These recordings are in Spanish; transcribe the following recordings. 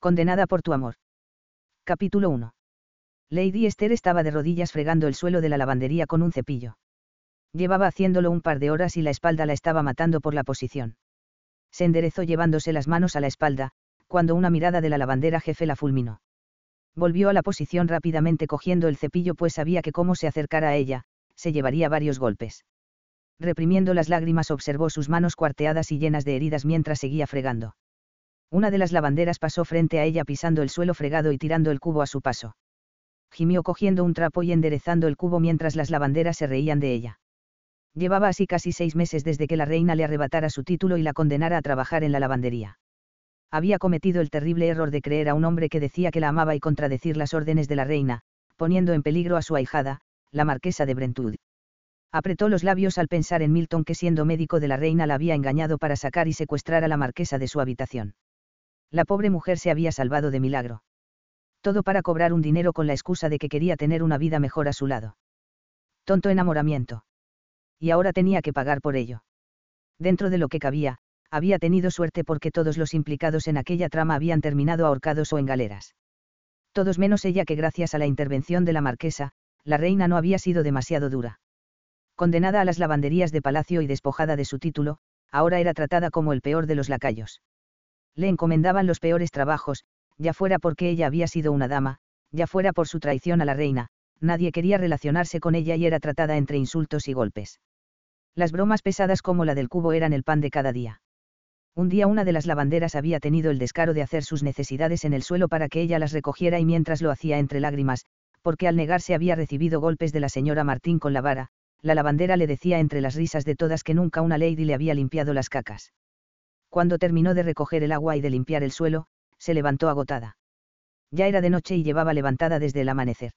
Condenada por tu amor. Capítulo 1. Lady Esther estaba de rodillas fregando el suelo de la lavandería con un cepillo. Llevaba haciéndolo un par de horas y la espalda la estaba matando por la posición. Se enderezó llevándose las manos a la espalda, cuando una mirada de la lavandera jefe la fulminó. Volvió a la posición rápidamente cogiendo el cepillo pues sabía que como se acercara a ella, se llevaría varios golpes. Reprimiendo las lágrimas observó sus manos cuarteadas y llenas de heridas mientras seguía fregando. Una de las lavanderas pasó frente a ella pisando el suelo fregado y tirando el cubo a su paso. Gimió cogiendo un trapo y enderezando el cubo mientras las lavanderas se reían de ella. Llevaba así casi seis meses desde que la reina le arrebatara su título y la condenara a trabajar en la lavandería. Había cometido el terrible error de creer a un hombre que decía que la amaba y contradecir las órdenes de la reina, poniendo en peligro a su ahijada, la marquesa de Brentwood. Apretó los labios al pensar en Milton que siendo médico de la reina la había engañado para sacar y secuestrar a la marquesa de su habitación. La pobre mujer se había salvado de milagro. Todo para cobrar un dinero con la excusa de que quería tener una vida mejor a su lado. Tonto enamoramiento. Y ahora tenía que pagar por ello. Dentro de lo que cabía, había tenido suerte porque todos los implicados en aquella trama habían terminado ahorcados o en galeras. Todos menos ella que gracias a la intervención de la marquesa, la reina no había sido demasiado dura. Condenada a las lavanderías de palacio y despojada de su título, ahora era tratada como el peor de los lacayos le encomendaban los peores trabajos, ya fuera porque ella había sido una dama, ya fuera por su traición a la reina, nadie quería relacionarse con ella y era tratada entre insultos y golpes. Las bromas pesadas como la del cubo eran el pan de cada día. Un día una de las lavanderas había tenido el descaro de hacer sus necesidades en el suelo para que ella las recogiera y mientras lo hacía entre lágrimas, porque al negarse había recibido golpes de la señora Martín con la vara, la lavandera le decía entre las risas de todas que nunca una lady le había limpiado las cacas. Cuando terminó de recoger el agua y de limpiar el suelo, se levantó agotada. Ya era de noche y llevaba levantada desde el amanecer.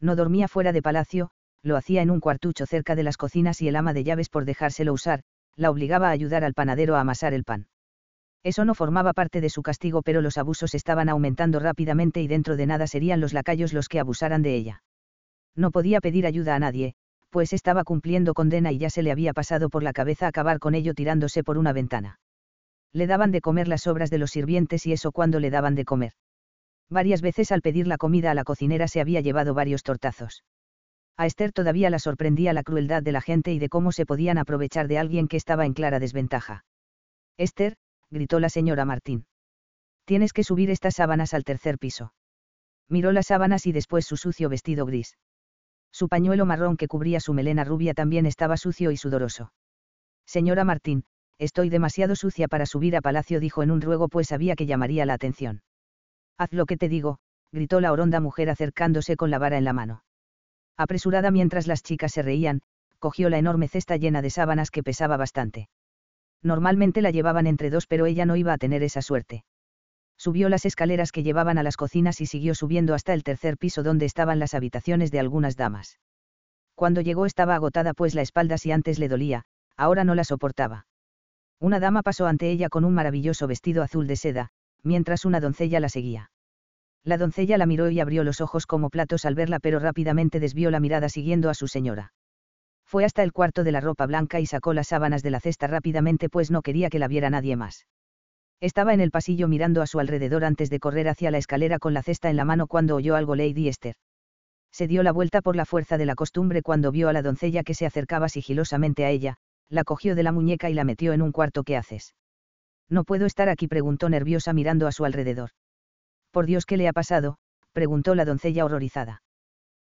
No dormía fuera de palacio, lo hacía en un cuartucho cerca de las cocinas y el ama de llaves por dejárselo usar, la obligaba a ayudar al panadero a amasar el pan. Eso no formaba parte de su castigo, pero los abusos estaban aumentando rápidamente y dentro de nada serían los lacayos los que abusaran de ella. No podía pedir ayuda a nadie, pues estaba cumpliendo condena y ya se le había pasado por la cabeza acabar con ello tirándose por una ventana le daban de comer las obras de los sirvientes y eso cuando le daban de comer. Varias veces al pedir la comida a la cocinera se había llevado varios tortazos. A Esther todavía la sorprendía la crueldad de la gente y de cómo se podían aprovechar de alguien que estaba en clara desventaja. Esther, gritó la señora Martín. Tienes que subir estas sábanas al tercer piso. Miró las sábanas y después su sucio vestido gris. Su pañuelo marrón que cubría su melena rubia también estaba sucio y sudoroso. Señora Martín, Estoy demasiado sucia para subir a palacio, dijo en un ruego, pues sabía que llamaría la atención. Haz lo que te digo, gritó la horonda mujer acercándose con la vara en la mano. Apresurada mientras las chicas se reían, cogió la enorme cesta llena de sábanas que pesaba bastante. Normalmente la llevaban entre dos, pero ella no iba a tener esa suerte. Subió las escaleras que llevaban a las cocinas y siguió subiendo hasta el tercer piso donde estaban las habitaciones de algunas damas. Cuando llegó estaba agotada pues la espalda si antes le dolía, ahora no la soportaba. Una dama pasó ante ella con un maravilloso vestido azul de seda, mientras una doncella la seguía. La doncella la miró y abrió los ojos como platos al verla pero rápidamente desvió la mirada siguiendo a su señora. Fue hasta el cuarto de la ropa blanca y sacó las sábanas de la cesta rápidamente pues no quería que la viera nadie más. Estaba en el pasillo mirando a su alrededor antes de correr hacia la escalera con la cesta en la mano cuando oyó algo Lady Esther. Se dio la vuelta por la fuerza de la costumbre cuando vio a la doncella que se acercaba sigilosamente a ella, la cogió de la muñeca y la metió en un cuarto. ¿Qué haces? No puedo estar aquí, preguntó nerviosa mirando a su alrededor. Por Dios, ¿qué le ha pasado? preguntó la doncella horrorizada.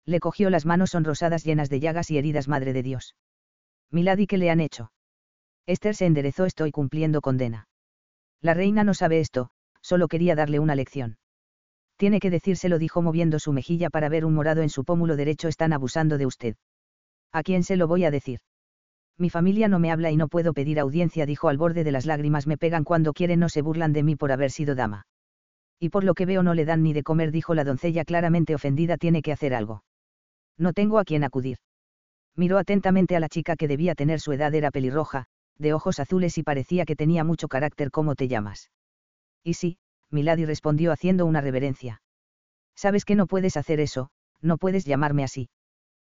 Le cogió las manos sonrosadas llenas de llagas y heridas, madre de Dios. Milady, ¿qué le han hecho? Esther se enderezó, estoy cumpliendo condena. La reina no sabe esto, solo quería darle una lección. Tiene que decírselo, dijo moviendo su mejilla para ver un morado en su pómulo derecho, están abusando de usted. ¿A quién se lo voy a decir? Mi familia no me habla y no puedo pedir audiencia, dijo al borde de las lágrimas, me pegan cuando quieren, no se burlan de mí por haber sido dama. Y por lo que veo no le dan ni de comer, dijo la doncella claramente ofendida, tiene que hacer algo. No tengo a quién acudir. Miró atentamente a la chica que debía tener su edad, era pelirroja, de ojos azules y parecía que tenía mucho carácter. ¿Cómo te llamas? Y sí, Milady respondió haciendo una reverencia. Sabes que no puedes hacer eso, no puedes llamarme así.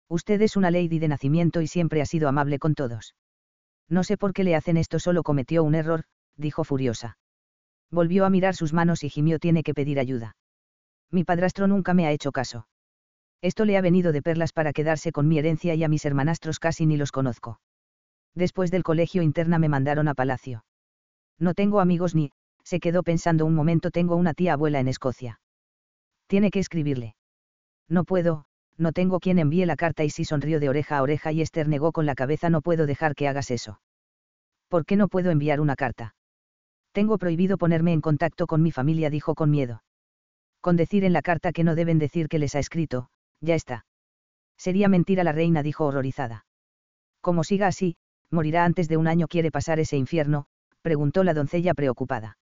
Usted es una lady de nacimiento y siempre ha sido amable con todos. No sé por qué le hacen esto, solo cometió un error, dijo furiosa. Volvió a mirar sus manos y gimió tiene que pedir ayuda. Mi padrastro nunca me ha hecho caso. Esto le ha venido de perlas para quedarse con mi herencia y a mis hermanastros casi ni los conozco. Después del colegio interna me mandaron a palacio. No tengo amigos ni, se quedó pensando un momento, tengo una tía abuela en Escocia. Tiene que escribirle. No puedo, no tengo quien envíe la carta y sí sonrió de oreja a oreja y Esther negó con la cabeza no puedo dejar que hagas eso. ¿Por qué no puedo enviar una carta? Tengo prohibido ponerme en contacto con mi familia, dijo con miedo. Con decir en la carta que no deben decir que les ha escrito, ya está. Sería mentira la reina, dijo horrorizada. Como siga así, morirá antes de un año. ¿Quiere pasar ese infierno? preguntó la doncella preocupada.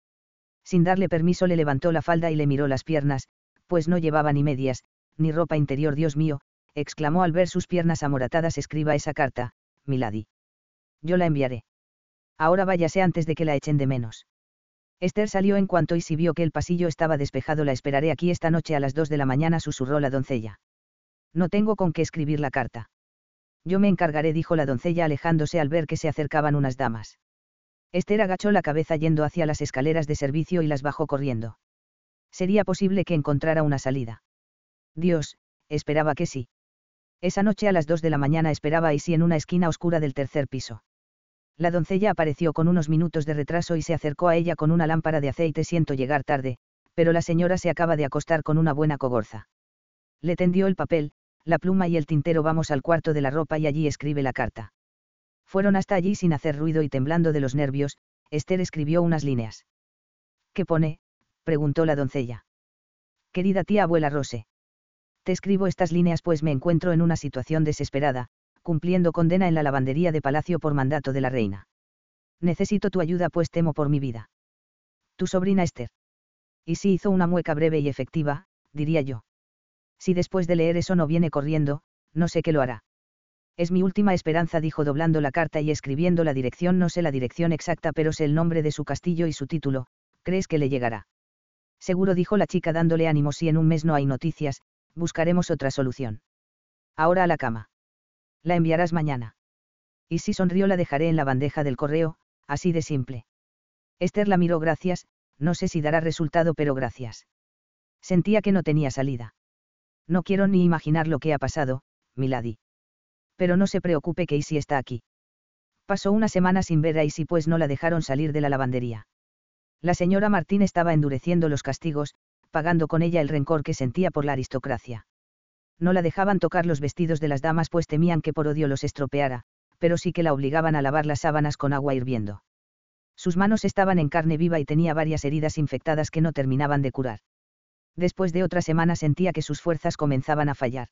Sin darle permiso le levantó la falda y le miró las piernas, pues no llevaba ni medias, ni ropa interior. Dios mío, exclamó al ver sus piernas amoratadas. Escriba esa carta, Milady. Yo la enviaré. Ahora váyase antes de que la echen de menos. Esther salió en cuanto y si vio que el pasillo estaba despejado. La esperaré aquí esta noche a las dos de la mañana, susurró la doncella. No tengo con qué escribir la carta. Yo me encargaré, dijo la doncella alejándose al ver que se acercaban unas damas. Esther agachó la cabeza yendo hacia las escaleras de servicio y las bajó corriendo. Sería posible que encontrara una salida. Dios, esperaba que sí. Esa noche a las dos de la mañana esperaba a Isi en una esquina oscura del tercer piso. La doncella apareció con unos minutos de retraso y se acercó a ella con una lámpara de aceite. Siento llegar tarde, pero la señora se acaba de acostar con una buena cogorza. Le tendió el papel, la pluma y el tintero vamos al cuarto de la ropa y allí escribe la carta. Fueron hasta allí sin hacer ruido y temblando de los nervios, Esther escribió unas líneas. ¿Qué pone? preguntó la doncella. Querida tía abuela Rose. Escribo estas líneas pues me encuentro en una situación desesperada, cumpliendo condena en la lavandería de palacio por mandato de la reina. Necesito tu ayuda pues temo por mi vida. Tu sobrina Esther. Y si hizo una mueca breve y efectiva, diría yo. Si después de leer eso no viene corriendo, no sé qué lo hará. Es mi última esperanza, dijo doblando la carta y escribiendo la dirección, no sé la dirección exacta, pero sé el nombre de su castillo y su título, ¿crees que le llegará? Seguro, dijo la chica dándole ánimo, si en un mes no hay noticias, buscaremos otra solución. Ahora a la cama. La enviarás mañana. Y si sonrió la dejaré en la bandeja del correo, así de simple. Esther la miró gracias, no sé si dará resultado, pero gracias. Sentía que no tenía salida. No quiero ni imaginar lo que ha pasado, Milady. Pero no se preocupe que Isi está aquí. Pasó una semana sin ver a Isi pues no la dejaron salir de la lavandería. La señora Martín estaba endureciendo los castigos, pagando con ella el rencor que sentía por la aristocracia. No la dejaban tocar los vestidos de las damas pues temían que por odio los estropeara, pero sí que la obligaban a lavar las sábanas con agua hirviendo. Sus manos estaban en carne viva y tenía varias heridas infectadas que no terminaban de curar después de otra semana sentía que sus fuerzas comenzaban a fallar.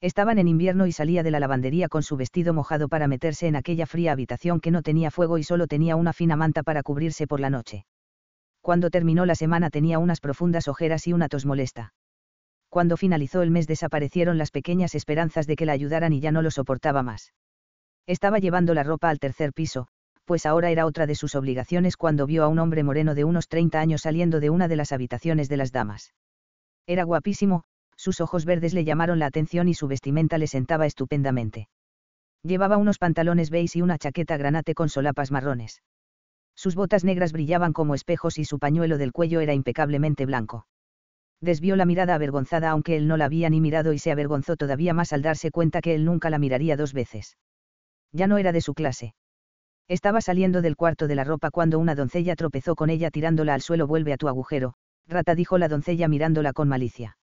Estaban en invierno y salía de la lavandería con su vestido mojado para meterse en aquella fría habitación que no tenía fuego y solo tenía una fina manta para cubrirse por la noche. Cuando terminó la semana tenía unas profundas ojeras y una tos molesta. Cuando finalizó el mes desaparecieron las pequeñas esperanzas de que la ayudaran y ya no lo soportaba más. Estaba llevando la ropa al tercer piso, pues ahora era otra de sus obligaciones cuando vio a un hombre moreno de unos 30 años saliendo de una de las habitaciones de las damas. Era guapísimo, sus ojos verdes le llamaron la atención y su vestimenta le sentaba estupendamente. Llevaba unos pantalones beige y una chaqueta granate con solapas marrones. Sus botas negras brillaban como espejos y su pañuelo del cuello era impecablemente blanco. Desvió la mirada avergonzada aunque él no la había ni mirado y se avergonzó todavía más al darse cuenta que él nunca la miraría dos veces. Ya no era de su clase. Estaba saliendo del cuarto de la ropa cuando una doncella tropezó con ella tirándola al suelo vuelve a tu agujero, Rata dijo la doncella mirándola con malicia.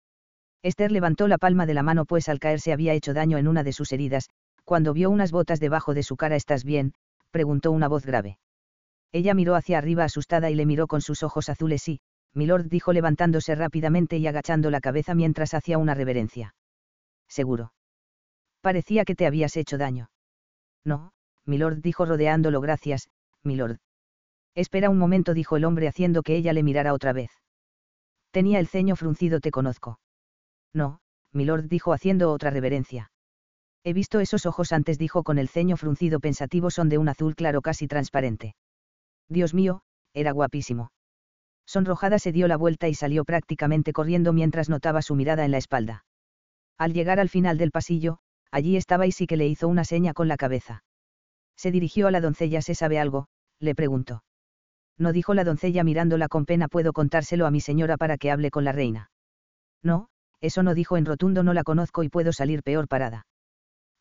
Esther levantó la palma de la mano pues al caer se había hecho daño en una de sus heridas, cuando vio unas botas debajo de su cara ¿Estás bien? preguntó una voz grave. Ella miró hacia arriba asustada y le miró con sus ojos azules y, milord dijo levantándose rápidamente y agachando la cabeza mientras hacía una reverencia. Seguro. Parecía que te habías hecho daño. No, milord dijo rodeándolo gracias, milord. Espera un momento dijo el hombre haciendo que ella le mirara otra vez. Tenía el ceño fruncido te conozco. No, milord dijo haciendo otra reverencia. He visto esos ojos antes dijo con el ceño fruncido pensativo son de un azul claro casi transparente. Dios mío, era guapísimo. Sonrojada se dio la vuelta y salió prácticamente corriendo mientras notaba su mirada en la espalda. Al llegar al final del pasillo, allí estaba y sí que le hizo una seña con la cabeza. Se dirigió a la doncella ¿se sabe algo? le preguntó. No dijo la doncella mirándola con pena puedo contárselo a mi señora para que hable con la reina. No, eso no dijo en rotundo no la conozco y puedo salir peor parada.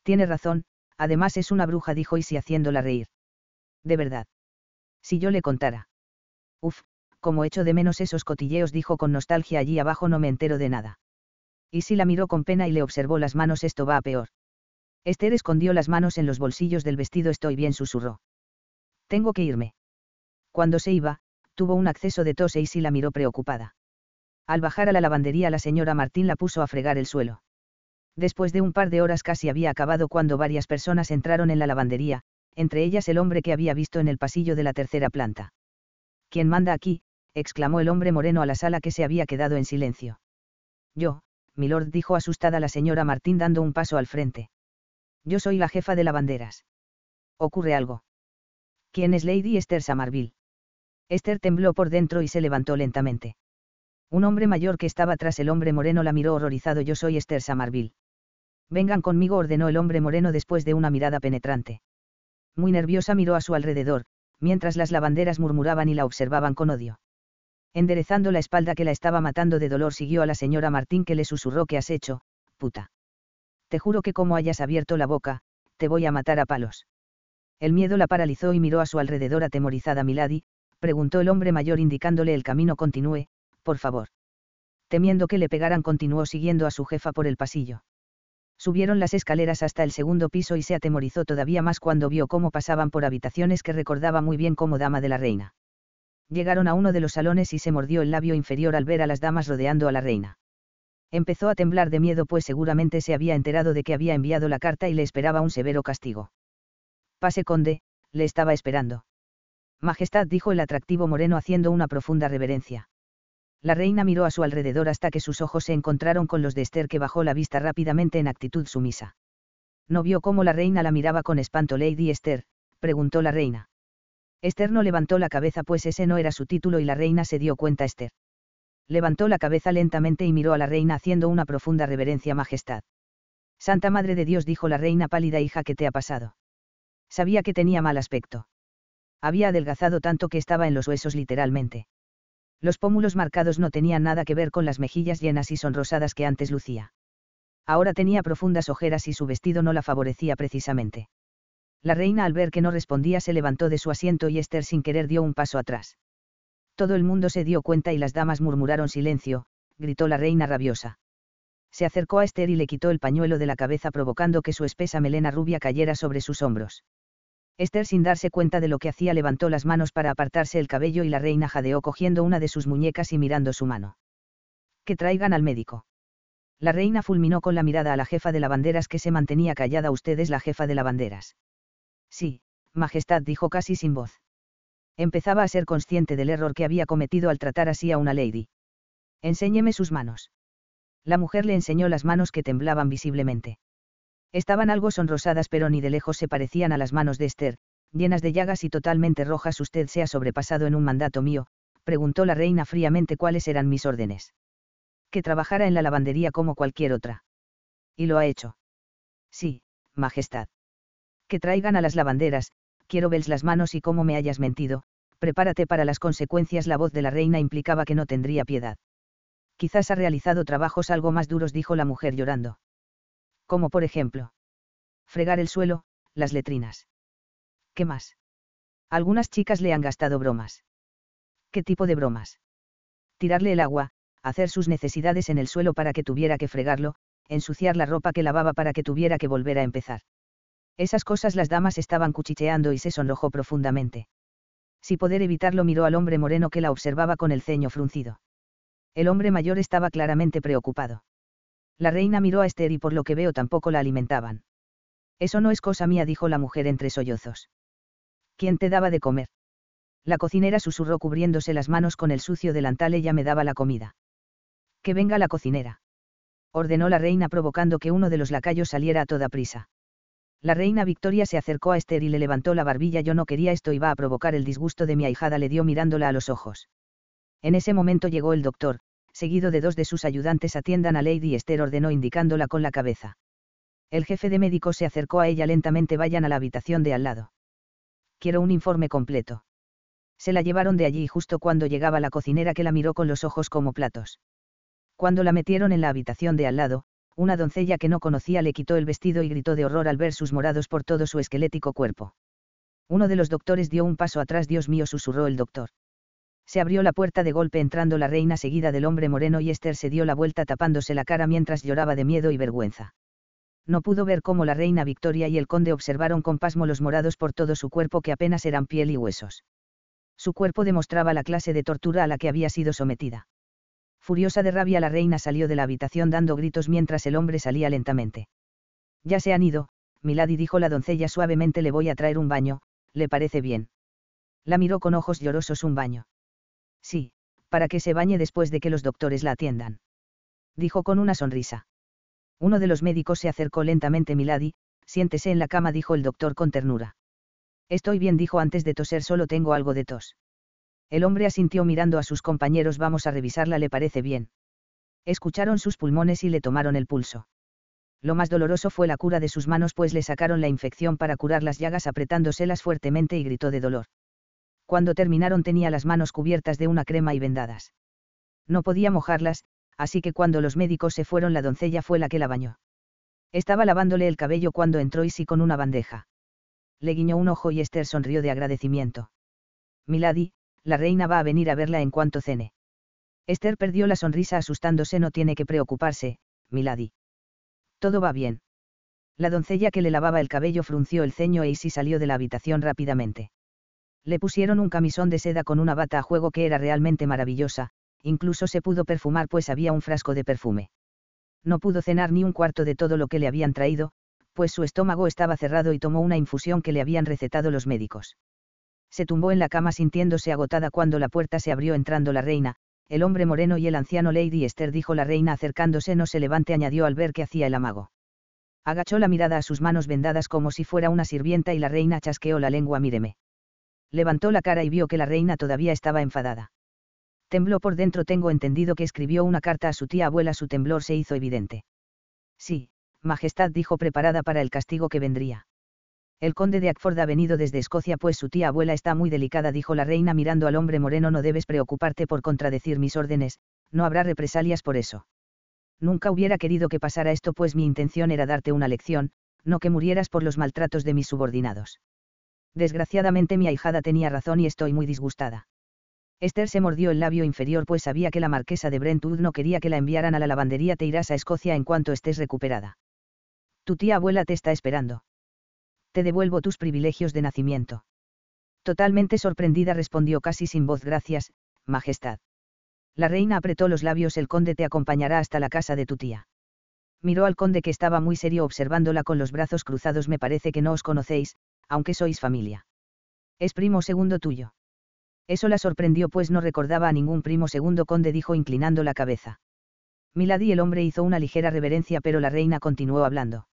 Tiene razón, además es una bruja dijo Isi haciéndola reír. De verdad. Si yo le contara. Uf, como echo de menos esos cotilleos dijo con nostalgia allí abajo no me entero de nada. Isi la miró con pena y le observó las manos esto va a peor. Esther escondió las manos en los bolsillos del vestido estoy bien susurró. Tengo que irme. Cuando se iba, tuvo un acceso de tos e Isi la miró preocupada. Al bajar a la lavandería la señora Martín la puso a fregar el suelo. Después de un par de horas casi había acabado cuando varias personas entraron en la lavandería, entre ellas el hombre que había visto en el pasillo de la tercera planta. ¿Quién manda aquí? exclamó el hombre moreno a la sala que se había quedado en silencio. Yo, milord dijo asustada la señora Martín dando un paso al frente. Yo soy la jefa de lavanderas. ¿Ocurre algo? ¿Quién es Lady Esther Samarville? Esther tembló por dentro y se levantó lentamente. Un hombre mayor que estaba tras el hombre moreno la miró horrorizado. Yo soy Esther Samarville. Vengan conmigo, ordenó el hombre moreno después de una mirada penetrante muy nerviosa miró a su alrededor, mientras las lavanderas murmuraban y la observaban con odio. Enderezando la espalda que la estaba matando de dolor siguió a la señora Martín que le susurró ¿Qué has hecho, puta? Te juro que como hayas abierto la boca, te voy a matar a palos. El miedo la paralizó y miró a su alrededor atemorizada Milady, preguntó el hombre mayor indicándole el camino continúe, por favor. Temiendo que le pegaran continuó siguiendo a su jefa por el pasillo. Subieron las escaleras hasta el segundo piso y se atemorizó todavía más cuando vio cómo pasaban por habitaciones que recordaba muy bien como dama de la reina. Llegaron a uno de los salones y se mordió el labio inferior al ver a las damas rodeando a la reina. Empezó a temblar de miedo pues seguramente se había enterado de que había enviado la carta y le esperaba un severo castigo. Pase conde, le estaba esperando. Majestad dijo el atractivo moreno haciendo una profunda reverencia. La reina miró a su alrededor hasta que sus ojos se encontraron con los de Esther que bajó la vista rápidamente en actitud sumisa. ¿No vio cómo la reina la miraba con espanto Lady Esther? preguntó la reina. Esther no levantó la cabeza pues ese no era su título y la reina se dio cuenta Esther. Levantó la cabeza lentamente y miró a la reina haciendo una profunda reverencia Majestad. Santa Madre de Dios dijo la reina pálida hija ¿qué te ha pasado? Sabía que tenía mal aspecto. Había adelgazado tanto que estaba en los huesos literalmente. Los pómulos marcados no tenían nada que ver con las mejillas llenas y sonrosadas que antes lucía. Ahora tenía profundas ojeras y su vestido no la favorecía precisamente. La reina al ver que no respondía se levantó de su asiento y Esther sin querer dio un paso atrás. Todo el mundo se dio cuenta y las damas murmuraron silencio, gritó la reina rabiosa. Se acercó a Esther y le quitó el pañuelo de la cabeza provocando que su espesa melena rubia cayera sobre sus hombros. Esther sin darse cuenta de lo que hacía levantó las manos para apartarse el cabello y la reina jadeó cogiendo una de sus muñecas y mirando su mano. Que traigan al médico. La reina fulminó con la mirada a la jefa de lavanderas que se mantenía callada. Usted es la jefa de lavanderas. Sí, Majestad dijo casi sin voz. Empezaba a ser consciente del error que había cometido al tratar así a una lady. Enséñeme sus manos. La mujer le enseñó las manos que temblaban visiblemente. Estaban algo sonrosadas pero ni de lejos se parecían a las manos de Esther, llenas de llagas y totalmente rojas. Usted se ha sobrepasado en un mandato mío, preguntó la reina fríamente cuáles eran mis órdenes. Que trabajara en la lavandería como cualquier otra. Y lo ha hecho. Sí, Majestad. Que traigan a las lavanderas, quiero ver las manos y cómo me hayas mentido, prepárate para las consecuencias. La voz de la reina implicaba que no tendría piedad. Quizás ha realizado trabajos algo más duros, dijo la mujer llorando como por ejemplo. Fregar el suelo, las letrinas. ¿Qué más? Algunas chicas le han gastado bromas. ¿Qué tipo de bromas? tirarle el agua, hacer sus necesidades en el suelo para que tuviera que fregarlo, ensuciar la ropa que lavaba para que tuviera que volver a empezar. Esas cosas las damas estaban cuchicheando y se sonrojó profundamente. Si poder evitarlo miró al hombre moreno que la observaba con el ceño fruncido. El hombre mayor estaba claramente preocupado. La reina miró a Esther y por lo que veo tampoco la alimentaban. Eso no es cosa mía, dijo la mujer entre sollozos. ¿Quién te daba de comer? La cocinera susurró cubriéndose las manos con el sucio delantal, ella me daba la comida. Que venga la cocinera. Ordenó la reina provocando que uno de los lacayos saliera a toda prisa. La reina Victoria se acercó a Esther y le levantó la barbilla. Yo no quería esto, iba a provocar el disgusto de mi ahijada, le dio mirándola a los ojos. En ese momento llegó el doctor, seguido de dos de sus ayudantes atiendan a Lady Esther ordenó indicándola con la cabeza. El jefe de médicos se acercó a ella lentamente vayan a la habitación de al lado. Quiero un informe completo. Se la llevaron de allí justo cuando llegaba la cocinera que la miró con los ojos como platos. Cuando la metieron en la habitación de al lado, una doncella que no conocía le quitó el vestido y gritó de horror al ver sus morados por todo su esquelético cuerpo. Uno de los doctores dio un paso atrás, Dios mío, susurró el doctor. Se abrió la puerta de golpe entrando la reina seguida del hombre moreno y Esther se dio la vuelta tapándose la cara mientras lloraba de miedo y vergüenza. No pudo ver cómo la reina Victoria y el conde observaron con pasmo los morados por todo su cuerpo que apenas eran piel y huesos. Su cuerpo demostraba la clase de tortura a la que había sido sometida. Furiosa de rabia la reina salió de la habitación dando gritos mientras el hombre salía lentamente. Ya se han ido, Milady dijo la doncella suavemente le voy a traer un baño, ¿le parece bien? La miró con ojos llorosos un baño. Sí, para que se bañe después de que los doctores la atiendan. Dijo con una sonrisa. Uno de los médicos se acercó lentamente Milady, siéntese en la cama dijo el doctor con ternura. Estoy bien dijo antes de toser solo tengo algo de tos. El hombre asintió mirando a sus compañeros vamos a revisarla le parece bien. Escucharon sus pulmones y le tomaron el pulso. Lo más doloroso fue la cura de sus manos pues le sacaron la infección para curar las llagas apretándoselas fuertemente y gritó de dolor. Cuando terminaron tenía las manos cubiertas de una crema y vendadas. No podía mojarlas, así que cuando los médicos se fueron la doncella fue la que la bañó. Estaba lavándole el cabello cuando entró Isi con una bandeja. Le guiñó un ojo y Esther sonrió de agradecimiento. Milady, la reina va a venir a verla en cuanto cene. Esther perdió la sonrisa asustándose, no tiene que preocuparse, Milady. Todo va bien. La doncella que le lavaba el cabello frunció el ceño e Isi salió de la habitación rápidamente. Le pusieron un camisón de seda con una bata a juego que era realmente maravillosa, incluso se pudo perfumar pues había un frasco de perfume. No pudo cenar ni un cuarto de todo lo que le habían traído, pues su estómago estaba cerrado y tomó una infusión que le habían recetado los médicos se tumbó en la cama sintiéndose agotada cuando la puerta se abrió entrando la reina, el hombre moreno y el anciano Lady Esther dijo la reina acercándose no se levante añadió al ver que hacía el amago. Agachó la mirada a sus manos vendadas como si fuera una sirvienta y la reina chasqueó la lengua míreme. Levantó la cara y vio que la reina todavía estaba enfadada. Tembló por dentro tengo entendido que escribió una carta a su tía abuela su temblor se hizo evidente. Sí, Majestad dijo preparada para el castigo que vendría. El conde de Ackford ha venido desde Escocia pues su tía abuela está muy delicada, dijo la reina mirando al hombre moreno, no debes preocuparte por contradecir mis órdenes, no habrá represalias por eso. Nunca hubiera querido que pasara esto pues mi intención era darte una lección, no que murieras por los maltratos de mis subordinados. Desgraciadamente mi ahijada tenía razón y estoy muy disgustada. Esther se mordió el labio inferior pues sabía que la marquesa de Brentwood no quería que la enviaran a la lavandería, te irás a Escocia en cuanto estés recuperada. Tu tía abuela te está esperando te devuelvo tus privilegios de nacimiento. Totalmente sorprendida respondió casi sin voz gracias, Majestad. La reina apretó los labios el conde te acompañará hasta la casa de tu tía. Miró al conde que estaba muy serio observándola con los brazos cruzados me parece que no os conocéis, aunque sois familia. Es primo segundo tuyo. Eso la sorprendió pues no recordaba a ningún primo segundo conde dijo inclinando la cabeza. Milady el hombre hizo una ligera reverencia pero la reina continuó hablando.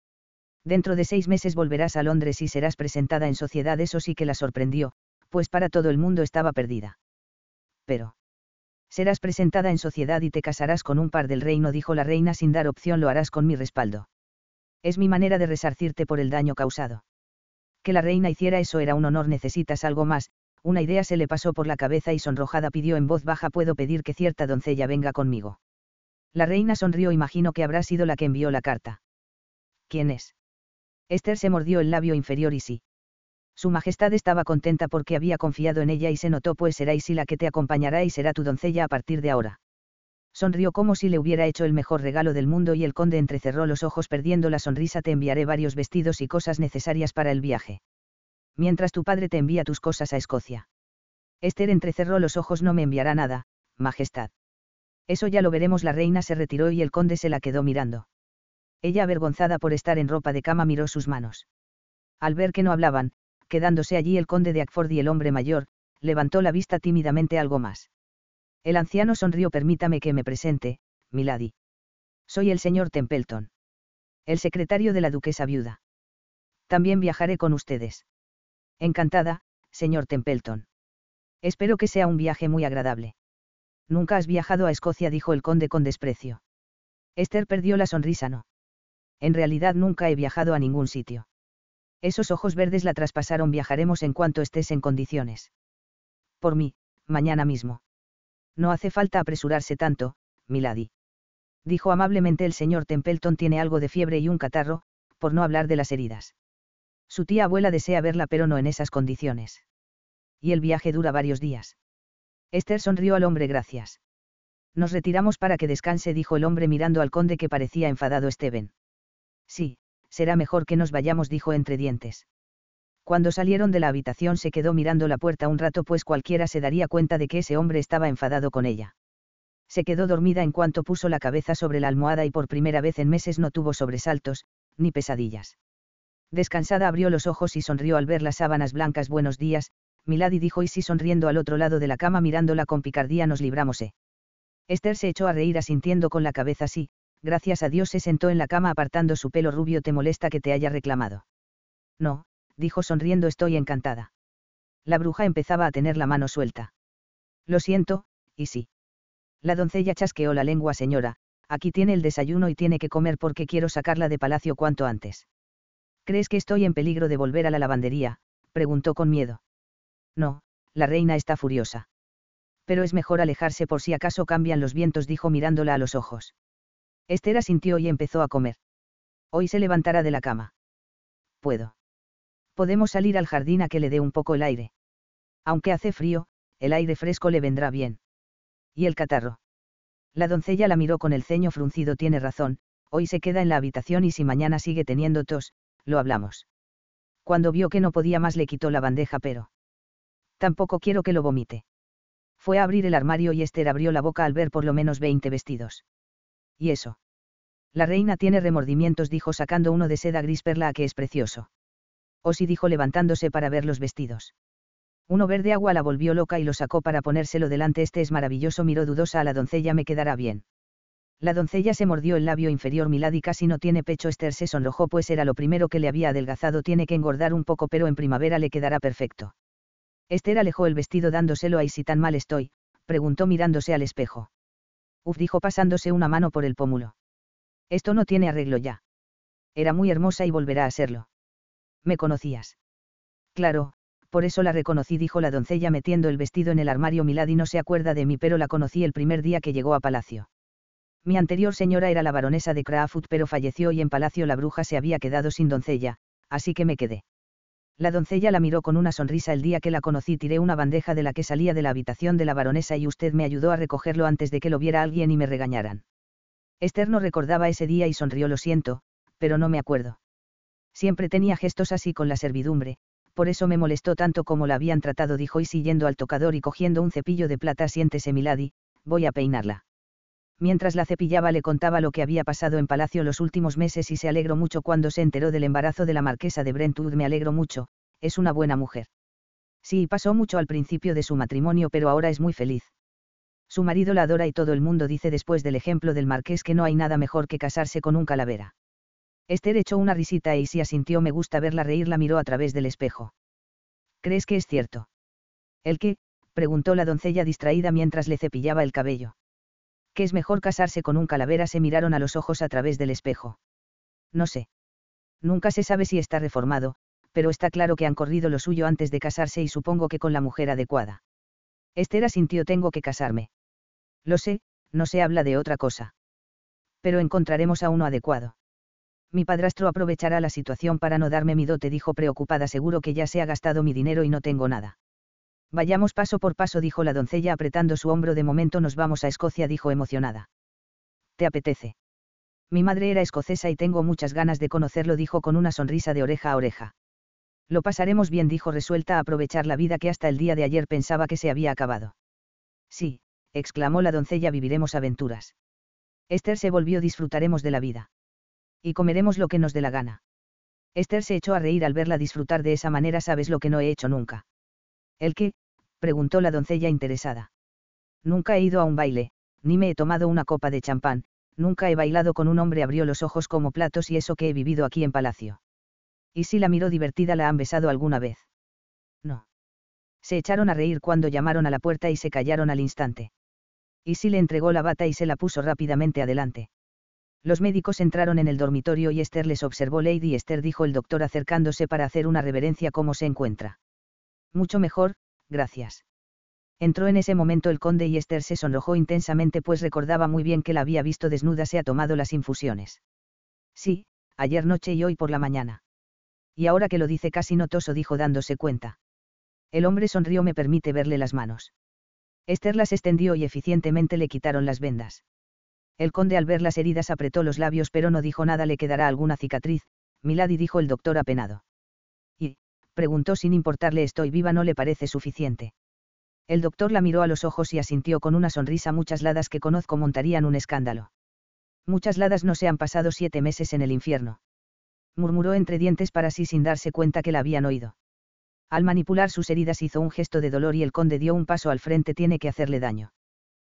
Dentro de seis meses volverás a Londres y serás presentada en sociedad. Eso sí que la sorprendió, pues para todo el mundo estaba perdida. Pero. Serás presentada en sociedad y te casarás con un par del reino, dijo la reina sin dar opción, lo harás con mi respaldo. Es mi manera de resarcirte por el daño causado. Que la reina hiciera eso era un honor, necesitas algo más, una idea se le pasó por la cabeza y sonrojada pidió en voz baja, puedo pedir que cierta doncella venga conmigo. La reina sonrió, imagino que habrá sido la que envió la carta. ¿Quién es? Esther se mordió el labio inferior y sí. Su Majestad estaba contenta porque había confiado en ella y se notó pues será Isi la que te acompañará y será tu doncella a partir de ahora. Sonrió como si le hubiera hecho el mejor regalo del mundo y el conde entrecerró los ojos perdiendo la sonrisa te enviaré varios vestidos y cosas necesarias para el viaje. Mientras tu padre te envía tus cosas a Escocia. Esther entrecerró los ojos no me enviará nada, Majestad. Eso ya lo veremos la reina se retiró y el conde se la quedó mirando. Ella avergonzada por estar en ropa de cama miró sus manos. Al ver que no hablaban, quedándose allí el conde de Ackford y el hombre mayor, levantó la vista tímidamente algo más. El anciano sonrió permítame que me presente, Milady. Soy el señor Templeton. El secretario de la duquesa viuda. También viajaré con ustedes. Encantada, señor Templeton. Espero que sea un viaje muy agradable. Nunca has viajado a Escocia, dijo el conde con desprecio. Esther perdió la sonrisa, no. En realidad nunca he viajado a ningún sitio. Esos ojos verdes la traspasaron viajaremos en cuanto estés en condiciones. Por mí, mañana mismo. No hace falta apresurarse tanto, Milady. Dijo amablemente el señor Templeton tiene algo de fiebre y un catarro, por no hablar de las heridas. Su tía abuela desea verla pero no en esas condiciones. Y el viaje dura varios días. Esther sonrió al hombre gracias. Nos retiramos para que descanse, dijo el hombre mirando al conde que parecía enfadado Steven. Sí, será mejor que nos vayamos, dijo entre dientes. Cuando salieron de la habitación se quedó mirando la puerta un rato pues cualquiera se daría cuenta de que ese hombre estaba enfadado con ella. Se quedó dormida en cuanto puso la cabeza sobre la almohada y por primera vez en meses no tuvo sobresaltos, ni pesadillas. Descansada abrió los ojos y sonrió al ver las sábanas blancas. Buenos días, Milady dijo y sí sonriendo al otro lado de la cama mirándola con picardía nos libramose. Esther se echó a reír asintiendo con la cabeza sí, gracias a Dios se sentó en la cama apartando su pelo rubio. ¿Te molesta que te haya reclamado? No, dijo sonriendo estoy encantada. La bruja empezaba a tener la mano suelta. Lo siento, y sí. La doncella chasqueó la lengua señora, aquí tiene el desayuno y tiene que comer porque quiero sacarla de palacio cuanto antes. ¿Crees que estoy en peligro de volver a la lavandería? preguntó con miedo. No, la reina está furiosa. Pero es mejor alejarse por si acaso cambian los vientos, dijo mirándola a los ojos. Esther asintió y empezó a comer. Hoy se levantará de la cama. Puedo. Podemos salir al jardín a que le dé un poco el aire. Aunque hace frío, el aire fresco le vendrá bien. ¿Y el catarro? La doncella la miró con el ceño fruncido. Tiene razón, hoy se queda en la habitación y si mañana sigue teniendo tos, lo hablamos. Cuando vio que no podía más le quitó la bandeja pero. Tampoco quiero que lo vomite. Fue a abrir el armario y Esther abrió la boca al ver por lo menos veinte vestidos. ¿Y eso? La reina tiene remordimientos, dijo sacando uno de seda gris perla a que es precioso. O sí dijo levantándose para ver los vestidos. Uno verde agua la volvió loca y lo sacó para ponérselo delante. Este es maravilloso, miró dudosa a la doncella, me quedará bien. La doncella se mordió el labio inferior, Milady casi no tiene pecho. Esther se sonrojó, pues era lo primero que le había adelgazado. Tiene que engordar un poco, pero en primavera le quedará perfecto. Esther alejó el vestido dándoselo a si tan mal estoy, preguntó mirándose al espejo. Uf dijo pasándose una mano por el pómulo. Esto no tiene arreglo ya. Era muy hermosa y volverá a serlo. ¿Me conocías? Claro, por eso la reconocí, dijo la doncella metiendo el vestido en el armario. Milady no se acuerda de mí, pero la conocí el primer día que llegó a palacio. Mi anterior señora era la baronesa de Crafoot, pero falleció y en palacio la bruja se había quedado sin doncella, así que me quedé. La doncella la miró con una sonrisa el día que la conocí tiré una bandeja de la que salía de la habitación de la baronesa y usted me ayudó a recogerlo antes de que lo viera alguien y me regañaran. Esther no recordaba ese día y sonrió lo siento, pero no me acuerdo. Siempre tenía gestos así con la servidumbre, por eso me molestó tanto como la habían tratado dijo y siguiendo al tocador y cogiendo un cepillo de plata siéntese Milady, voy a peinarla. Mientras la cepillaba le contaba lo que había pasado en palacio los últimos meses y se alegró mucho cuando se enteró del embarazo de la marquesa de Brentwood. Me alegro mucho, es una buena mujer. Sí, pasó mucho al principio de su matrimonio, pero ahora es muy feliz. Su marido la adora y todo el mundo dice después del ejemplo del marqués que no hay nada mejor que casarse con un calavera. Esther echó una risita y si asintió me gusta verla reír, la miró a través del espejo. ¿Crees que es cierto? ¿El qué? preguntó la doncella distraída mientras le cepillaba el cabello que es mejor casarse con un calavera se miraron a los ojos a través del espejo. No sé. Nunca se sabe si está reformado, pero está claro que han corrido lo suyo antes de casarse y supongo que con la mujer adecuada. Esther asintió tengo que casarme. Lo sé, no se habla de otra cosa. Pero encontraremos a uno adecuado. Mi padrastro aprovechará la situación para no darme mi dote, dijo preocupada, seguro que ya se ha gastado mi dinero y no tengo nada. Vayamos paso por paso, dijo la doncella apretando su hombro. De momento nos vamos a Escocia, dijo emocionada. ¿Te apetece? Mi madre era escocesa y tengo muchas ganas de conocerlo, dijo con una sonrisa de oreja a oreja. Lo pasaremos bien, dijo resuelta a aprovechar la vida que hasta el día de ayer pensaba que se había acabado. Sí, exclamó la doncella, viviremos aventuras. Esther se volvió, disfrutaremos de la vida. Y comeremos lo que nos dé la gana. Esther se echó a reír al verla disfrutar de esa manera, sabes lo que no he hecho nunca. ¿El qué? preguntó la doncella interesada. Nunca he ido a un baile, ni me he tomado una copa de champán, nunca he bailado con un hombre, abrió los ojos como platos y eso que he vivido aquí en palacio. Y si la miró divertida, ¿la han besado alguna vez? No. Se echaron a reír cuando llamaron a la puerta y se callaron al instante. Y si le entregó la bata y se la puso rápidamente adelante. Los médicos entraron en el dormitorio y Esther les observó. Lady Esther dijo el doctor acercándose para hacer una reverencia. ¿Cómo se encuentra? Mucho mejor, gracias. Entró en ese momento el conde y Esther se sonrojó intensamente pues recordaba muy bien que la había visto desnuda. Se ha tomado las infusiones. Sí, ayer noche y hoy por la mañana. Y ahora que lo dice casi notoso dijo dándose cuenta. El hombre sonrió me permite verle las manos. Esther las extendió y eficientemente le quitaron las vendas. El conde al ver las heridas apretó los labios pero no dijo nada, le quedará alguna cicatriz, Milady dijo el doctor apenado. Y, preguntó sin importarle estoy viva, no le parece suficiente. El doctor la miró a los ojos y asintió con una sonrisa muchas ladas que conozco montarían un escándalo. Muchas ladas no se han pasado siete meses en el infierno. Murmuró entre dientes para sí sin darse cuenta que la habían oído. Al manipular sus heridas hizo un gesto de dolor y el conde dio un paso al frente tiene que hacerle daño.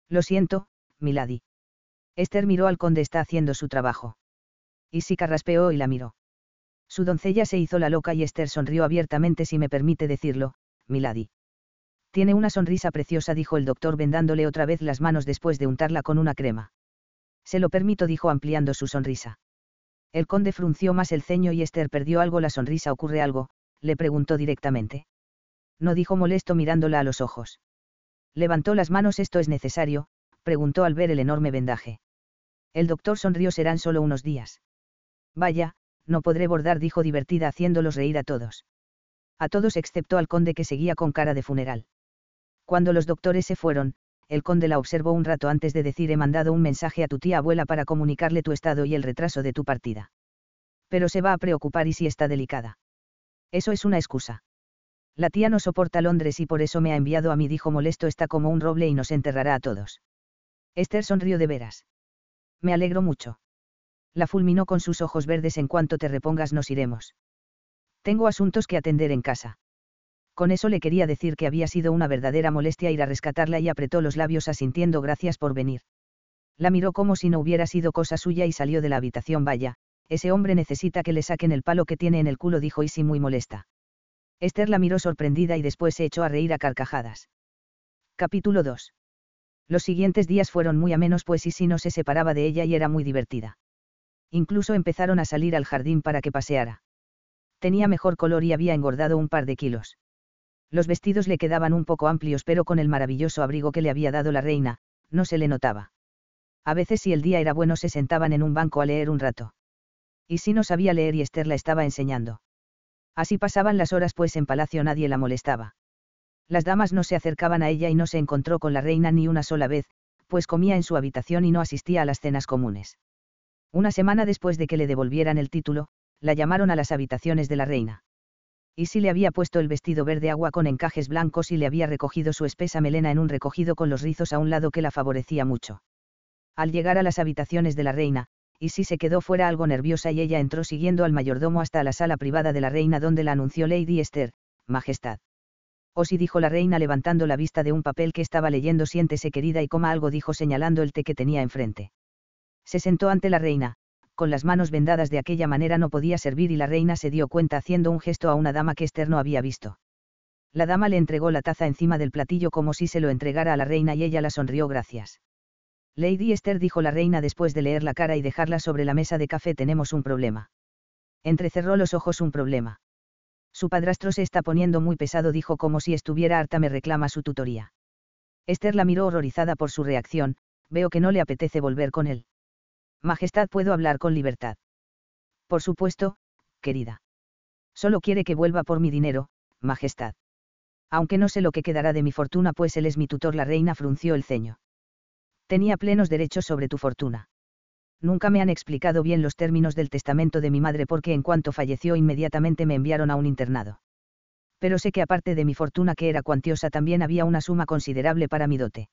Lo siento, Milady. Esther miró al conde está haciendo su trabajo. Y sí carraspeó y la miró. Su doncella se hizo la loca y Esther sonrió abiertamente si me permite decirlo, Milady. Tiene una sonrisa preciosa, dijo el doctor vendándole otra vez las manos después de untarla con una crema. Se lo permito, dijo ampliando su sonrisa. El conde frunció más el ceño y Esther perdió algo la sonrisa. ¿Ocurre algo? le preguntó directamente. No dijo molesto mirándola a los ojos. Levantó las manos. ¿Esto es necesario? Preguntó al ver el enorme vendaje. El doctor sonrió serán solo unos días. Vaya, no podré bordar, dijo divertida haciéndolos reír a todos. A todos excepto al conde que seguía con cara de funeral. Cuando los doctores se fueron, el conde la observó un rato antes de decir he mandado un mensaje a tu tía abuela para comunicarle tu estado y el retraso de tu partida. Pero se va a preocupar y si está delicada. Eso es una excusa. La tía no soporta Londres y por eso me ha enviado a mí, dijo molesto, está como un roble y nos enterrará a todos. Esther sonrió de veras. Me alegro mucho. La fulminó con sus ojos verdes en cuanto te repongas nos iremos. Tengo asuntos que atender en casa. Con eso le quería decir que había sido una verdadera molestia ir a rescatarla y apretó los labios asintiendo gracias por venir. La miró como si no hubiera sido cosa suya y salió de la habitación. Vaya, ese hombre necesita que le saquen el palo que tiene en el culo, dijo Isi muy molesta. Esther la miró sorprendida y después se echó a reír a carcajadas. Capítulo 2. Los siguientes días fueron muy amenos pues Isi no se separaba de ella y era muy divertida. Incluso empezaron a salir al jardín para que paseara. Tenía mejor color y había engordado un par de kilos. Los vestidos le quedaban un poco amplios pero con el maravilloso abrigo que le había dado la reina, no se le notaba. A veces si el día era bueno se sentaban en un banco a leer un rato. Y si no sabía leer y Esther la estaba enseñando. Así pasaban las horas pues en palacio nadie la molestaba. Las damas no se acercaban a ella y no se encontró con la reina ni una sola vez, pues comía en su habitación y no asistía a las cenas comunes. Una semana después de que le devolvieran el título, la llamaron a las habitaciones de la reina. Y si le había puesto el vestido verde agua con encajes blancos y le había recogido su espesa melena en un recogido con los rizos a un lado que la favorecía mucho. Al llegar a las habitaciones de la reina, y si se quedó fuera algo nerviosa y ella entró siguiendo al mayordomo hasta la sala privada de la reina donde la anunció Lady Esther, Majestad. O si dijo la reina levantando la vista de un papel que estaba leyendo siéntese querida y coma algo dijo señalando el té que tenía enfrente. Se sentó ante la reina, con las manos vendadas de aquella manera no podía servir y la reina se dio cuenta haciendo un gesto a una dama que Esther no había visto. La dama le entregó la taza encima del platillo como si se lo entregara a la reina y ella la sonrió gracias. Lady Esther dijo la reina después de leer la cara y dejarla sobre la mesa de café tenemos un problema. Entrecerró los ojos un problema. Su padrastro se está poniendo muy pesado dijo como si estuviera harta me reclama su tutoría. Esther la miró horrorizada por su reacción, veo que no le apetece volver con él. Majestad, ¿puedo hablar con libertad? Por supuesto, querida. Solo quiere que vuelva por mi dinero, Majestad. Aunque no sé lo que quedará de mi fortuna, pues él es mi tutor, la reina frunció el ceño. Tenía plenos derechos sobre tu fortuna. Nunca me han explicado bien los términos del testamento de mi madre porque en cuanto falleció inmediatamente me enviaron a un internado. Pero sé que aparte de mi fortuna que era cuantiosa también había una suma considerable para mi dote.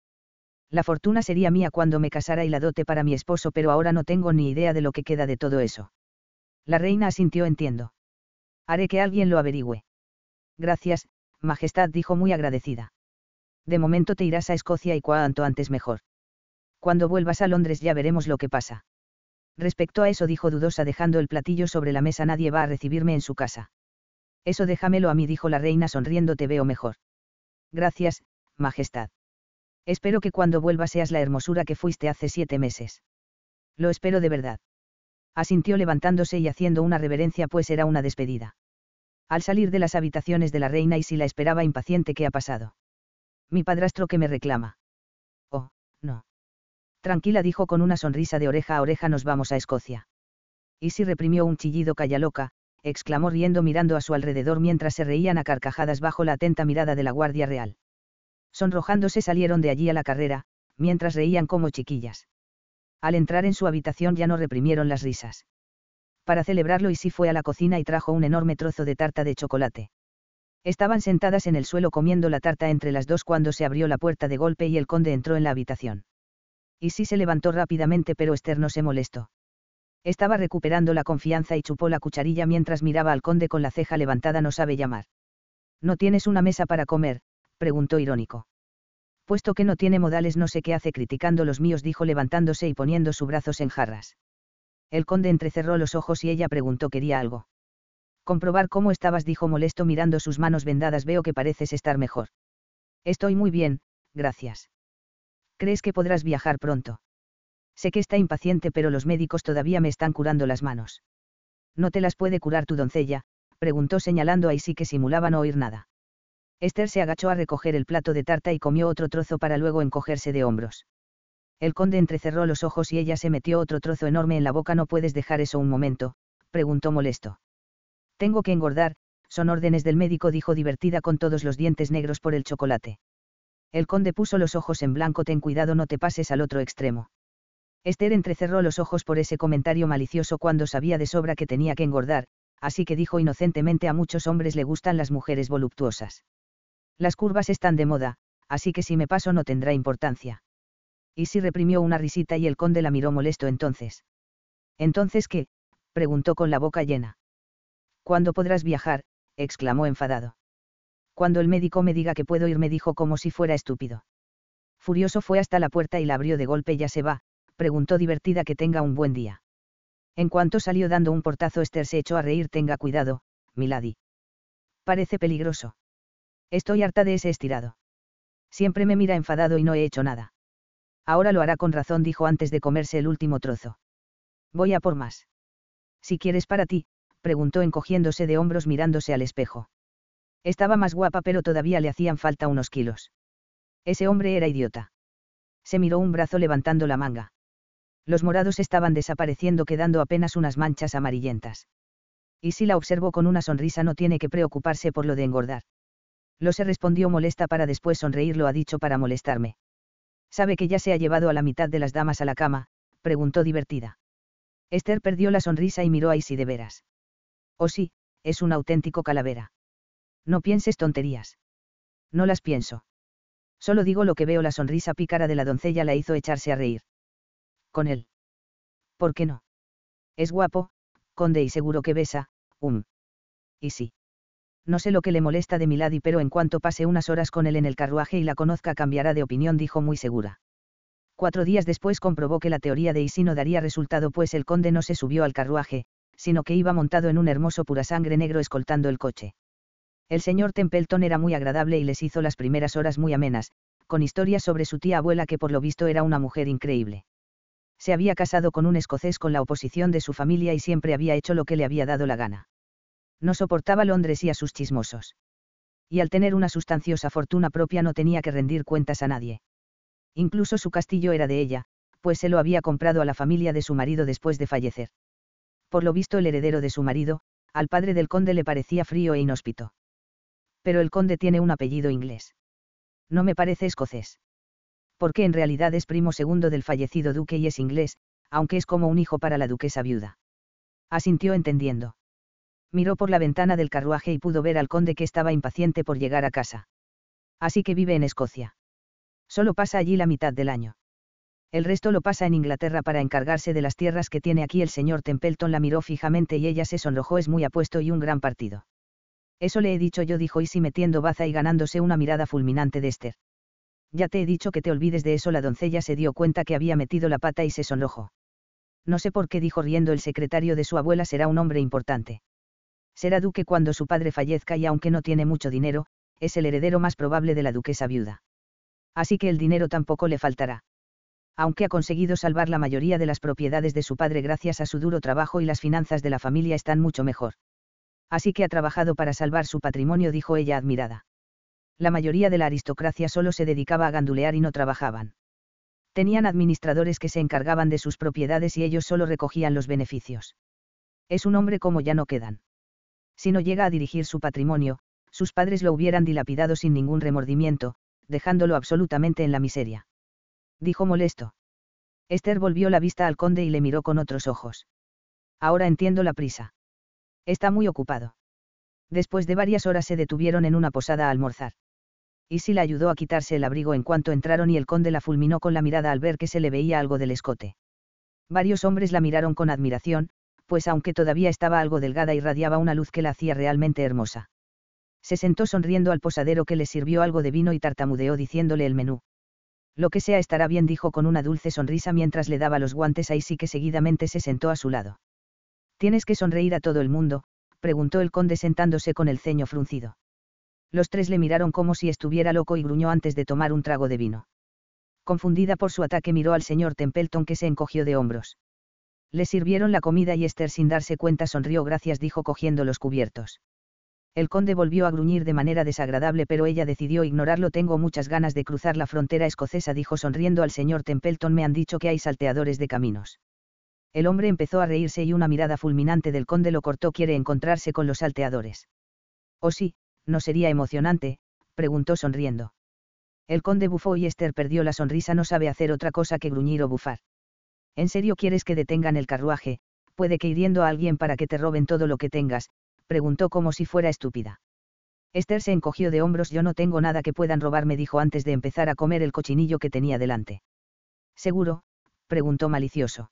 La fortuna sería mía cuando me casara y la dote para mi esposo, pero ahora no tengo ni idea de lo que queda de todo eso. La reina asintió entiendo. Haré que alguien lo averigüe. Gracias, Majestad dijo muy agradecida. De momento te irás a Escocia y cuanto antes mejor. Cuando vuelvas a Londres ya veremos lo que pasa. Respecto a eso dijo dudosa dejando el platillo sobre la mesa nadie va a recibirme en su casa. Eso déjamelo a mí dijo la reina sonriendo te veo mejor. Gracias, Majestad. Espero que cuando vuelvas seas la hermosura que fuiste hace siete meses. Lo espero de verdad asintió levantándose y haciendo una reverencia pues era una despedida. Al salir de las habitaciones de la reina y si la esperaba impaciente ¿qué ha pasado? Mi padrastro que me reclama. Oh, no. Tranquila dijo con una sonrisa de oreja a oreja nos vamos a Escocia. Y si reprimió un chillido calla loca, exclamó riendo mirando a su alrededor mientras se reían a carcajadas bajo la atenta mirada de la Guardia Real. Sonrojándose salieron de allí a la carrera, mientras reían como chiquillas. Al entrar en su habitación ya no reprimieron las risas. Para celebrarlo Isi fue a la cocina y trajo un enorme trozo de tarta de chocolate. Estaban sentadas en el suelo comiendo la tarta entre las dos cuando se abrió la puerta de golpe y el conde entró en la habitación. Isi se levantó rápidamente pero Esther no se molestó. Estaba recuperando la confianza y chupó la cucharilla mientras miraba al conde con la ceja levantada no sabe llamar. ¿No tienes una mesa para comer? preguntó irónico puesto que no tiene modales no sé qué hace criticando los míos, dijo levantándose y poniendo sus brazos en jarras. El conde entrecerró los ojos y ella preguntó quería algo. Comprobar cómo estabas, dijo molesto mirando sus manos vendadas, veo que pareces estar mejor. Estoy muy bien, gracias. ¿Crees que podrás viajar pronto? Sé que está impaciente, pero los médicos todavía me están curando las manos. ¿No te las puede curar tu doncella? preguntó señalando a sí que simulaba no oír nada. Esther se agachó a recoger el plato de tarta y comió otro trozo para luego encogerse de hombros. El conde entrecerró los ojos y ella se metió otro trozo enorme en la boca. ¿No puedes dejar eso un momento? preguntó molesto. Tengo que engordar, son órdenes del médico, dijo divertida con todos los dientes negros por el chocolate. El conde puso los ojos en blanco. Ten cuidado, no te pases al otro extremo. Esther entrecerró los ojos por ese comentario malicioso cuando sabía de sobra que tenía que engordar, así que dijo inocentemente a muchos hombres le gustan las mujeres voluptuosas. Las curvas están de moda, así que si me paso no tendrá importancia. Y si reprimió una risita y el conde la miró molesto entonces. ¿Entonces qué? preguntó con la boca llena. ¿Cuándo podrás viajar? exclamó enfadado. Cuando el médico me diga que puedo ir, me dijo como si fuera estúpido. Furioso fue hasta la puerta y la abrió de golpe. ¿Ya se va? preguntó divertida que tenga un buen día. En cuanto salió dando un portazo, Esther se echó a reír. Tenga cuidado, Milady. Parece peligroso. Estoy harta de ese estirado. Siempre me mira enfadado y no he hecho nada. Ahora lo hará con razón, dijo antes de comerse el último trozo. Voy a por más. Si quieres para ti, preguntó encogiéndose de hombros mirándose al espejo. Estaba más guapa pero todavía le hacían falta unos kilos. Ese hombre era idiota. Se miró un brazo levantando la manga. Los morados estaban desapareciendo quedando apenas unas manchas amarillentas. Y si la observó con una sonrisa no tiene que preocuparse por lo de engordar. Lo se respondió molesta para después sonreír, lo ha dicho para molestarme. ¿Sabe que ya se ha llevado a la mitad de las damas a la cama? preguntó divertida. Esther perdió la sonrisa y miró a Isi de veras. Oh sí, es un auténtico calavera. No pienses tonterías. No las pienso. Solo digo lo que veo, la sonrisa pícara de la doncella la hizo echarse a reír. Con él. ¿Por qué no? Es guapo, conde y seguro que besa, um. Y sí no sé lo que le molesta de Milady, pero en cuanto pase unas horas con él en el carruaje y la conozca cambiará de opinión, dijo muy segura. Cuatro días después comprobó que la teoría de Isi no daría resultado, pues el conde no se subió al carruaje, sino que iba montado en un hermoso pura sangre negro escoltando el coche. El señor Templeton era muy agradable y les hizo las primeras horas muy amenas, con historias sobre su tía abuela que por lo visto era una mujer increíble. Se había casado con un escocés con la oposición de su familia y siempre había hecho lo que le había dado la gana no soportaba Londres y a sus chismosos. Y al tener una sustanciosa fortuna propia no tenía que rendir cuentas a nadie. Incluso su castillo era de ella, pues se lo había comprado a la familia de su marido después de fallecer. Por lo visto el heredero de su marido, al padre del conde le parecía frío e inhóspito. Pero el conde tiene un apellido inglés. No me parece escocés. Porque en realidad es primo segundo del fallecido duque y es inglés, aunque es como un hijo para la duquesa viuda. Asintió entendiendo. Miró por la ventana del carruaje y pudo ver al conde que estaba impaciente por llegar a casa. Así que vive en Escocia. Solo pasa allí la mitad del año. El resto lo pasa en Inglaterra para encargarse de las tierras que tiene aquí el señor Templeton la miró fijamente y ella se sonrojó es muy apuesto y un gran partido. Eso le he dicho yo dijo Isi metiendo baza y ganándose una mirada fulminante de Esther. Ya te he dicho que te olvides de eso la doncella se dio cuenta que había metido la pata y se sonrojó. No sé por qué dijo riendo el secretario de su abuela será un hombre importante. Será duque cuando su padre fallezca y aunque no tiene mucho dinero, es el heredero más probable de la duquesa viuda. Así que el dinero tampoco le faltará aunque ha conseguido salvar la mayoría de las propiedades de su padre gracias a su duro trabajo y las finanzas de la familia están mucho mejor. Así que ha trabajado para salvar su patrimonio, dijo ella admirada. La mayoría de la aristocracia solo se dedicaba a gandulear y no trabajaban. Tenían administradores que se encargaban de sus propiedades y ellos solo recogían los beneficios. Es un hombre como ya no quedan. Si no llega a dirigir su patrimonio, sus padres lo hubieran dilapidado sin ningún remordimiento, dejándolo absolutamente en la miseria dijo molesto. Esther volvió la vista al conde y le miró con otros ojos. Ahora entiendo la prisa. Está muy ocupado. Después de varias horas se detuvieron en una posada a almorzar. Y si la ayudó a quitarse el abrigo en cuanto entraron y el conde la fulminó con la mirada al ver que se le veía algo del escote. Varios hombres la miraron con admiración, pues aunque todavía estaba algo delgada irradiaba una luz que la hacía realmente hermosa. Se sentó sonriendo al posadero que le sirvió algo de vino y tartamudeó diciéndole el menú. Lo que sea estará bien, dijo con una dulce sonrisa mientras le daba los guantes a Isi que seguidamente se sentó a su lado. ¿Tienes que sonreír a todo el mundo? preguntó el conde sentándose con el ceño fruncido. Los tres le miraron como si estuviera loco y gruñó antes de tomar un trago de vino. Confundida por su ataque miró al señor Templeton que se encogió de hombros. Le sirvieron la comida y Esther sin darse cuenta sonrió gracias dijo cogiendo los cubiertos. El conde volvió a gruñir de manera desagradable pero ella decidió ignorarlo. Tengo muchas ganas de cruzar la frontera escocesa, dijo sonriendo al señor Templeton. Me han dicho que hay salteadores de caminos. El hombre empezó a reírse y una mirada fulminante del conde lo cortó. Quiere encontrarse con los salteadores. ¿O sí, no sería emocionante? preguntó sonriendo. El conde bufó y Esther perdió la sonrisa. No sabe hacer otra cosa que gruñir o bufar. ¿En serio quieres que detengan el carruaje? Puede que hiriendo a alguien para que te roben todo lo que tengas, preguntó como si fuera estúpida. Esther se encogió de hombros. Yo no tengo nada que puedan robarme, dijo antes de empezar a comer el cochinillo que tenía delante. ¿Seguro? preguntó malicioso.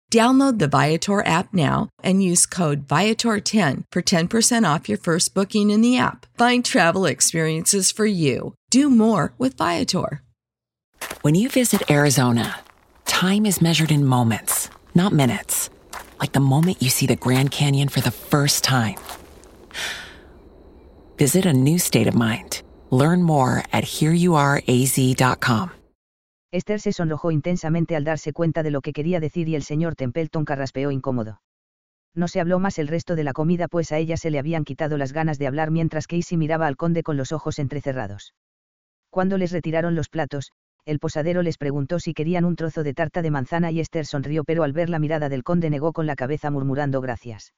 Download the Viator app now and use code Viator10 for 10% off your first booking in the app. Find travel experiences for you. Do more with Viator. When you visit Arizona, time is measured in moments, not minutes. Like the moment you see the Grand Canyon for the first time. Visit a new state of mind. Learn more at hereyouareaz.com. Esther se sonrojó intensamente al darse cuenta de lo que quería decir y el señor Templeton carraspeó incómodo. No se habló más el resto de la comida pues a ella se le habían quitado las ganas de hablar mientras Casey miraba al conde con los ojos entrecerrados. Cuando les retiraron los platos, el posadero les preguntó si querían un trozo de tarta de manzana y Esther sonrió pero al ver la mirada del conde negó con la cabeza murmurando gracias.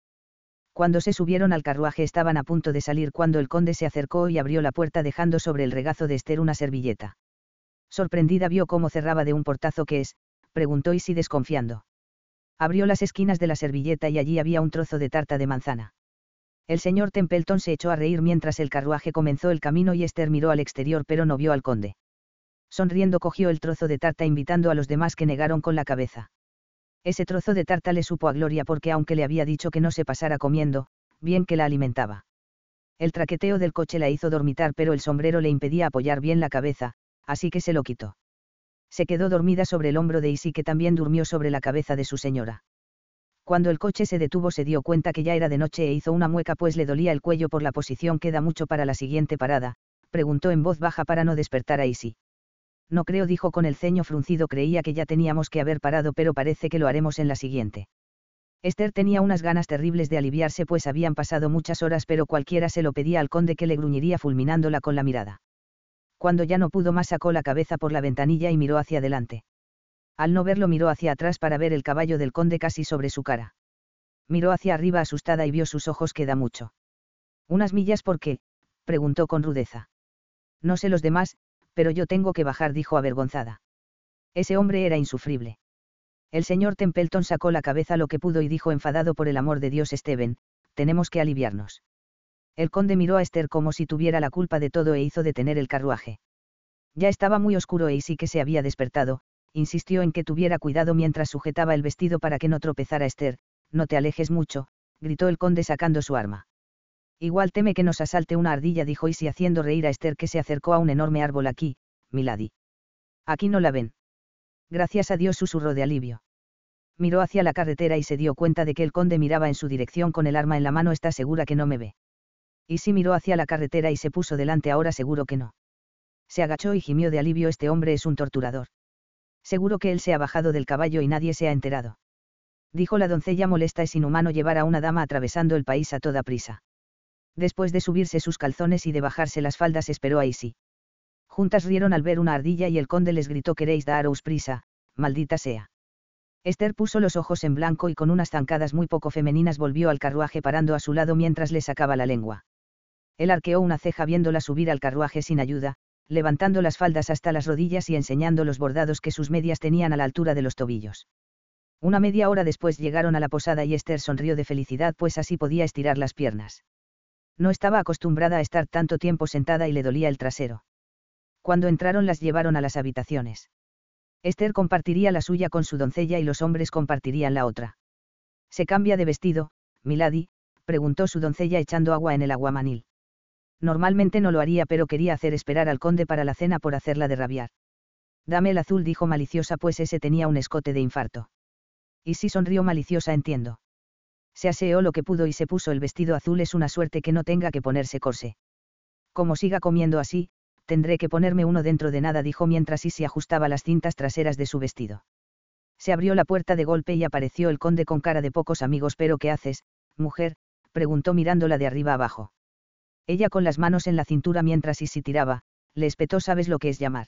Cuando se subieron al carruaje estaban a punto de salir cuando el conde se acercó y abrió la puerta dejando sobre el regazo de Esther una servilleta. Sorprendida vio cómo cerraba de un portazo que es, preguntó Isi desconfiando. Abrió las esquinas de la servilleta y allí había un trozo de tarta de manzana. El señor Templeton se echó a reír mientras el carruaje comenzó el camino y Esther miró al exterior pero no vio al conde. Sonriendo cogió el trozo de tarta invitando a los demás que negaron con la cabeza. Ese trozo de tarta le supo a Gloria porque aunque le había dicho que no se pasara comiendo, bien que la alimentaba. El traqueteo del coche la hizo dormitar pero el sombrero le impedía apoyar bien la cabeza, así que se lo quitó. Se quedó dormida sobre el hombro de Isi que también durmió sobre la cabeza de su señora. Cuando el coche se detuvo se dio cuenta que ya era de noche e hizo una mueca pues le dolía el cuello por la posición que da mucho para la siguiente parada, preguntó en voz baja para no despertar a Isi. No creo, dijo con el ceño fruncido, creía que ya teníamos que haber parado, pero parece que lo haremos en la siguiente. Esther tenía unas ganas terribles de aliviarse, pues habían pasado muchas horas, pero cualquiera se lo pedía al conde que le gruñiría fulminándola con la mirada. Cuando ya no pudo más, sacó la cabeza por la ventanilla y miró hacia adelante. Al no verlo, miró hacia atrás para ver el caballo del conde casi sobre su cara. Miró hacia arriba asustada y vio sus ojos que da mucho. ¿Unas millas por qué? preguntó con rudeza. No sé los demás, pero yo tengo que bajar, dijo avergonzada. Ese hombre era insufrible. El señor Templeton sacó la cabeza lo que pudo y dijo enfadado por el amor de Dios Steven, tenemos que aliviarnos. El conde miró a Esther como si tuviera la culpa de todo e hizo detener el carruaje. Ya estaba muy oscuro e sí que se había despertado, insistió en que tuviera cuidado mientras sujetaba el vestido para que no tropezara Esther, no te alejes mucho, gritó el conde sacando su arma. Igual teme que nos asalte una ardilla, dijo Isi haciendo reír a Esther que se acercó a un enorme árbol aquí, Milady. Aquí no la ven. Gracias a Dios susurró de alivio. Miró hacia la carretera y se dio cuenta de que el conde miraba en su dirección con el arma en la mano. Está segura que no me ve. Isi miró hacia la carretera y se puso delante. Ahora seguro que no. Se agachó y gimió de alivio. Este hombre es un torturador. Seguro que él se ha bajado del caballo y nadie se ha enterado. Dijo la doncella molesta es inhumano llevar a una dama atravesando el país a toda prisa. Después de subirse sus calzones y de bajarse las faldas esperó a Isi. Juntas rieron al ver una ardilla y el conde les gritó queréis daros prisa, maldita sea. Esther puso los ojos en blanco y con unas zancadas muy poco femeninas volvió al carruaje parando a su lado mientras le sacaba la lengua. Él arqueó una ceja viéndola subir al carruaje sin ayuda, levantando las faldas hasta las rodillas y enseñando los bordados que sus medias tenían a la altura de los tobillos. Una media hora después llegaron a la posada y Esther sonrió de felicidad pues así podía estirar las piernas. No estaba acostumbrada a estar tanto tiempo sentada y le dolía el trasero. Cuando entraron las llevaron a las habitaciones. Esther compartiría la suya con su doncella y los hombres compartirían la otra. ¿Se cambia de vestido, Milady? preguntó su doncella echando agua en el aguamanil. Normalmente no lo haría, pero quería hacer esperar al conde para la cena por hacerla de rabiar. Dame el azul, dijo maliciosa, pues ese tenía un escote de infarto. Y si sonrió maliciosa, entiendo. Se aseó lo que pudo y se puso el vestido azul, es una suerte que no tenga que ponerse corsé. Como siga comiendo así, tendré que ponerme uno dentro de nada, dijo mientras Isi ajustaba las cintas traseras de su vestido. Se abrió la puerta de golpe y apareció el conde con cara de pocos amigos. ¿Pero qué haces, mujer? preguntó mirándola de arriba abajo. Ella con las manos en la cintura mientras Isi tiraba, le espetó ¿sabes lo que es llamar?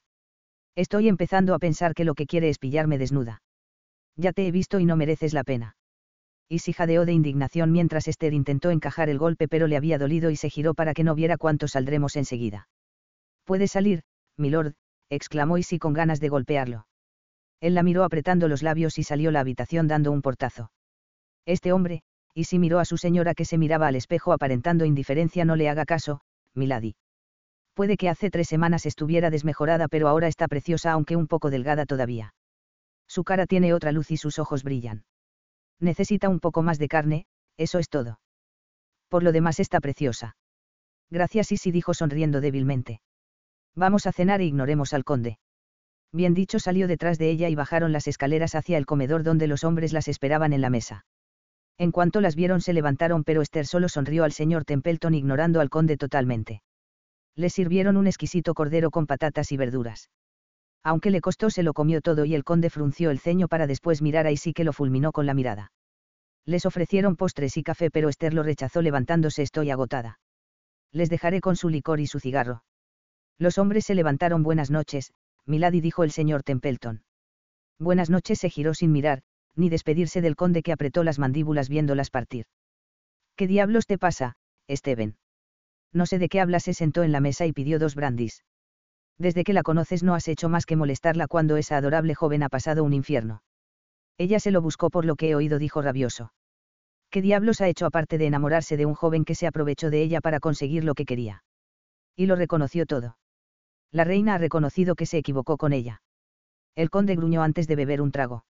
Estoy empezando a pensar que lo que quiere es pillarme desnuda. Ya te he visto y no mereces la pena. Isi jadeó de indignación mientras Esther intentó encajar el golpe pero le había dolido y se giró para que no viera cuánto saldremos enseguida. Puede salir, milord, exclamó Isi con ganas de golpearlo. Él la miró apretando los labios y salió la habitación dando un portazo. Este hombre, Isi miró a su señora que se miraba al espejo aparentando indiferencia, no le haga caso, Milady. Puede que hace tres semanas estuviera desmejorada pero ahora está preciosa aunque un poco delgada todavía. Su cara tiene otra luz y sus ojos brillan. Necesita un poco más de carne, eso es todo. Por lo demás está preciosa. Gracias Isi dijo sonriendo débilmente. Vamos a cenar e ignoremos al conde. Bien dicho salió detrás de ella y bajaron las escaleras hacia el comedor donde los hombres las esperaban en la mesa. En cuanto las vieron se levantaron pero Esther solo sonrió al señor Templeton ignorando al conde totalmente. Le sirvieron un exquisito cordero con patatas y verduras. Aunque le costó se lo comió todo y el conde frunció el ceño para después mirar a Isi que lo fulminó con la mirada. Les ofrecieron postres y café pero Esther lo rechazó levantándose estoy agotada. Les dejaré con su licor y su cigarro. Los hombres se levantaron buenas noches, Milady dijo el señor Templeton. Buenas noches se giró sin mirar, ni despedirse del conde que apretó las mandíbulas viéndolas partir. ¿Qué diablos te pasa, Steven? No sé de qué hablas, se sentó en la mesa y pidió dos brandis. Desde que la conoces no has hecho más que molestarla cuando esa adorable joven ha pasado un infierno. Ella se lo buscó por lo que he oído, dijo rabioso. ¿Qué diablos ha hecho aparte de enamorarse de un joven que se aprovechó de ella para conseguir lo que quería? Y lo reconoció todo. La reina ha reconocido que se equivocó con ella. El conde gruñó antes de beber un trago.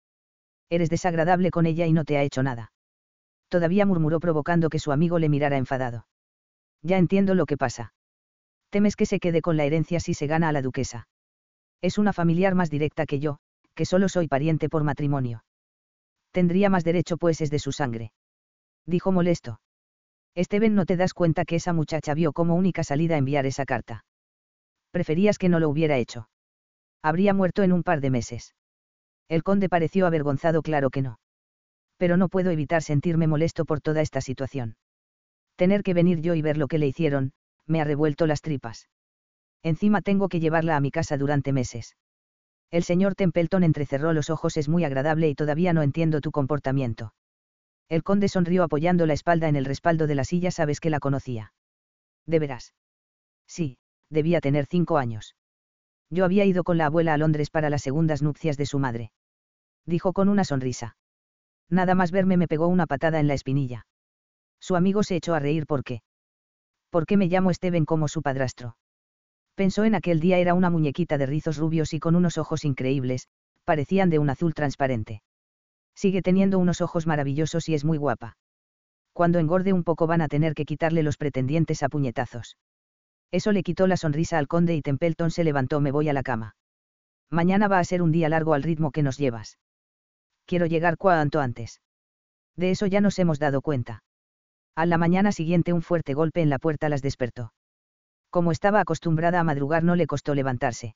Eres desagradable con ella y no te ha hecho nada. Todavía murmuró provocando que su amigo le mirara enfadado. Ya entiendo lo que pasa. Temes que se quede con la herencia si se gana a la duquesa. Es una familiar más directa que yo, que solo soy pariente por matrimonio. Tendría más derecho pues es de su sangre. Dijo molesto. Esteban, no te das cuenta que esa muchacha vio como única salida enviar esa carta. Preferías que no lo hubiera hecho. Habría muerto en un par de meses. El conde pareció avergonzado, claro que no. Pero no puedo evitar sentirme molesto por toda esta situación. Tener que venir yo y ver lo que le hicieron, me ha revuelto las tripas. Encima tengo que llevarla a mi casa durante meses. El señor Templeton entrecerró los ojos, es muy agradable y todavía no entiendo tu comportamiento. El conde sonrió apoyando la espalda en el respaldo de la silla, sabes que la conocía. ¿De veras? Sí, debía tener cinco años. Yo había ido con la abuela a Londres para las segundas nupcias de su madre. Dijo con una sonrisa. Nada más verme me pegó una patada en la espinilla. Su amigo se echó a reír porque. ¿Por qué me llamo Steven como su padrastro? Pensó en aquel día era una muñequita de rizos rubios y con unos ojos increíbles, parecían de un azul transparente. Sigue teniendo unos ojos maravillosos y es muy guapa. Cuando engorde un poco van a tener que quitarle los pretendientes a puñetazos. Eso le quitó la sonrisa al conde y Templeton se levantó me voy a la cama. Mañana va a ser un día largo al ritmo que nos llevas. Quiero llegar cuanto antes. De eso ya nos hemos dado cuenta. A la mañana siguiente un fuerte golpe en la puerta las despertó. Como estaba acostumbrada a madrugar no le costó levantarse.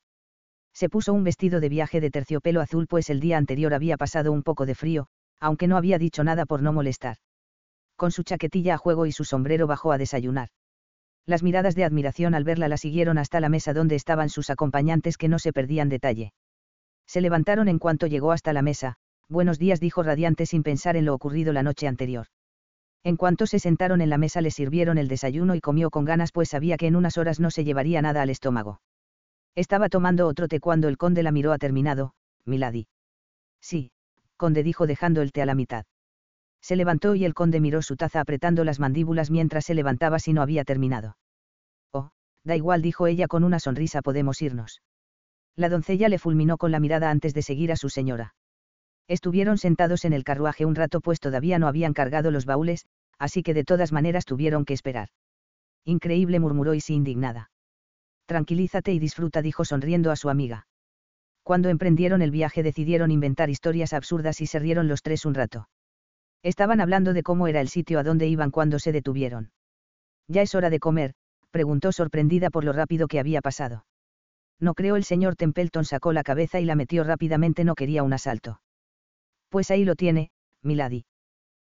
Se puso un vestido de viaje de terciopelo azul pues el día anterior había pasado un poco de frío, aunque no había dicho nada por no molestar. Con su chaquetilla a juego y su sombrero bajó a desayunar. Las miradas de admiración al verla la siguieron hasta la mesa donde estaban sus acompañantes que no se perdían detalle. Se levantaron en cuanto llegó hasta la mesa, buenos días dijo radiante sin pensar en lo ocurrido la noche anterior. En cuanto se sentaron en la mesa le sirvieron el desayuno y comió con ganas pues sabía que en unas horas no se llevaría nada al estómago. Estaba tomando otro té cuando el conde la miró a terminado, Milady. Sí, conde dijo dejando el té a la mitad. Se levantó y el conde miró su taza apretando las mandíbulas mientras se levantaba si no había terminado. Oh, da igual dijo ella con una sonrisa podemos irnos. La doncella le fulminó con la mirada antes de seguir a su señora. Estuvieron sentados en el carruaje un rato pues todavía no habían cargado los baúles, así que de todas maneras tuvieron que esperar. Increíble murmuró y indignada. Tranquilízate y disfruta, dijo sonriendo a su amiga. Cuando emprendieron el viaje decidieron inventar historias absurdas y se rieron los tres un rato. Estaban hablando de cómo era el sitio a donde iban cuando se detuvieron. Ya es hora de comer, preguntó sorprendida por lo rápido que había pasado. No creo el señor Templeton sacó la cabeza y la metió rápidamente, no quería un asalto. Pues ahí lo tiene, Milady.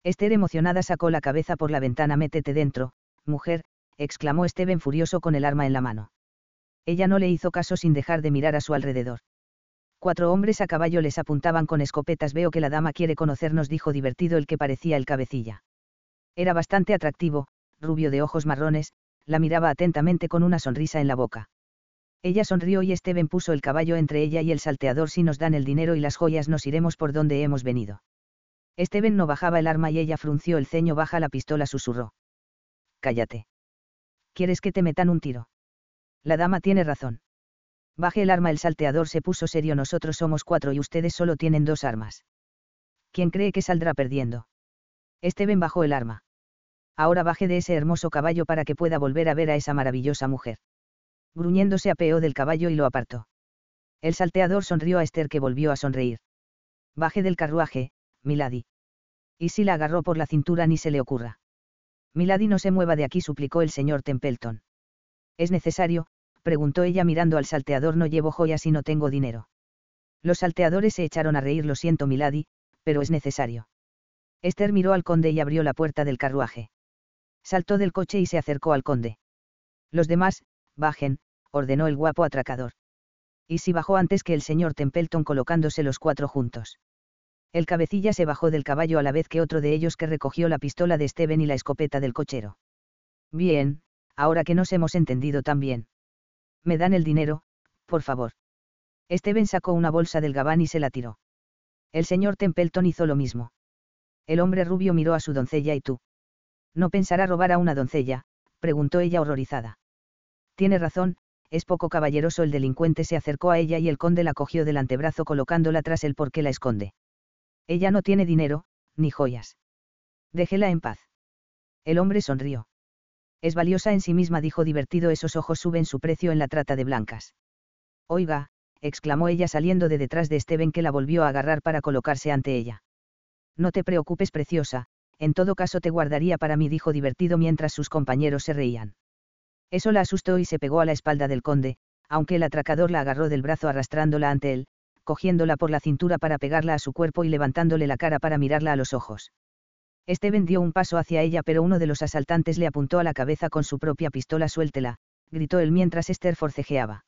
Esther emocionada sacó la cabeza por la ventana, métete dentro, mujer, exclamó Steven furioso con el arma en la mano. Ella no le hizo caso sin dejar de mirar a su alrededor. Cuatro hombres a caballo les apuntaban con escopetas. Veo que la dama quiere conocernos, dijo divertido el que parecía el cabecilla. Era bastante atractivo, rubio de ojos marrones, la miraba atentamente con una sonrisa en la boca. Ella sonrió y Steven puso el caballo entre ella y el salteador. Si nos dan el dinero y las joyas nos iremos por donde hemos venido. Steven no bajaba el arma y ella frunció el ceño. Baja la pistola, susurró. Cállate. ¿Quieres que te metan un tiro? La dama tiene razón. Baje el arma, el salteador se puso serio. Nosotros somos cuatro y ustedes solo tienen dos armas. ¿Quién cree que saldrá perdiendo? Esteban bajó el arma. Ahora baje de ese hermoso caballo para que pueda volver a ver a esa maravillosa mujer. Gruñendo se apeó del caballo y lo apartó. El salteador sonrió a Esther que volvió a sonreír. Baje del carruaje, Milady. Y si la agarró por la cintura ni se le ocurra. Milady no se mueva de aquí, suplicó el señor Templeton. Es necesario, preguntó ella mirando al salteador no llevo joyas y no tengo dinero. Los salteadores se echaron a reír lo siento Milady, pero es necesario. Esther miró al conde y abrió la puerta del carruaje. Saltó del coche y se acercó al conde. Los demás, bajen, ordenó el guapo atracador. Y si bajó antes que el señor Templeton colocándose los cuatro juntos. El cabecilla se bajó del caballo a la vez que otro de ellos que recogió la pistola de Steven y la escopeta del cochero. Bien, ahora que nos hemos entendido tan bien. Me dan el dinero, por favor. Steven sacó una bolsa del gabán y se la tiró. El señor Templeton hizo lo mismo. El hombre rubio miró a su doncella y tú. ¿No pensará robar a una doncella? preguntó ella horrorizada. Tiene razón, es poco caballeroso el delincuente se acercó a ella y el conde la cogió del antebrazo colocándola tras él porque la esconde. Ella no tiene dinero, ni joyas. Déjela en paz. El hombre sonrió. Es valiosa en sí misma, dijo divertido, esos ojos suben su precio en la trata de blancas. Oiga, exclamó ella saliendo de detrás de Steven que la volvió a agarrar para colocarse ante ella. No te preocupes, preciosa, en todo caso te guardaría para mí, dijo divertido mientras sus compañeros se reían. Eso la asustó y se pegó a la espalda del conde, aunque el atracador la agarró del brazo arrastrándola ante él, cogiéndola por la cintura para pegarla a su cuerpo y levantándole la cara para mirarla a los ojos. Steven dio un paso hacia ella pero uno de los asaltantes le apuntó a la cabeza con su propia pistola suéltela, gritó él mientras Esther forcejeaba.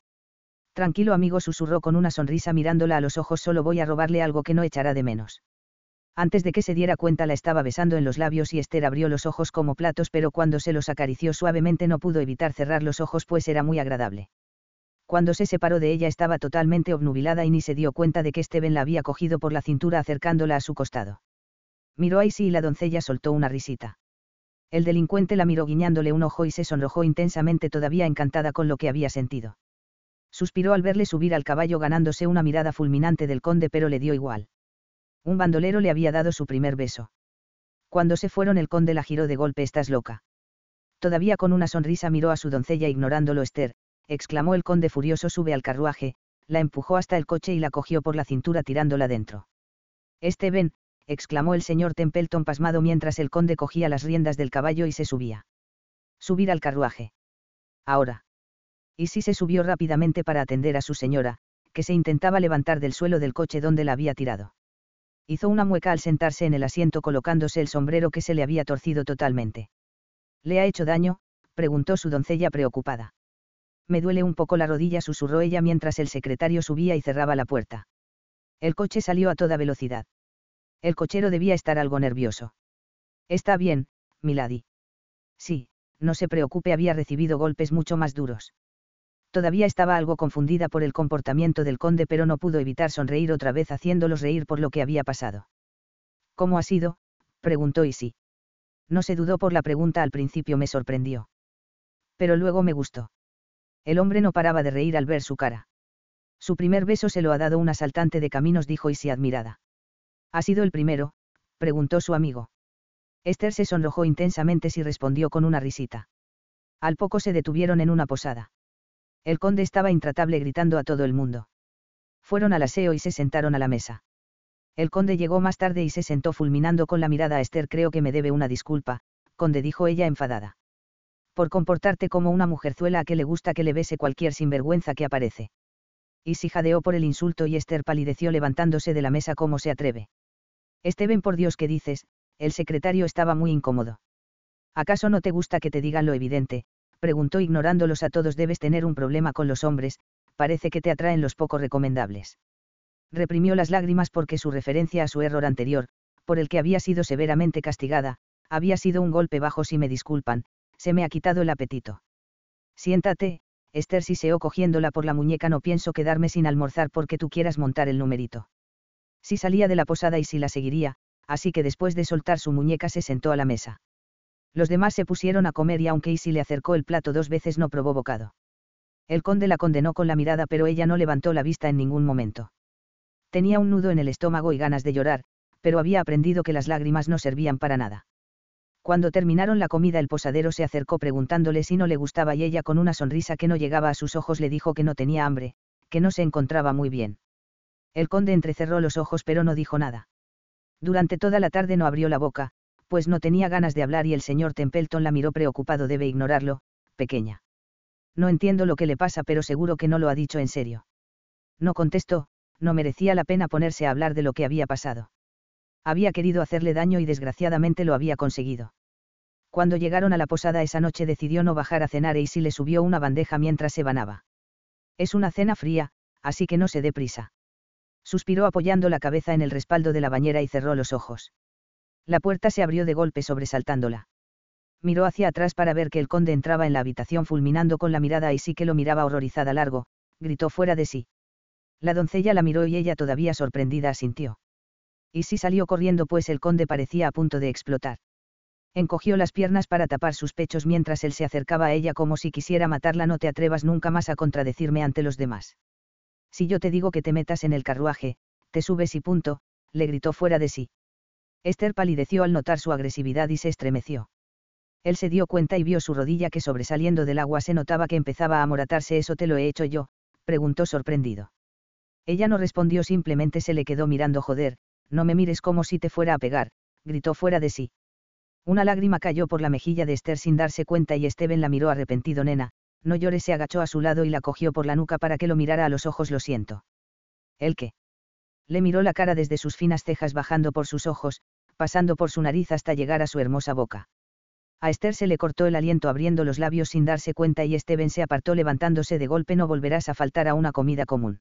Tranquilo amigo susurró con una sonrisa mirándola a los ojos solo voy a robarle algo que no echará de menos. Antes de que se diera cuenta la estaba besando en los labios y Esther abrió los ojos como platos pero cuando se los acarició suavemente no pudo evitar cerrar los ojos pues era muy agradable. Cuando se separó de ella estaba totalmente obnubilada y ni se dio cuenta de que Steven la había cogido por la cintura acercándola a su costado. Miró a Icy y la doncella soltó una risita. El delincuente la miró guiñándole un ojo y se sonrojó intensamente todavía encantada con lo que había sentido. Suspiró al verle subir al caballo ganándose una mirada fulminante del conde pero le dio igual. Un bandolero le había dado su primer beso. Cuando se fueron el conde la giró de golpe estás loca. Todavía con una sonrisa miró a su doncella ignorándolo Esther, exclamó el conde furioso sube al carruaje, la empujó hasta el coche y la cogió por la cintura tirándola dentro. Este ven, exclamó el señor Templeton pasmado mientras el conde cogía las riendas del caballo y se subía. Subir al carruaje. Ahora. Y si se subió rápidamente para atender a su señora, que se intentaba levantar del suelo del coche donde la había tirado. Hizo una mueca al sentarse en el asiento colocándose el sombrero que se le había torcido totalmente. ¿Le ha hecho daño? preguntó su doncella preocupada me duele un poco la rodilla, susurró ella mientras el secretario subía y cerraba la puerta. El coche salió a toda velocidad. El cochero debía estar algo nervioso. Está bien, Milady. Sí, no se preocupe, había recibido golpes mucho más duros. Todavía estaba algo confundida por el comportamiento del conde, pero no pudo evitar sonreír otra vez haciéndolos reír por lo que había pasado. ¿Cómo ha sido? preguntó Isi. No se dudó por la pregunta al principio me sorprendió. Pero luego me gustó. El hombre no paraba de reír al ver su cara. Su primer beso se lo ha dado un asaltante de caminos, dijo Isi admirada. ¿Ha sido el primero? preguntó su amigo. Esther se sonrojó intensamente y respondió con una risita. Al poco se detuvieron en una posada. El conde estaba intratable gritando a todo el mundo. Fueron al aseo y se sentaron a la mesa. El conde llegó más tarde y se sentó fulminando con la mirada a Esther. Creo que me debe una disculpa, conde dijo ella enfadada por comportarte como una mujerzuela a que le gusta que le bese cualquier sinvergüenza que aparece. Y si jadeó por el insulto y Esther palideció levantándose de la mesa como se atreve. Esteban, por Dios que dices, el secretario estaba muy incómodo. ¿Acaso no te gusta que te digan lo evidente? preguntó ignorándolos a todos. Debes tener un problema con los hombres, parece que te atraen los poco recomendables. Reprimió las lágrimas porque su referencia a su error anterior, por el que había sido severamente castigada, había sido un golpe bajo si me disculpan, se me ha quitado el apetito. Siéntate, Esther siseó cogiéndola por la muñeca no pienso quedarme sin almorzar porque tú quieras montar el numerito. Si salía de la posada y si la seguiría, así que después de soltar su muñeca se sentó a la mesa. Los demás se pusieron a comer y aunque Isi le acercó el plato dos veces no probó bocado. El conde la condenó con la mirada pero ella no levantó la vista en ningún momento. Tenía un nudo en el estómago y ganas de llorar, pero había aprendido que las lágrimas no servían para nada. Cuando terminaron la comida el posadero se acercó preguntándole si no le gustaba y ella con una sonrisa que no llegaba a sus ojos le dijo que no tenía hambre, que no se encontraba muy bien. El conde entrecerró los ojos pero no dijo nada. Durante toda la tarde no abrió la boca, pues no tenía ganas de hablar y el señor Templeton la miró preocupado debe ignorarlo, pequeña. No entiendo lo que le pasa pero seguro que no lo ha dicho en serio. No contestó, no merecía la pena ponerse a hablar de lo que había pasado. Había querido hacerle daño y desgraciadamente lo había conseguido. Cuando llegaron a la posada esa noche decidió no bajar a cenar y si le subió una bandeja mientras se banaba. Es una cena fría, así que no se dé prisa. Suspiró apoyando la cabeza en el respaldo de la bañera y cerró los ojos. La puerta se abrió de golpe sobresaltándola. Miró hacia atrás para ver que el conde entraba en la habitación fulminando con la mirada y sí que lo miraba horrorizada largo, gritó fuera de sí. La doncella la miró y ella todavía sorprendida asintió. Y sí salió corriendo pues el conde parecía a punto de explotar encogió las piernas para tapar sus pechos mientras él se acercaba a ella como si quisiera matarla. No te atrevas nunca más a contradecirme ante los demás. Si yo te digo que te metas en el carruaje, te subes y punto, le gritó fuera de sí. Esther palideció al notar su agresividad y se estremeció. Él se dio cuenta y vio su rodilla que sobresaliendo del agua se notaba que empezaba a amoratarse. ¿Eso te lo he hecho yo? preguntó sorprendido. Ella no respondió, simplemente se le quedó mirando. Joder, no me mires como si te fuera a pegar, gritó fuera de sí. Una lágrima cayó por la mejilla de Esther sin darse cuenta y Steven la miró arrepentido. Nena, no llores, se agachó a su lado y la cogió por la nuca para que lo mirara a los ojos. Lo siento. ¿El qué? Le miró la cara desde sus finas cejas bajando por sus ojos, pasando por su nariz hasta llegar a su hermosa boca. A Esther se le cortó el aliento abriendo los labios sin darse cuenta y Steven se apartó levantándose de golpe no volverás a faltar a una comida común.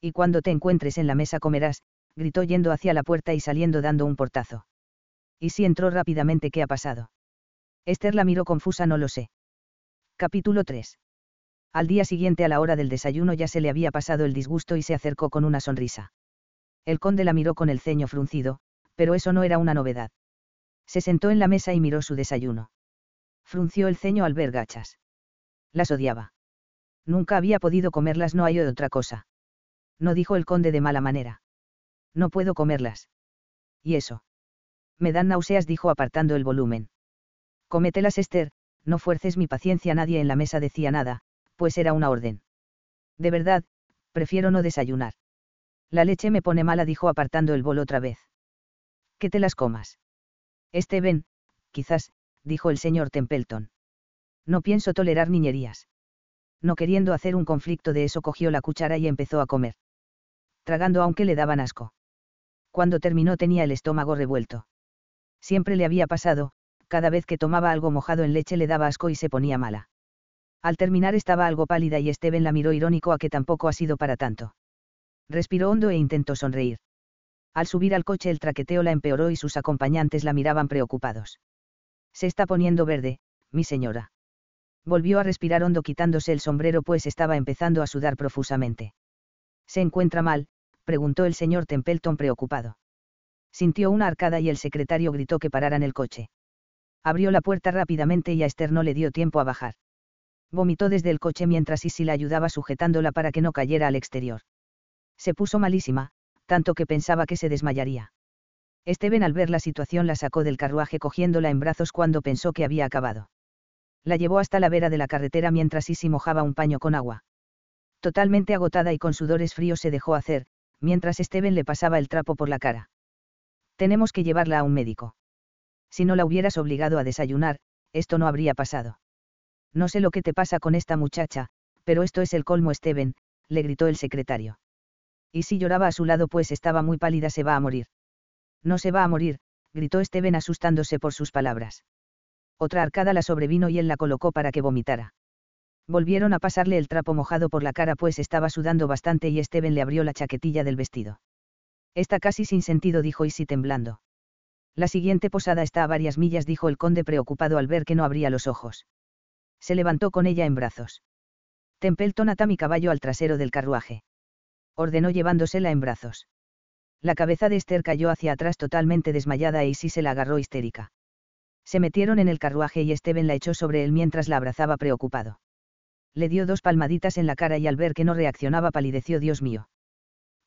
Y cuando te encuentres en la mesa comerás, gritó yendo hacia la puerta y saliendo dando un portazo. Y si entró rápidamente, ¿qué ha pasado? Esther la miró confusa, no lo sé. Capítulo 3. Al día siguiente a la hora del desayuno ya se le había pasado el disgusto y se acercó con una sonrisa. El conde la miró con el ceño fruncido, pero eso no era una novedad. Se sentó en la mesa y miró su desayuno. Frunció el ceño al ver gachas. Las odiaba. Nunca había podido comerlas, no hay otra cosa. No dijo el conde de mala manera. No puedo comerlas. ¿Y eso? Me dan náuseas, dijo apartando el volumen. Cómetelas, Esther, no fuerces mi paciencia. Nadie en la mesa decía nada, pues era una orden. De verdad, prefiero no desayunar. La leche me pone mala, dijo apartando el bol otra vez. Que te las comas. Steven, quizás, dijo el señor Templeton. No pienso tolerar niñerías. No queriendo hacer un conflicto de eso, cogió la cuchara y empezó a comer. Tragando aunque le daban asco. Cuando terminó tenía el estómago revuelto. Siempre le había pasado, cada vez que tomaba algo mojado en leche le daba asco y se ponía mala. Al terminar estaba algo pálida y Steven la miró irónico a que tampoco ha sido para tanto. Respiró hondo e intentó sonreír. Al subir al coche el traqueteo la empeoró y sus acompañantes la miraban preocupados. Se está poniendo verde, mi señora. Volvió a respirar hondo quitándose el sombrero pues estaba empezando a sudar profusamente. ¿Se encuentra mal? preguntó el señor Templeton preocupado. Sintió una arcada y el secretario gritó que pararan el coche. Abrió la puerta rápidamente y a Esther no le dio tiempo a bajar. Vomitó desde el coche mientras Isi la ayudaba sujetándola para que no cayera al exterior. Se puso malísima, tanto que pensaba que se desmayaría. Esteban al ver la situación la sacó del carruaje cogiéndola en brazos cuando pensó que había acabado. La llevó hasta la vera de la carretera mientras Isi mojaba un paño con agua. Totalmente agotada y con sudores fríos se dejó hacer, mientras Esteban le pasaba el trapo por la cara. Tenemos que llevarla a un médico. Si no la hubieras obligado a desayunar, esto no habría pasado. No sé lo que te pasa con esta muchacha, pero esto es el colmo Esteban, le gritó el secretario. Y si lloraba a su lado pues estaba muy pálida se va a morir. No se va a morir, gritó Steven asustándose por sus palabras. Otra arcada la sobrevino y él la colocó para que vomitara. Volvieron a pasarle el trapo mojado por la cara pues estaba sudando bastante y Steven le abrió la chaquetilla del vestido. Está casi sin sentido, dijo Isi temblando. La siguiente posada está a varias millas, dijo el conde preocupado al ver que no abría los ojos. Se levantó con ella en brazos. Templeton ata mi caballo al trasero del carruaje ordenó llevándosela en brazos. La cabeza de Esther cayó hacia atrás totalmente desmayada e Isi se la agarró histérica. Se metieron en el carruaje y Steven la echó sobre él mientras la abrazaba preocupado. Le dio dos palmaditas en la cara y al ver que no reaccionaba palideció Dios mío.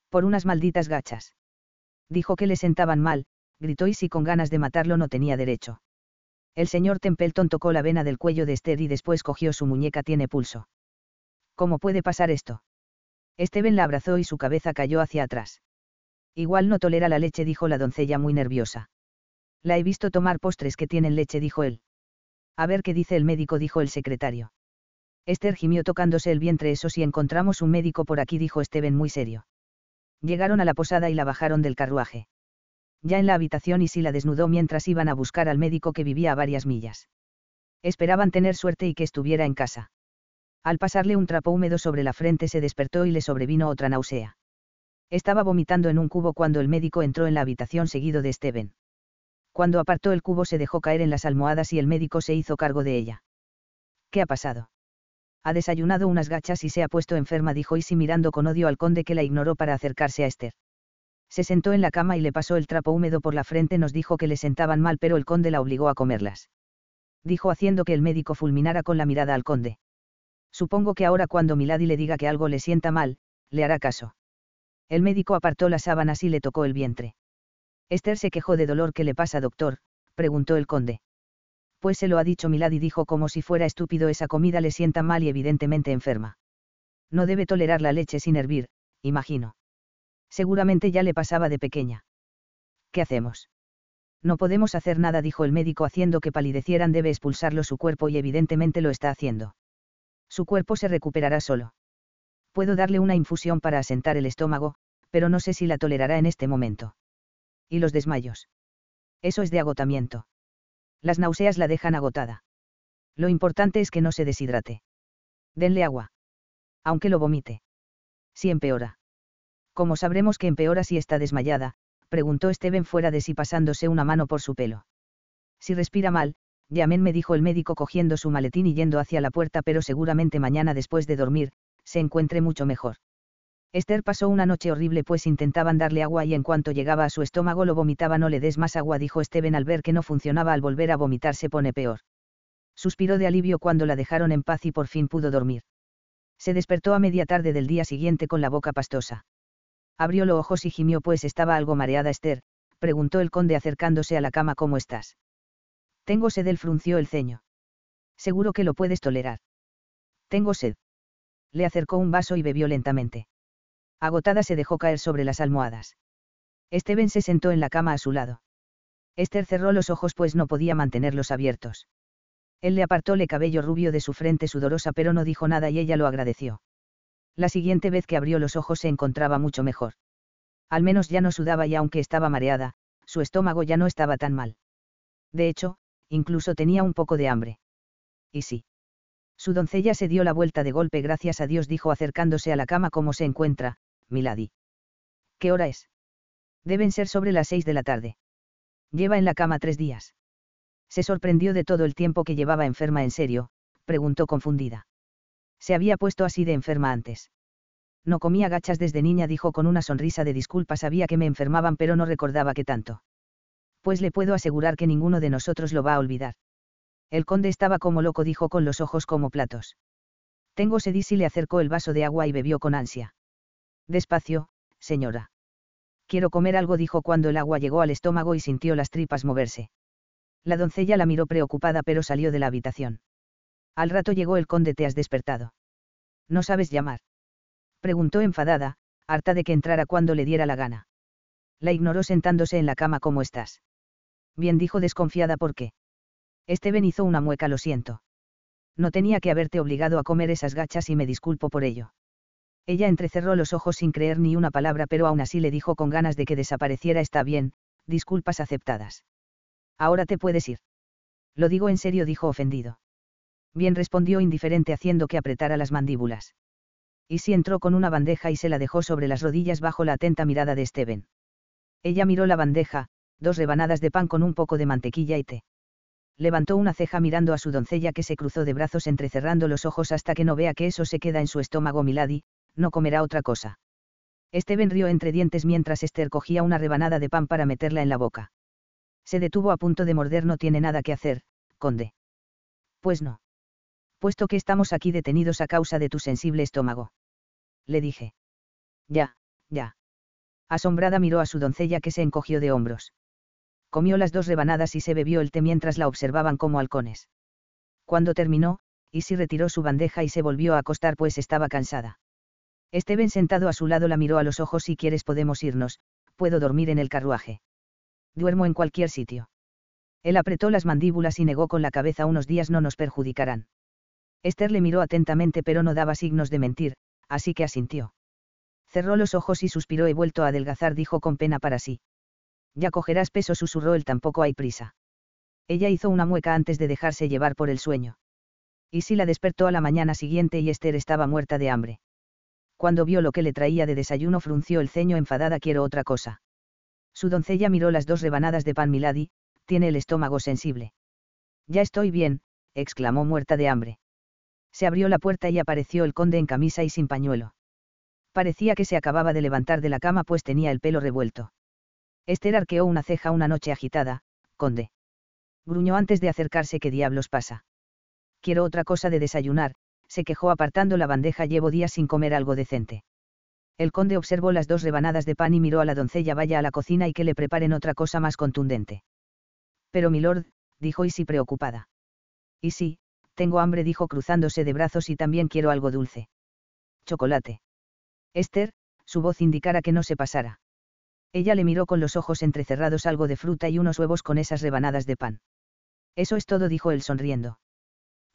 Por unas malditas gachas. Dijo que le sentaban mal, gritó Isi con ganas de matarlo no tenía derecho. El señor Templeton tocó la vena del cuello de Esther y después cogió su muñeca tiene pulso. ¿Cómo puede pasar esto? Steven la abrazó y su cabeza cayó hacia atrás. Igual no tolera la leche, dijo la doncella muy nerviosa. La he visto tomar postres que tienen leche, dijo él. A ver qué dice el médico, dijo el secretario. Esther gimió tocándose el vientre, eso si encontramos un médico por aquí, dijo Steven muy serio. Llegaron a la posada y la bajaron del carruaje. Ya en la habitación y si la desnudó mientras iban a buscar al médico que vivía a varias millas. Esperaban tener suerte y que estuviera en casa. Al pasarle un trapo húmedo sobre la frente se despertó y le sobrevino otra náusea. Estaba vomitando en un cubo cuando el médico entró en la habitación seguido de Steven. Cuando apartó el cubo se dejó caer en las almohadas y el médico se hizo cargo de ella. ¿Qué ha pasado? Ha desayunado unas gachas y se ha puesto enferma, dijo Isi mirando con odio al conde que la ignoró para acercarse a Esther. Se sentó en la cama y le pasó el trapo húmedo por la frente, nos dijo que le sentaban mal, pero el conde la obligó a comerlas. Dijo haciendo que el médico fulminara con la mirada al conde. Supongo que ahora cuando Milady le diga que algo le sienta mal, le hará caso. El médico apartó las sábanas y le tocó el vientre. Esther se quejó de dolor. ¿Qué le pasa, doctor? preguntó el conde. Pues se lo ha dicho Milady dijo como si fuera estúpido esa comida le sienta mal y evidentemente enferma. No debe tolerar la leche sin hervir, imagino. Seguramente ya le pasaba de pequeña. ¿Qué hacemos? No podemos hacer nada, dijo el médico haciendo que palidecieran, debe expulsarlo su cuerpo y evidentemente lo está haciendo. Su cuerpo se recuperará solo. Puedo darle una infusión para asentar el estómago, pero no sé si la tolerará en este momento. ¿Y los desmayos? Eso es de agotamiento. Las náuseas la dejan agotada. Lo importante es que no se deshidrate. Denle agua. Aunque lo vomite. Si empeora. ¿Cómo sabremos que empeora si está desmayada? preguntó Steven fuera de sí pasándose una mano por su pelo. Si respira mal, llamen me dijo el médico cogiendo su maletín y yendo hacia la puerta pero seguramente mañana después de dormir, se encuentre mucho mejor. Esther pasó una noche horrible pues intentaban darle agua y en cuanto llegaba a su estómago lo vomitaba no le des más agua dijo Steven al ver que no funcionaba al volver a vomitar se pone peor. Suspiró de alivio cuando la dejaron en paz y por fin pudo dormir. Se despertó a media tarde del día siguiente con la boca pastosa. Abrió los ojos y gimió pues estaba algo mareada Esther, preguntó el conde acercándose a la cama ¿cómo estás? Tengo sed él frunció el ceño. Seguro que lo puedes tolerar. Tengo sed. Le acercó un vaso y bebió lentamente. Agotada se dejó caer sobre las almohadas. Steven se sentó en la cama a su lado. Esther cerró los ojos pues no podía mantenerlos abiertos. Él le apartó el cabello rubio de su frente sudorosa pero no dijo nada y ella lo agradeció. La siguiente vez que abrió los ojos se encontraba mucho mejor. Al menos ya no sudaba y aunque estaba mareada, su estómago ya no estaba tan mal. De hecho, incluso tenía un poco de hambre. Y sí. Su doncella se dio la vuelta de golpe gracias a Dios dijo acercándose a la cama como se encuentra, Milady. ¿Qué hora es? Deben ser sobre las seis de la tarde. Lleva en la cama tres días. Se sorprendió de todo el tiempo que llevaba enferma en serio, preguntó confundida. Se había puesto así de enferma antes. No comía gachas desde niña, dijo con una sonrisa de disculpa, sabía que me enfermaban pero no recordaba que tanto. Pues le puedo asegurar que ninguno de nosotros lo va a olvidar. El conde estaba como loco, dijo con los ojos como platos. Tengo sed y le acercó el vaso de agua y bebió con ansia. Despacio, señora. Quiero comer algo, dijo cuando el agua llegó al estómago y sintió las tripas moverse. La doncella la miró preocupada pero salió de la habitación. Al rato llegó el conde, te has despertado. ¿No sabes llamar? Preguntó enfadada, harta de que entrara cuando le diera la gana. La ignoró sentándose en la cama como estás. Bien dijo desconfiada por qué. Esteban hizo una mueca, lo siento. No tenía que haberte obligado a comer esas gachas y me disculpo por ello. Ella entrecerró los ojos sin creer ni una palabra, pero aún así le dijo con ganas de que desapareciera está bien, disculpas aceptadas. Ahora te puedes ir. Lo digo en serio, dijo ofendido. Bien respondió indiferente haciendo que apretara las mandíbulas. Y si entró con una bandeja y se la dejó sobre las rodillas bajo la atenta mirada de Steven. Ella miró la bandeja, dos rebanadas de pan con un poco de mantequilla y té. Levantó una ceja mirando a su doncella que se cruzó de brazos entrecerrando los ojos hasta que no vea que eso se queda en su estómago Milady, no comerá otra cosa. Esteban rió entre dientes mientras Esther cogía una rebanada de pan para meterla en la boca. Se detuvo a punto de morder, no tiene nada que hacer, conde. Pues no. Puesto que estamos aquí detenidos a causa de tu sensible estómago. Le dije. Ya, ya. Asombrada miró a su doncella que se encogió de hombros. Comió las dos rebanadas y se bebió el té mientras la observaban como halcones. Cuando terminó, Isi retiró su bandeja y se volvió a acostar pues estaba cansada. Esteban sentado a su lado la miró a los ojos si quieres podemos irnos, puedo dormir en el carruaje. Duermo en cualquier sitio. Él apretó las mandíbulas y negó con la cabeza unos días no nos perjudicarán. Esther le miró atentamente pero no daba signos de mentir, así que asintió. Cerró los ojos y suspiró he vuelto a adelgazar dijo con pena para sí. Ya cogerás peso susurró él tampoco hay prisa. Ella hizo una mueca antes de dejarse llevar por el sueño. Y si la despertó a la mañana siguiente y Esther estaba muerta de hambre cuando vio lo que le traía de desayuno frunció el ceño enfadada quiero otra cosa. Su doncella miró las dos rebanadas de pan Milady, tiene el estómago sensible. Ya estoy bien, exclamó muerta de hambre. Se abrió la puerta y apareció el conde en camisa y sin pañuelo. Parecía que se acababa de levantar de la cama pues tenía el pelo revuelto. Esther arqueó una ceja una noche agitada, conde. Gruñó antes de acercarse ¿qué diablos pasa? Quiero otra cosa de desayunar, se quejó apartando la bandeja llevo días sin comer algo decente. El conde observó las dos rebanadas de pan y miró a la doncella vaya a la cocina y que le preparen otra cosa más contundente. Pero milord, dijo Isi preocupada. Sí, tengo hambre, dijo cruzándose de brazos y también quiero algo dulce. Chocolate. Esther, su voz indicara que no se pasara. Ella le miró con los ojos entrecerrados algo de fruta y unos huevos con esas rebanadas de pan. Eso es todo, dijo él sonriendo.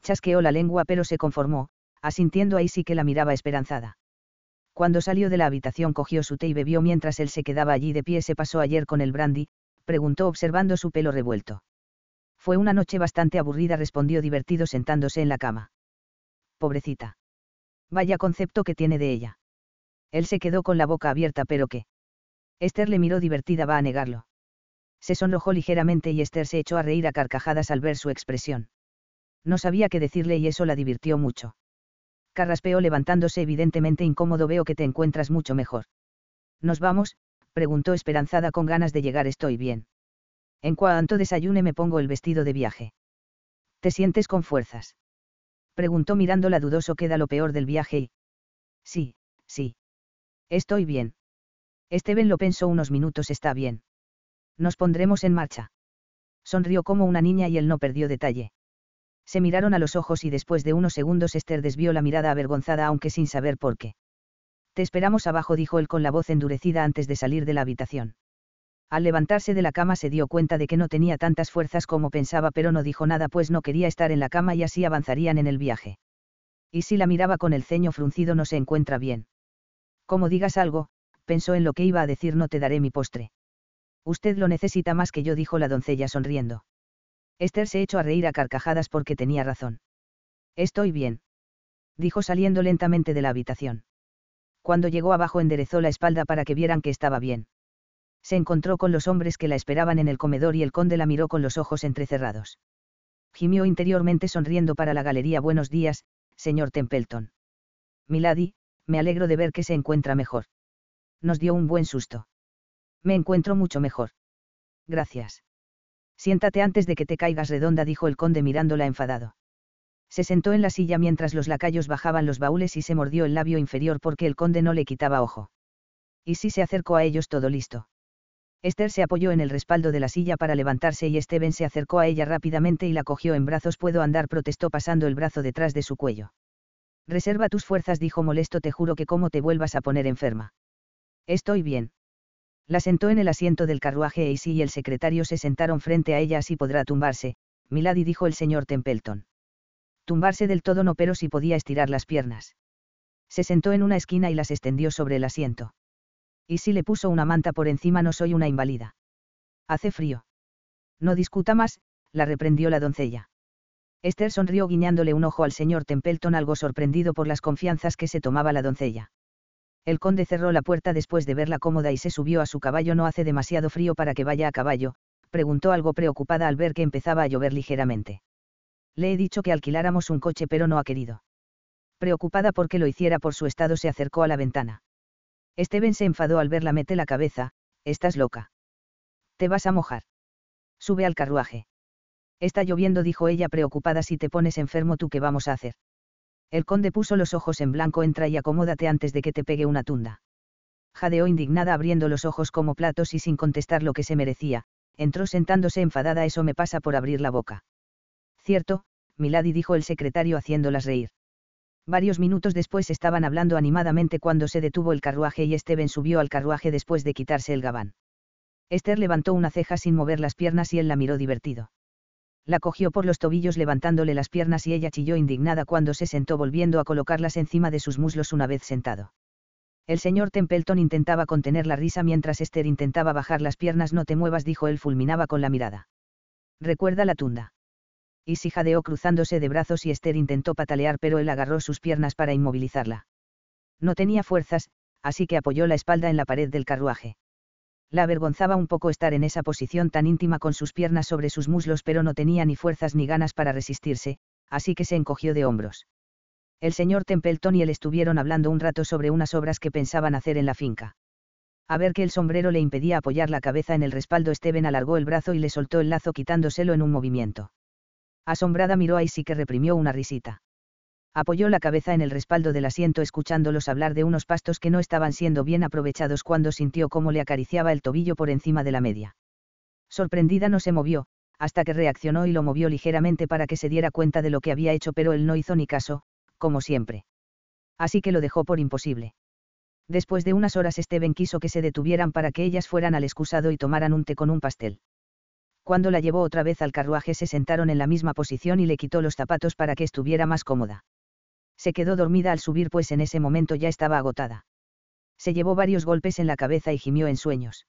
Chasqueó la lengua pero se conformó, asintiendo ahí sí que la miraba esperanzada. Cuando salió de la habitación cogió su té y bebió mientras él se quedaba allí de pie. Se pasó ayer con el brandy, preguntó observando su pelo revuelto. Fue una noche bastante aburrida, respondió divertido sentándose en la cama. Pobrecita. Vaya concepto que tiene de ella. Él se quedó con la boca abierta, pero ¿qué? Esther le miró divertida, va a negarlo. Se sonrojó ligeramente y Esther se echó a reír a carcajadas al ver su expresión. No sabía qué decirle y eso la divirtió mucho. Carraspeó levantándose evidentemente incómodo veo que te encuentras mucho mejor. ¿Nos vamos? preguntó esperanzada con ganas de llegar estoy bien. En cuanto desayune me pongo el vestido de viaje. ¿Te sientes con fuerzas? Preguntó mirándola dudoso queda lo peor del viaje y... Sí, sí. Estoy bien. Esteban lo pensó unos minutos está bien. Nos pondremos en marcha. Sonrió como una niña y él no perdió detalle. Se miraron a los ojos y después de unos segundos Esther desvió la mirada avergonzada aunque sin saber por qué. Te esperamos abajo, dijo él con la voz endurecida antes de salir de la habitación. Al levantarse de la cama se dio cuenta de que no tenía tantas fuerzas como pensaba pero no dijo nada pues no quería estar en la cama y así avanzarían en el viaje. Y si la miraba con el ceño fruncido no se encuentra bien. Como digas algo, pensó en lo que iba a decir no te daré mi postre. Usted lo necesita más que yo, dijo la doncella sonriendo. Esther se echó a reír a carcajadas porque tenía razón. Estoy bien. Dijo saliendo lentamente de la habitación. Cuando llegó abajo enderezó la espalda para que vieran que estaba bien. Se encontró con los hombres que la esperaban en el comedor y el conde la miró con los ojos entrecerrados. Gimió interiormente sonriendo para la galería Buenos días, señor Templeton. Milady, me alegro de ver que se encuentra mejor. Nos dio un buen susto. Me encuentro mucho mejor. Gracias. Siéntate antes de que te caigas redonda, dijo el conde mirándola enfadado. Se sentó en la silla mientras los lacayos bajaban los baúles y se mordió el labio inferior porque el conde no le quitaba ojo. Y si se acercó a ellos todo listo. Esther se apoyó en el respaldo de la silla para levantarse y Steven se acercó a ella rápidamente y la cogió en brazos. Puedo andar, protestó pasando el brazo detrás de su cuello. Reserva tus fuerzas, dijo molesto, te juro que como te vuelvas a poner enferma. Estoy bien. La sentó en el asiento del carruaje e y el secretario se sentaron frente a ella así podrá tumbarse, Milady dijo el señor Templeton. Tumbarse del todo no pero si podía estirar las piernas. Se sentó en una esquina y las extendió sobre el asiento. Y si le puso una manta por encima no soy una inválida. Hace frío. No discuta más, la reprendió la doncella. Esther sonrió guiñándole un ojo al señor Templeton algo sorprendido por las confianzas que se tomaba la doncella. El conde cerró la puerta después de verla cómoda y se subió a su caballo. No hace demasiado frío para que vaya a caballo, preguntó algo preocupada al ver que empezaba a llover ligeramente. Le he dicho que alquiláramos un coche pero no ha querido. Preocupada porque lo hiciera por su estado se acercó a la ventana. Steven se enfadó al verla mete la cabeza, estás loca. Te vas a mojar. Sube al carruaje. Está lloviendo, dijo ella preocupada, si te pones enfermo tú qué vamos a hacer. El conde puso los ojos en blanco, entra y acomódate antes de que te pegue una tunda. Jadeó indignada abriendo los ojos como platos y sin contestar lo que se merecía, entró sentándose enfadada, eso me pasa por abrir la boca. Cierto, Milady dijo el secretario haciéndolas reír. Varios minutos después estaban hablando animadamente cuando se detuvo el carruaje y Steven subió al carruaje después de quitarse el gabán. Esther levantó una ceja sin mover las piernas y él la miró divertido la cogió por los tobillos levantándole las piernas y ella chilló indignada cuando se sentó volviendo a colocarlas encima de sus muslos una vez sentado. El señor Templeton intentaba contener la risa mientras Esther intentaba bajar las piernas. No te muevas, dijo él, fulminaba con la mirada. Recuerda la tunda. Y si jadeó cruzándose de brazos y Esther intentó patalear, pero él agarró sus piernas para inmovilizarla. No tenía fuerzas, así que apoyó la espalda en la pared del carruaje. La avergonzaba un poco estar en esa posición tan íntima con sus piernas sobre sus muslos, pero no tenía ni fuerzas ni ganas para resistirse, así que se encogió de hombros. El señor Templeton y él estuvieron hablando un rato sobre unas obras que pensaban hacer en la finca. A ver que el sombrero le impedía apoyar la cabeza en el respaldo, Steven alargó el brazo y le soltó el lazo quitándoselo en un movimiento. Asombrada miró a Isi que reprimió una risita. Apoyó la cabeza en el respaldo del asiento escuchándolos hablar de unos pastos que no estaban siendo bien aprovechados cuando sintió cómo le acariciaba el tobillo por encima de la media. Sorprendida no se movió, hasta que reaccionó y lo movió ligeramente para que se diera cuenta de lo que había hecho, pero él no hizo ni caso, como siempre. Así que lo dejó por imposible. Después de unas horas Steven quiso que se detuvieran para que ellas fueran al excusado y tomaran un té con un pastel. Cuando la llevó otra vez al carruaje se sentaron en la misma posición y le quitó los zapatos para que estuviera más cómoda. Se quedó dormida al subir pues en ese momento ya estaba agotada. Se llevó varios golpes en la cabeza y gimió en sueños.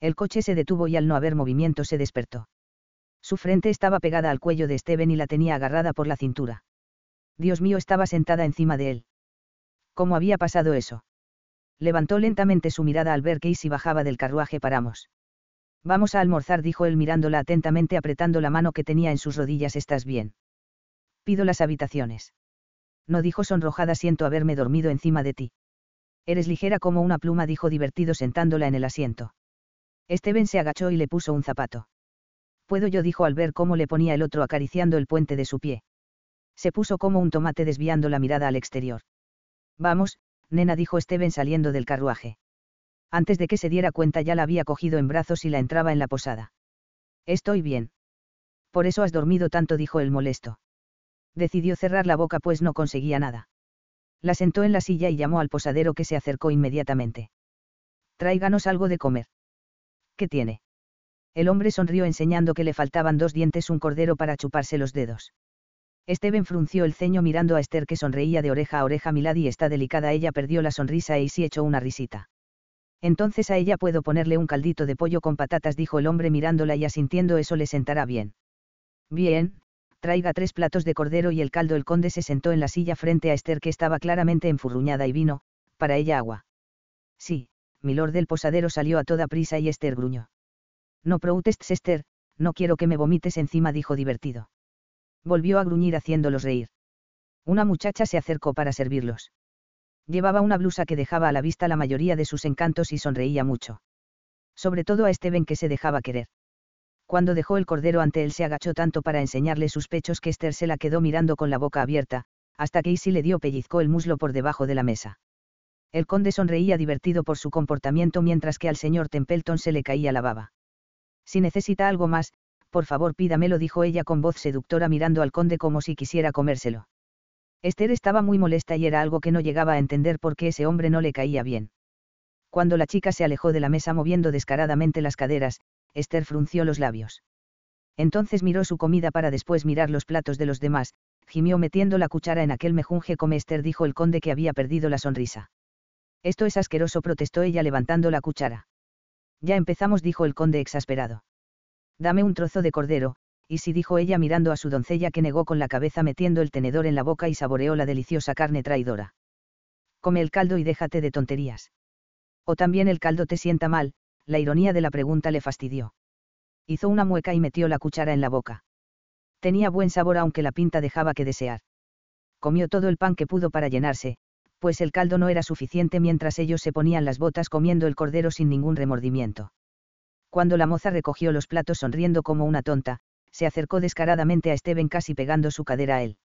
El coche se detuvo y al no haber movimiento se despertó. Su frente estaba pegada al cuello de Steven y la tenía agarrada por la cintura. Dios mío estaba sentada encima de él. ¿Cómo había pasado eso? Levantó lentamente su mirada al ver que Isi bajaba del carruaje. Paramos. Vamos a almorzar, dijo él mirándola atentamente apretando la mano que tenía en sus rodillas. ¿Estás bien? Pido las habitaciones. No dijo sonrojada, siento haberme dormido encima de ti. Eres ligera como una pluma, dijo divertido sentándola en el asiento. Steven se agachó y le puso un zapato. Puedo yo, dijo al ver cómo le ponía el otro acariciando el puente de su pie. Se puso como un tomate desviando la mirada al exterior. Vamos, nena, dijo Steven saliendo del carruaje. Antes de que se diera cuenta ya la había cogido en brazos y la entraba en la posada. Estoy bien. Por eso has dormido tanto, dijo el molesto. Decidió cerrar la boca pues no conseguía nada. La sentó en la silla y llamó al posadero que se acercó inmediatamente. Tráiganos algo de comer. ¿Qué tiene? El hombre sonrió enseñando que le faltaban dos dientes un cordero para chuparse los dedos. Steven frunció el ceño mirando a Esther que sonreía de oreja a oreja. Milady está delicada. Ella perdió la sonrisa e sí echó una risita. Entonces a ella puedo ponerle un caldito de pollo con patatas, dijo el hombre mirándola y asintiendo eso le sentará bien. Bien, traiga tres platos de cordero y el caldo. El conde se sentó en la silla frente a Esther que estaba claramente enfurruñada y vino, para ella agua. Sí, milord del posadero salió a toda prisa y Esther gruñó. No protestes Esther, no quiero que me vomites encima, dijo divertido volvió a gruñir haciéndolos reír. Una muchacha se acercó para servirlos. Llevaba una blusa que dejaba a la vista la mayoría de sus encantos y sonreía mucho. Sobre todo a Steven que se dejaba querer. Cuando dejó el cordero ante él se agachó tanto para enseñarle sus pechos que Esther se la quedó mirando con la boca abierta, hasta que Isi le dio pellizcó el muslo por debajo de la mesa. El conde sonreía divertido por su comportamiento mientras que al señor Templeton se le caía la baba. Si necesita algo más, por favor pídamelo, dijo ella con voz seductora mirando al conde como si quisiera comérselo. Esther estaba muy molesta y era algo que no llegaba a entender por qué ese hombre no le caía bien. Cuando la chica se alejó de la mesa moviendo descaradamente las caderas, Esther frunció los labios. Entonces miró su comida para después mirar los platos de los demás, gimió metiendo la cuchara en aquel mejunje come Esther dijo el conde que había perdido la sonrisa. Esto es asqueroso protestó ella levantando la cuchara. Ya empezamos dijo el conde exasperado. Dame un trozo de cordero, y si dijo ella mirando a su doncella que negó con la cabeza metiendo el tenedor en la boca y saboreó la deliciosa carne traidora. Come el caldo y déjate de tonterías. O también el caldo te sienta mal, la ironía de la pregunta le fastidió. Hizo una mueca y metió la cuchara en la boca. Tenía buen sabor aunque la pinta dejaba que desear. Comió todo el pan que pudo para llenarse, pues el caldo no era suficiente mientras ellos se ponían las botas comiendo el cordero sin ningún remordimiento. Cuando la moza recogió los platos sonriendo como una tonta, se acercó descaradamente a Steven casi pegando su cadera a él.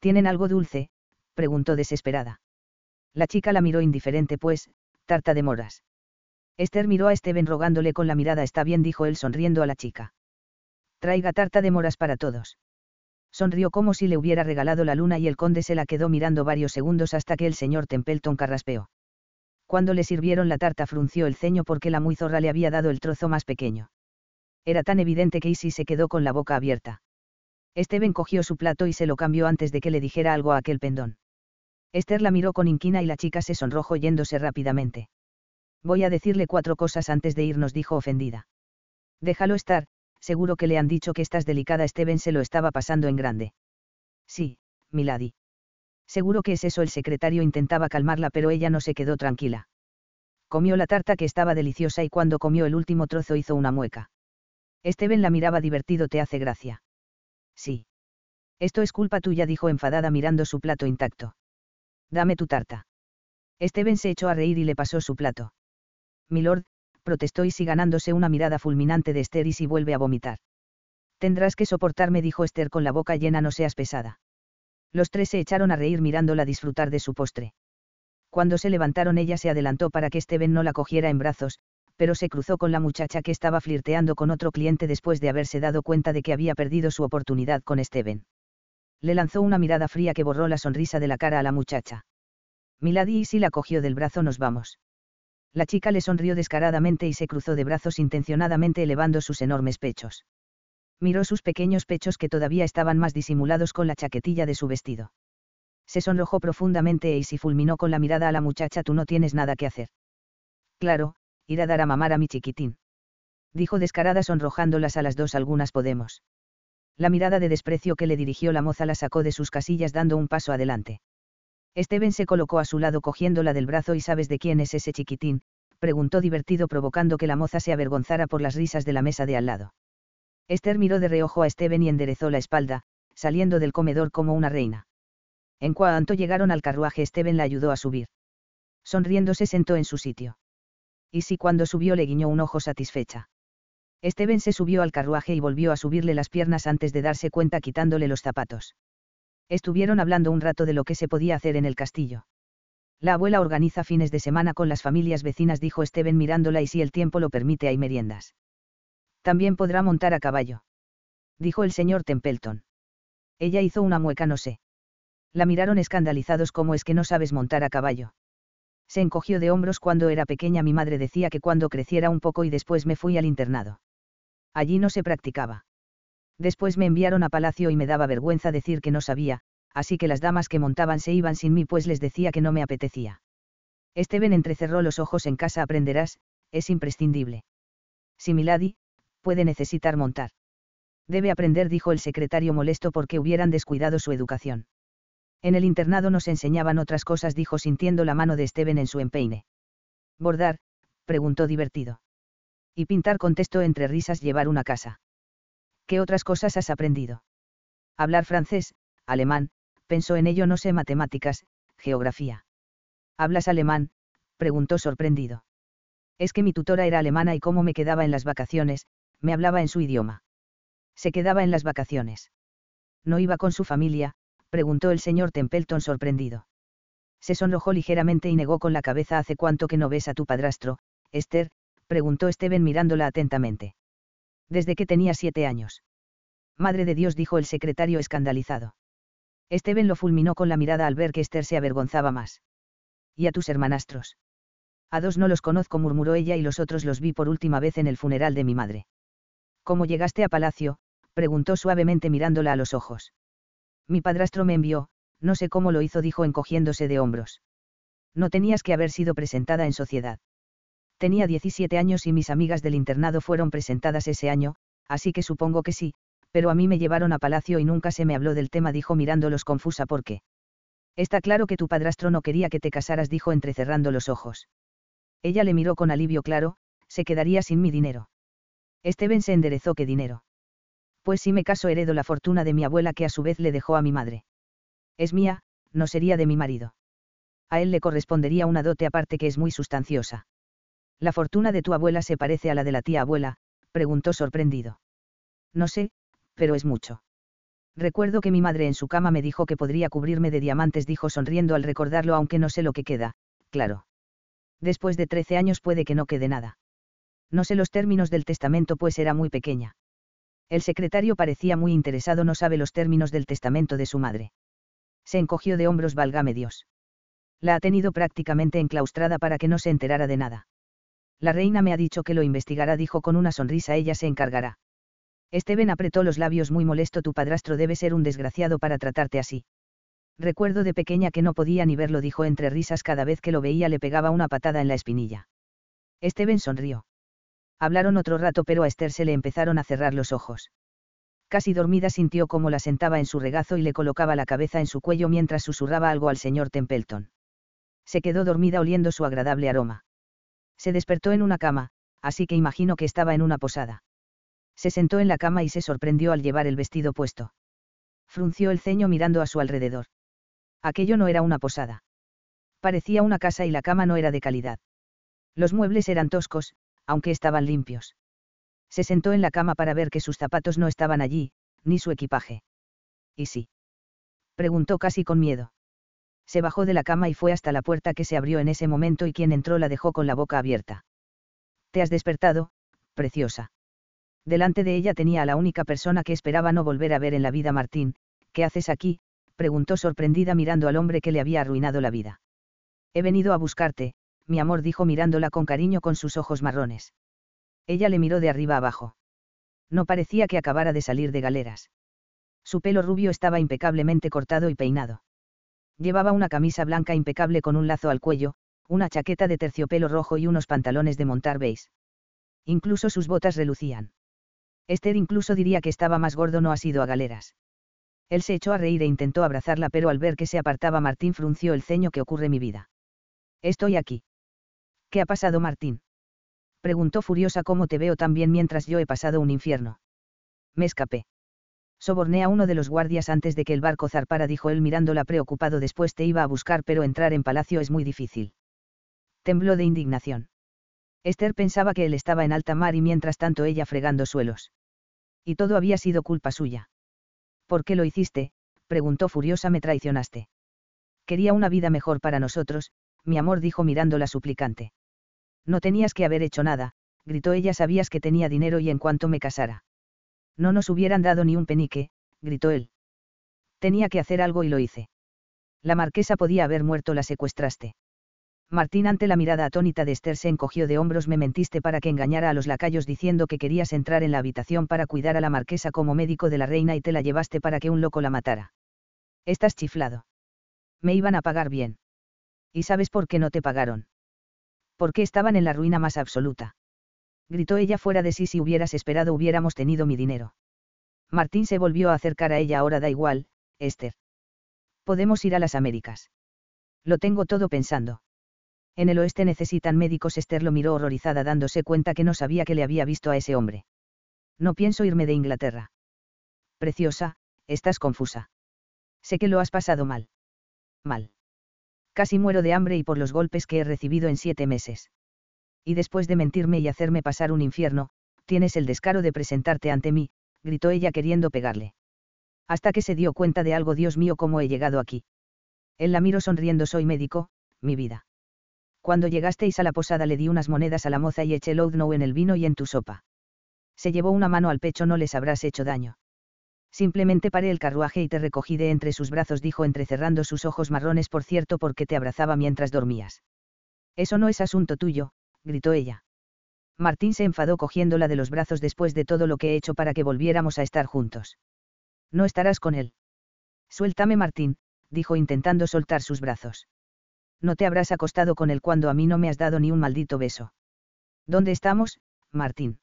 ¿Tienen algo dulce? preguntó desesperada. La chica la miró indiferente pues, tarta de moras. Esther miró a Steven rogándole con la mirada. Está bien, dijo él sonriendo a la chica. Traiga tarta de moras para todos. Sonrió como si le hubiera regalado la luna y el conde se la quedó mirando varios segundos hasta que el señor Templeton carraspeó. Cuando le sirvieron la tarta frunció el ceño porque la muy zorra le había dado el trozo más pequeño. Era tan evidente que Isi se quedó con la boca abierta. Steven cogió su plato y se lo cambió antes de que le dijera algo a aquel pendón. Esther la miró con inquina y la chica se sonrojó yéndose rápidamente. Voy a decirle cuatro cosas antes de irnos, dijo ofendida. Déjalo estar, seguro que le han dicho que estás delicada. Steven se lo estaba pasando en grande. Sí, Milady. Seguro que es eso el secretario intentaba calmarla pero ella no se quedó tranquila. Comió la tarta que estaba deliciosa y cuando comió el último trozo hizo una mueca. Steven la miraba divertido, ¿te hace gracia? Sí. Esto es culpa tuya, dijo enfadada mirando su plato intacto. Dame tu tarta. Steven se echó a reír y le pasó su plato. Milord, protestó Isi ganándose una mirada fulminante de Esther y si vuelve a vomitar. Tendrás que soportarme, dijo Esther con la boca llena, no seas pesada Los tres se echaron a reír mirándola disfrutar de su postre. Cuando se levantaron ella se adelantó para que Steven no la cogiera en brazos, pero se cruzó con la muchacha que estaba flirteando con otro cliente después de haberse dado cuenta de que había perdido su oportunidad con Steven. Le lanzó una mirada fría que borró la sonrisa de la cara a la muchacha. Milady y si la cogió del brazo nos vamos. La chica le sonrió descaradamente y se cruzó de brazos intencionadamente elevando sus enormes pechos. Miró sus pequeños pechos que todavía estaban más disimulados con la chaquetilla de su vestido. Se sonrojó profundamente e si fulminó con la mirada a la muchacha tú no tienes nada que hacer. Claro, ir a dar a mamar a mi chiquitín. Dijo descarada sonrojándolas a las dos algunas podemos. La mirada de desprecio que le dirigió la moza la sacó de sus casillas dando un paso adelante. Steven se colocó a su lado cogiéndola del brazo y ¿sabes de quién es ese chiquitín? preguntó divertido provocando que la moza se avergonzara por las risas de la mesa de al lado. Esther miró de reojo a Steven y enderezó la espalda, saliendo del comedor como una reina. En cuanto llegaron al carruaje Steven la ayudó a subir. Sonriendo se sentó en su sitio. Y si cuando subió le guiñó un ojo satisfecha. Steven se subió al carruaje y volvió a subirle las piernas antes de darse cuenta quitándole los zapatos. Estuvieron hablando un rato de lo que se podía hacer en el castillo. La abuela organiza fines de semana con las familias vecinas, dijo Steven mirándola y si el tiempo lo permite hay meriendas. También podrá montar a caballo. Dijo el señor Templeton. Ella hizo una mueca no sé. La miraron escandalizados como es que no sabes montar a caballo. Se encogió de hombros cuando era pequeña mi madre decía que cuando creciera un poco y después me fui al internado. Allí no se practicaba. Después me enviaron a palacio y me daba vergüenza decir que no sabía, así que las damas que montaban se iban sin mí pues les decía que no me apetecía. Esteban entrecerró los ojos en casa aprenderás, es imprescindible. Si Milady, puede necesitar montar. Debe aprender, dijo el secretario molesto porque hubieran descuidado su educación. En el internado nos enseñaban otras cosas, dijo sintiendo la mano de Steven en su empeine. Bordar, preguntó divertido. Y pintar contestó entre risas llevar una casa. ¿Qué otras cosas has aprendido? Hablar francés, alemán, pensó en ello no sé matemáticas, geografía. ¿Hablas alemán? preguntó sorprendido. Es que mi tutora era alemana y cómo me quedaba en las vacaciones, me hablaba en su idioma. Se quedaba en las vacaciones. ¿No iba con su familia? Preguntó el señor Templeton sorprendido. Se sonrojó ligeramente y negó con la cabeza hace cuánto que no ves a tu padrastro, Esther, preguntó Steven mirándola atentamente. Desde que tenía siete años. Madre de Dios, dijo el secretario escandalizado. Steven lo fulminó con la mirada al ver que Esther se avergonzaba más. ¿Y a tus hermanastros? A dos no los conozco, murmuró ella y los otros los vi por última vez en el funeral de mi madre. ¿Cómo llegaste a palacio? preguntó suavemente mirándola a los ojos. Mi padrastro me envió, no sé cómo lo hizo, dijo encogiéndose de hombros. No tenías que haber sido presentada en sociedad. Tenía 17 años y mis amigas del internado fueron presentadas ese año, así que supongo que sí, pero a mí me llevaron a palacio y nunca se me habló del tema, dijo mirándolos confusa ¿por qué? Está claro que tu padrastro no quería que te casaras, dijo entrecerrando los ojos. Ella le miró con alivio claro, se quedaría sin mi dinero. Steven se enderezó ¿qué dinero? Pues si me caso heredo la fortuna de mi abuela que a su vez le dejó a mi madre. Es mía, no sería de mi marido. A él le correspondería una dote aparte que es muy sustanciosa. ¿La fortuna de tu abuela se parece a la de la tía abuela? preguntó sorprendido. No sé, pero es mucho. Recuerdo que mi madre en su cama me dijo que podría cubrirme de diamantes, dijo sonriendo al recordarlo, aunque no sé lo que queda, claro. Después de trece años puede que no quede nada. No sé los términos del testamento, pues era muy pequeña. El secretario parecía muy interesado, no sabe los términos del testamento de su madre. Se encogió de hombros, válgame Dios. La ha tenido prácticamente enclaustrada para que no se enterara de nada. La reina me ha dicho que lo investigará, dijo con una sonrisa, ella se encargará. Esteban apretó los labios muy molesto, tu padrastro debe ser un desgraciado para tratarte así. Recuerdo de pequeña que no podía ni verlo, dijo entre risas, cada vez que lo veía le pegaba una patada en la espinilla. Esteban sonrió. Hablaron otro rato, pero a Esther se le empezaron a cerrar los ojos. Casi dormida sintió cómo la sentaba en su regazo y le colocaba la cabeza en su cuello mientras susurraba algo al señor Templeton. Se quedó dormida oliendo su agradable aroma. Se despertó en una cama, así que imagino que estaba en una posada. Se sentó en la cama y se sorprendió al llevar el vestido puesto. Frunció el ceño mirando a su alrededor. Aquello no era una posada. Parecía una casa y la cama no era de calidad. Los muebles eran toscos, aunque estaban limpios. Se sentó en la cama para ver que sus zapatos no estaban allí, ni su equipaje. ¿Y sí? Preguntó casi con miedo. Se bajó de la cama y fue hasta la puerta que se abrió en ese momento y quien entró la dejó con la boca abierta. Te has despertado, preciosa. Delante de ella tenía a la única persona que esperaba no volver a ver en la vida Martín, ¿qué haces aquí? preguntó sorprendida mirando al hombre que le había arruinado la vida. He venido a buscarte, mi amor dijo mirándola con cariño con sus ojos marrones. Ella le miró de arriba abajo. No parecía que acabara de salir de galeras. Su pelo rubio estaba impecablemente cortado y peinado. Llevaba una camisa blanca impecable con un lazo al cuello, una chaqueta de terciopelo rojo y unos pantalones de montar beige. Incluso sus botas relucían. Esther incluso diría que estaba más gordo no ha sido a galeras. Él se echó a reír e intentó abrazarla pero al ver que se apartaba Martín frunció el ceño que ocurre mi vida. Estoy aquí. ¿Qué ha pasado Martín? Preguntó furiosa cómo te veo tan bien mientras yo he pasado un infierno. Me escapé. Soborné a uno de los guardias antes de que el barco zarpara, dijo él mirándola preocupado. Después te iba a buscar, pero entrar en palacio es muy difícil. Tembló de indignación. Esther pensaba que él estaba en alta mar y mientras tanto ella fregando suelos. Y todo había sido culpa suya. ¿Por qué lo hiciste? preguntó furiosa. Me traicionaste. Quería una vida mejor para nosotros, mi amor dijo mirándola suplicante. No tenías que haber hecho nada, gritó ella. Sabías que tenía dinero y en cuanto me casara. No nos hubieran dado ni un penique, gritó él. Tenía que hacer algo y lo hice. La marquesa podía haber muerto, la secuestraste. Martín ante la mirada atónita de Esther se encogió de hombros, me mentiste para que engañara a los lacayos diciendo que querías entrar en la habitación para cuidar a la marquesa como médico de la reina y te la llevaste para que un loco la matara. Estás chiflado. Me iban a pagar bien. ¿Y sabes por qué no te pagaron? Porque estaban en la ruina más absoluta gritó ella fuera de sí si hubieras esperado hubiéramos tenido mi dinero. Martín se volvió a acercar a ella ahora da igual, Esther. Podemos ir a las Américas. Lo tengo todo pensando. En el oeste necesitan médicos. Esther lo miró horrorizada dándose cuenta que no sabía que le había visto a ese hombre. No pienso irme de Inglaterra. Preciosa, estás confusa. Sé que lo has pasado mal. Mal. Casi muero de hambre y por los golpes que he recibido en siete meses y después de mentirme y hacerme pasar un infierno, tienes el descaro de presentarte ante mí, gritó ella queriendo pegarle. Hasta que se dio cuenta de algo, Dios mío, cómo he llegado aquí. Él la miró sonriendo, soy médico, mi vida. Cuando llegasteis a la posada le di unas monedas a la moza y eché Loudnow en el vino y en tu sopa. Se llevó una mano al pecho, no les habrás hecho daño. Simplemente paré el carruaje y te recogí de entre sus brazos, dijo entrecerrando sus ojos marrones, por cierto, porque te abrazaba mientras dormías. Eso no es asunto tuyo, gritó ella. Martín se enfadó cogiéndola de los brazos después de todo lo que he hecho para que volviéramos a estar juntos. No estarás con él. Suéltame, Martín, dijo intentando soltar sus brazos. No te habrás acostado con él cuando a mí no me has dado ni un maldito beso. ¿Dónde estamos, Martín?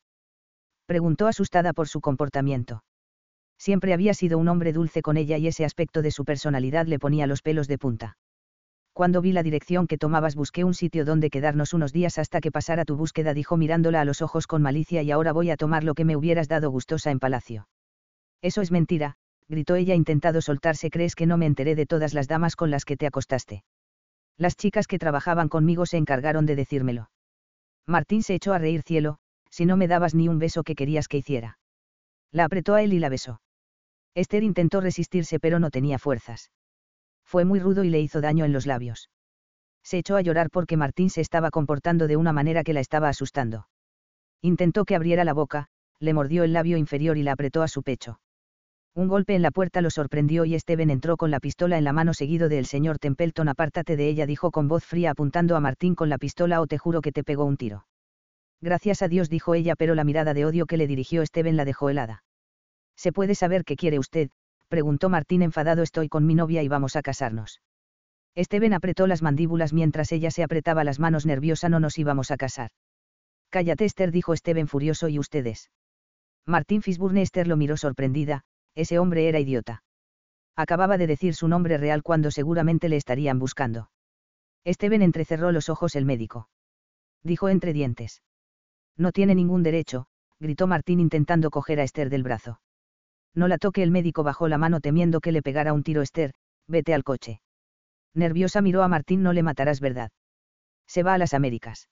preguntó asustada por su comportamiento. Siempre había sido un hombre dulce con ella y ese aspecto de su personalidad le ponía los pelos de punta. Cuando vi la dirección que tomabas busqué un sitio donde quedarnos unos días hasta que pasara tu búsqueda, dijo mirándola a los ojos con malicia y ahora voy a tomar lo que me hubieras dado gustosa en palacio. Eso es mentira, gritó ella intentando soltarse, ¿crees que no me enteré de todas las damas con las que te acostaste? Las chicas que trabajaban conmigo se encargaron de decírmelo. Martín se echó a reír cielo, si no me dabas ni un beso que querías que hiciera. La apretó a él y la besó. Esther intentó resistirse pero no tenía fuerzas fue muy rudo y le hizo daño en los labios. Se echó a llorar porque Martín se estaba comportando de una manera que la estaba asustando. Intentó que abriera la boca, le mordió el labio inferior y la apretó a su pecho. Un golpe en la puerta lo sorprendió y Steven entró con la pistola en la mano seguido del señor Templeton. Apártate de ella, dijo con voz fría apuntando a Martín con la pistola o te juro que te pegó un tiro. Gracias a Dios, dijo ella, pero la mirada de odio que le dirigió Steven la dejó helada. ¿Se puede saber qué quiere usted? preguntó Martín enfadado. Estoy con mi novia y vamos a casarnos. Esteban apretó las mandíbulas mientras ella se apretaba las manos nerviosa. No nos íbamos a casar. Cállate, Esther, dijo Esteban furioso. ¿Y ustedes? Martín Fisburne Esther lo miró sorprendida, ese hombre era idiota. Acababa de decir su nombre real cuando seguramente le estarían buscando. Esteban entrecerró los ojos el médico. Dijo entre dientes. No tiene ningún derecho, gritó Martín intentando coger a Esther del brazo. No la toque el médico bajó la mano temiendo que le pegara un tiro Esther, vete al coche. Nerviosa miró a Martín no le matarás verdad. Se va a las Américas.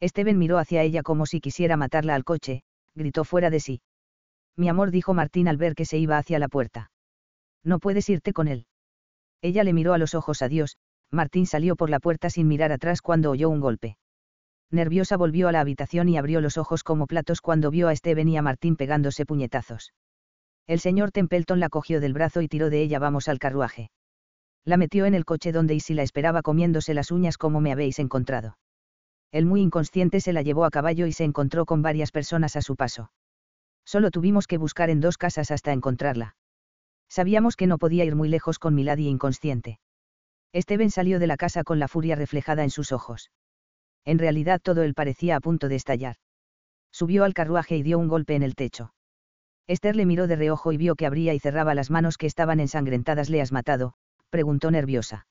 Esteban miró hacia ella como si quisiera matarla al coche, gritó fuera de sí. Mi amor dijo Martín al ver que se iba hacia la puerta. No puedes irte con él. Ella le miró a los ojos a Dios, Martín salió por la puerta sin mirar atrás cuando oyó un golpe. Nerviosa volvió a la habitación y abrió los ojos como platos cuando vio a Steven y a Martín pegándose puñetazos. El señor Templeton la cogió del brazo y tiró de ella vamos al carruaje. La metió en el coche donde Isi la esperaba comiéndose las uñas como me habéis encontrado. El muy inconsciente se la llevó a caballo y se encontró con varias personas a su paso. Solo tuvimos que buscar en dos casas hasta encontrarla. Sabíamos que no podía ir muy lejos con Milady inconsciente. Steven salió de la casa con la furia reflejada en sus ojos. En realidad todo él parecía a punto de estallar. Subió al carruaje y dio un golpe en el techo. Esther le miró de reojo y vio que abría y cerraba las manos que estaban ensangrentadas. ¿Le has matado? preguntó nerviosa.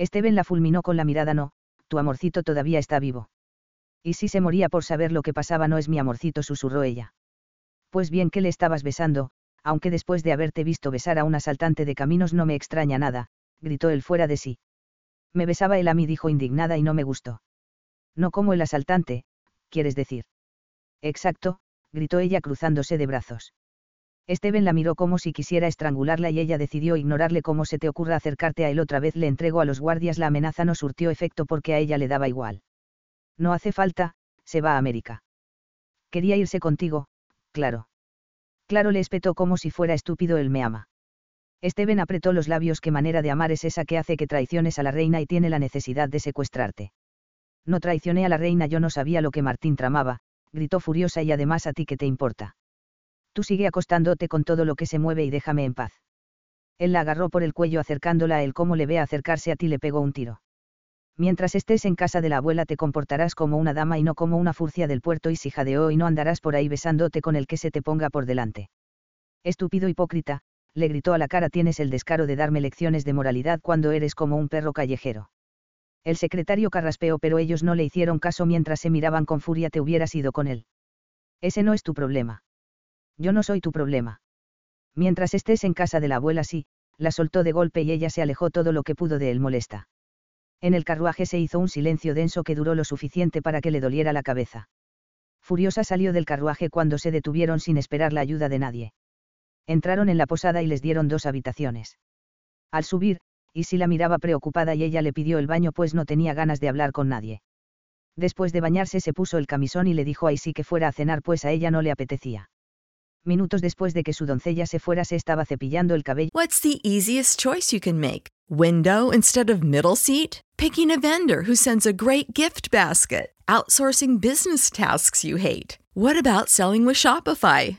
Steven la fulminó con la mirada. No, tu amorcito todavía está vivo. Y si se moría por saber lo que pasaba no es mi amorcito, susurró ella. Pues bien que le estabas besando, aunque después de haberte visto besar a un asaltante de caminos no me extraña nada, gritó él fuera de sí. Me besaba él a mí, dijo indignada y no me gustó. No como el asaltante, quieres decir. Exacto, gritó ella cruzándose de brazos. Steven la miró como si quisiera estrangularla y ella decidió ignorarle como se te ocurra acercarte a él otra vez le entregó a los guardias la amenaza no surtió efecto porque a ella le daba igual. No hace falta, se va a América. Quería irse contigo, claro. Claro le espetó como si fuera estúpido él me ama. Steven apretó los labios qué manera de amar es esa que hace que traiciones a la reina y tiene la necesidad de secuestrarte. No traicioné a la reina, yo no sabía lo que Martín tramaba, gritó furiosa y además a ti qué te importa. Tú sigue acostándote con todo lo que se mueve y déjame en paz. Él la agarró por el cuello acercándola a él como le ve acercarse a ti le pegó un tiro. Mientras estés en casa de la abuela te comportarás como una dama y no como una furcia del puerto y si jadeó y no andarás por ahí besándote con el que se te ponga por delante. Estúpido hipócrita, le gritó a la cara tienes el descaro de darme lecciones de moralidad cuando eres como un perro callejero. El secretario carraspeó pero ellos no le hicieron caso mientras se miraban con furia te hubieras ido con él. Ese no es tu problema. Yo no soy tu problema. Mientras estés en casa de la abuela sí, la soltó de golpe y ella se alejó todo lo que pudo de él molesta. En el carruaje se hizo un silencio denso que duró lo suficiente para que le doliera la cabeza. Furiosa salió del carruaje cuando se detuvieron sin esperar la ayuda de nadie. Entraron en la posada y les dieron dos habitaciones. Al subir, y si la miraba preocupada y ella le pidió el baño pues no tenía ganas de hablar con nadie. Después de bañarse se puso el camisón y le dijo a Isi que fuera a cenar pues a ella no le apetecía. Minutos después de que su doncella se fuera se estaba cepillando el cabello. What's the easiest choice you can make? Window instead of middle seat? Picking a vendor who sends a great gift basket? Outsourcing business tasks you hate? What about selling with Shopify?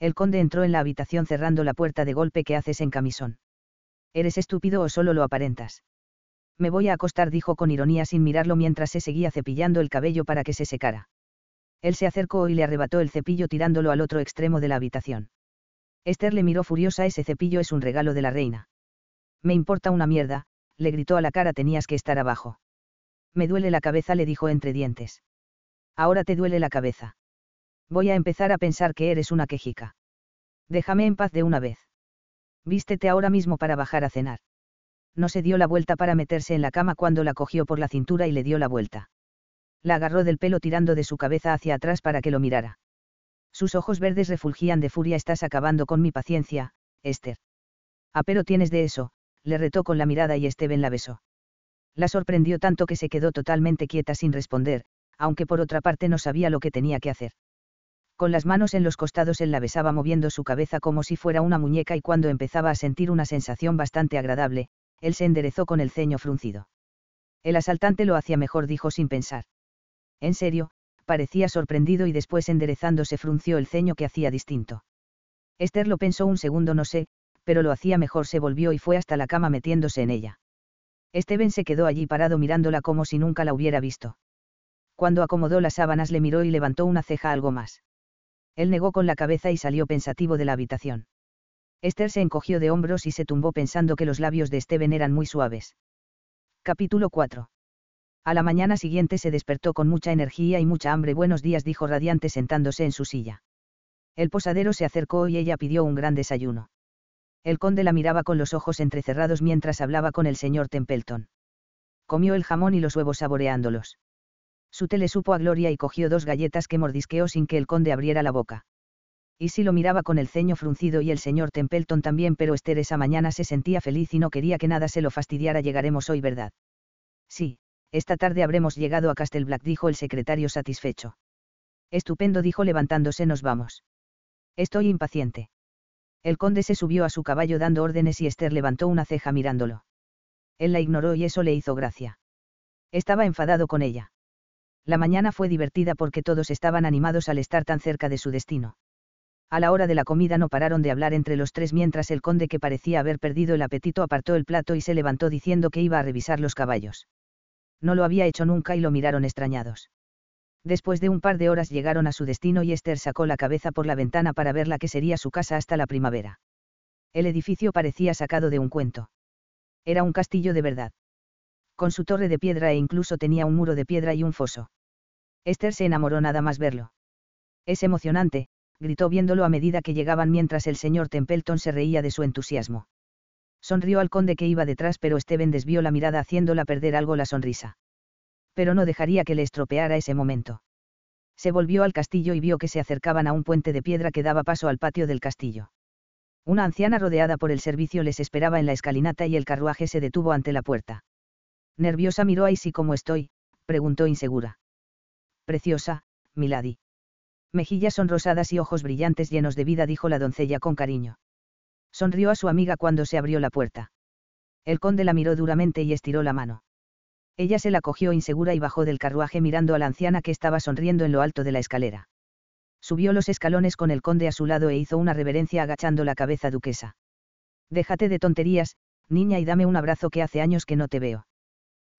El conde entró en la habitación cerrando la puerta de golpe que haces en camisón. ¿Eres estúpido o solo lo aparentas? Me voy a acostar, dijo con ironía sin mirarlo mientras se seguía cepillando el cabello para que se secara. Él se acercó y le arrebató el cepillo tirándolo al otro extremo de la habitación. Esther le miró furiosa, ese cepillo es un regalo de la reina. Me importa una mierda, le gritó a la cara, tenías que estar abajo. Me duele la cabeza, le dijo entre dientes. Ahora te duele la cabeza. Voy a empezar a pensar que eres una quejica. Déjame en paz de una vez. Vístete ahora mismo para bajar a cenar. No se dio la vuelta para meterse en la cama cuando la cogió por la cintura y le dio la vuelta. La agarró del pelo tirando de su cabeza hacia atrás para que lo mirara. Sus ojos verdes refulgían de furia. Estás acabando con mi paciencia, Esther. Ah, pero tienes de eso, le retó con la mirada y Steven la besó. La sorprendió tanto que se quedó totalmente quieta sin responder, aunque por otra parte no sabía lo que tenía que hacer. Con las manos en los costados él la besaba moviendo su cabeza como si fuera una muñeca y cuando empezaba a sentir una sensación bastante agradable, él se enderezó con el ceño fruncido. El asaltante lo hacía mejor, dijo sin pensar. En serio, parecía sorprendido y después enderezándose frunció el ceño que hacía distinto. Esther lo pensó un segundo, no sé, pero lo hacía mejor, se volvió y fue hasta la cama metiéndose en ella. Steven se quedó allí parado mirándola como si nunca la hubiera visto. Cuando acomodó las sábanas le miró y levantó una ceja algo más. Él negó con la cabeza y salió pensativo de la habitación. Esther se encogió de hombros y se tumbó pensando que los labios de Steven eran muy suaves. Capítulo 4. A la mañana siguiente se despertó con mucha energía y mucha hambre. Buenos días, dijo radiante sentándose en su silla. El posadero se acercó y ella pidió un gran desayuno. El conde la miraba con los ojos entrecerrados mientras hablaba con el señor Templeton. Comió el jamón y los huevos saboreándolos. Su le supo a Gloria y cogió dos galletas que mordisqueó sin que el conde abriera la boca. Y si lo miraba con el ceño fruncido y el señor Templeton también, pero Esther esa mañana se sentía feliz y no quería que nada se lo fastidiara. Llegaremos hoy, ¿verdad? Sí, esta tarde habremos llegado a Castelblack, dijo el secretario satisfecho. Estupendo, dijo levantándose, nos vamos. Estoy impaciente. El conde se subió a su caballo dando órdenes y Esther levantó una ceja mirándolo. Él la ignoró y eso le hizo gracia. Estaba enfadado con ella. La mañana fue divertida porque todos estaban animados al estar tan cerca de su destino. A la hora de la comida no pararon de hablar entre los tres mientras el conde que parecía haber perdido el apetito apartó el plato y se levantó diciendo que iba a revisar los caballos. No lo había hecho nunca y lo miraron extrañados. Después de un par de horas llegaron a su destino y Esther sacó la cabeza por la ventana para ver la que sería su casa hasta la primavera. El edificio parecía sacado de un cuento. Era un castillo de verdad. Con su torre de piedra e incluso tenía un muro de piedra y un foso. Esther se enamoró nada más verlo. Es emocionante, gritó viéndolo a medida que llegaban mientras el señor Templeton se reía de su entusiasmo. Sonrió al conde que iba detrás, pero Steven desvió la mirada haciéndola perder algo la sonrisa. Pero no dejaría que le estropeara ese momento. Se volvió al castillo y vio que se acercaban a un puente de piedra que daba paso al patio del castillo. Una anciana rodeada por el servicio les esperaba en la escalinata y el carruaje se detuvo ante la puerta. Nerviosa miró a Isi como estoy, preguntó insegura. Preciosa, Milady mejillas sonrosadas y ojos brillantes llenos de vida, dijo la doncella con cariño. Sonrió a su amiga cuando se abrió la puerta. El conde la miró duramente y estiró la mano. Ella se la cogió insegura y bajó del carruaje mirando a la anciana que estaba sonriendo en lo alto de la escalera. Subió los escalones con el conde a su lado e hizo una reverencia agachando la cabeza duquesa. Déjate de tonterías, niña, y dame un abrazo que hace años que no te veo.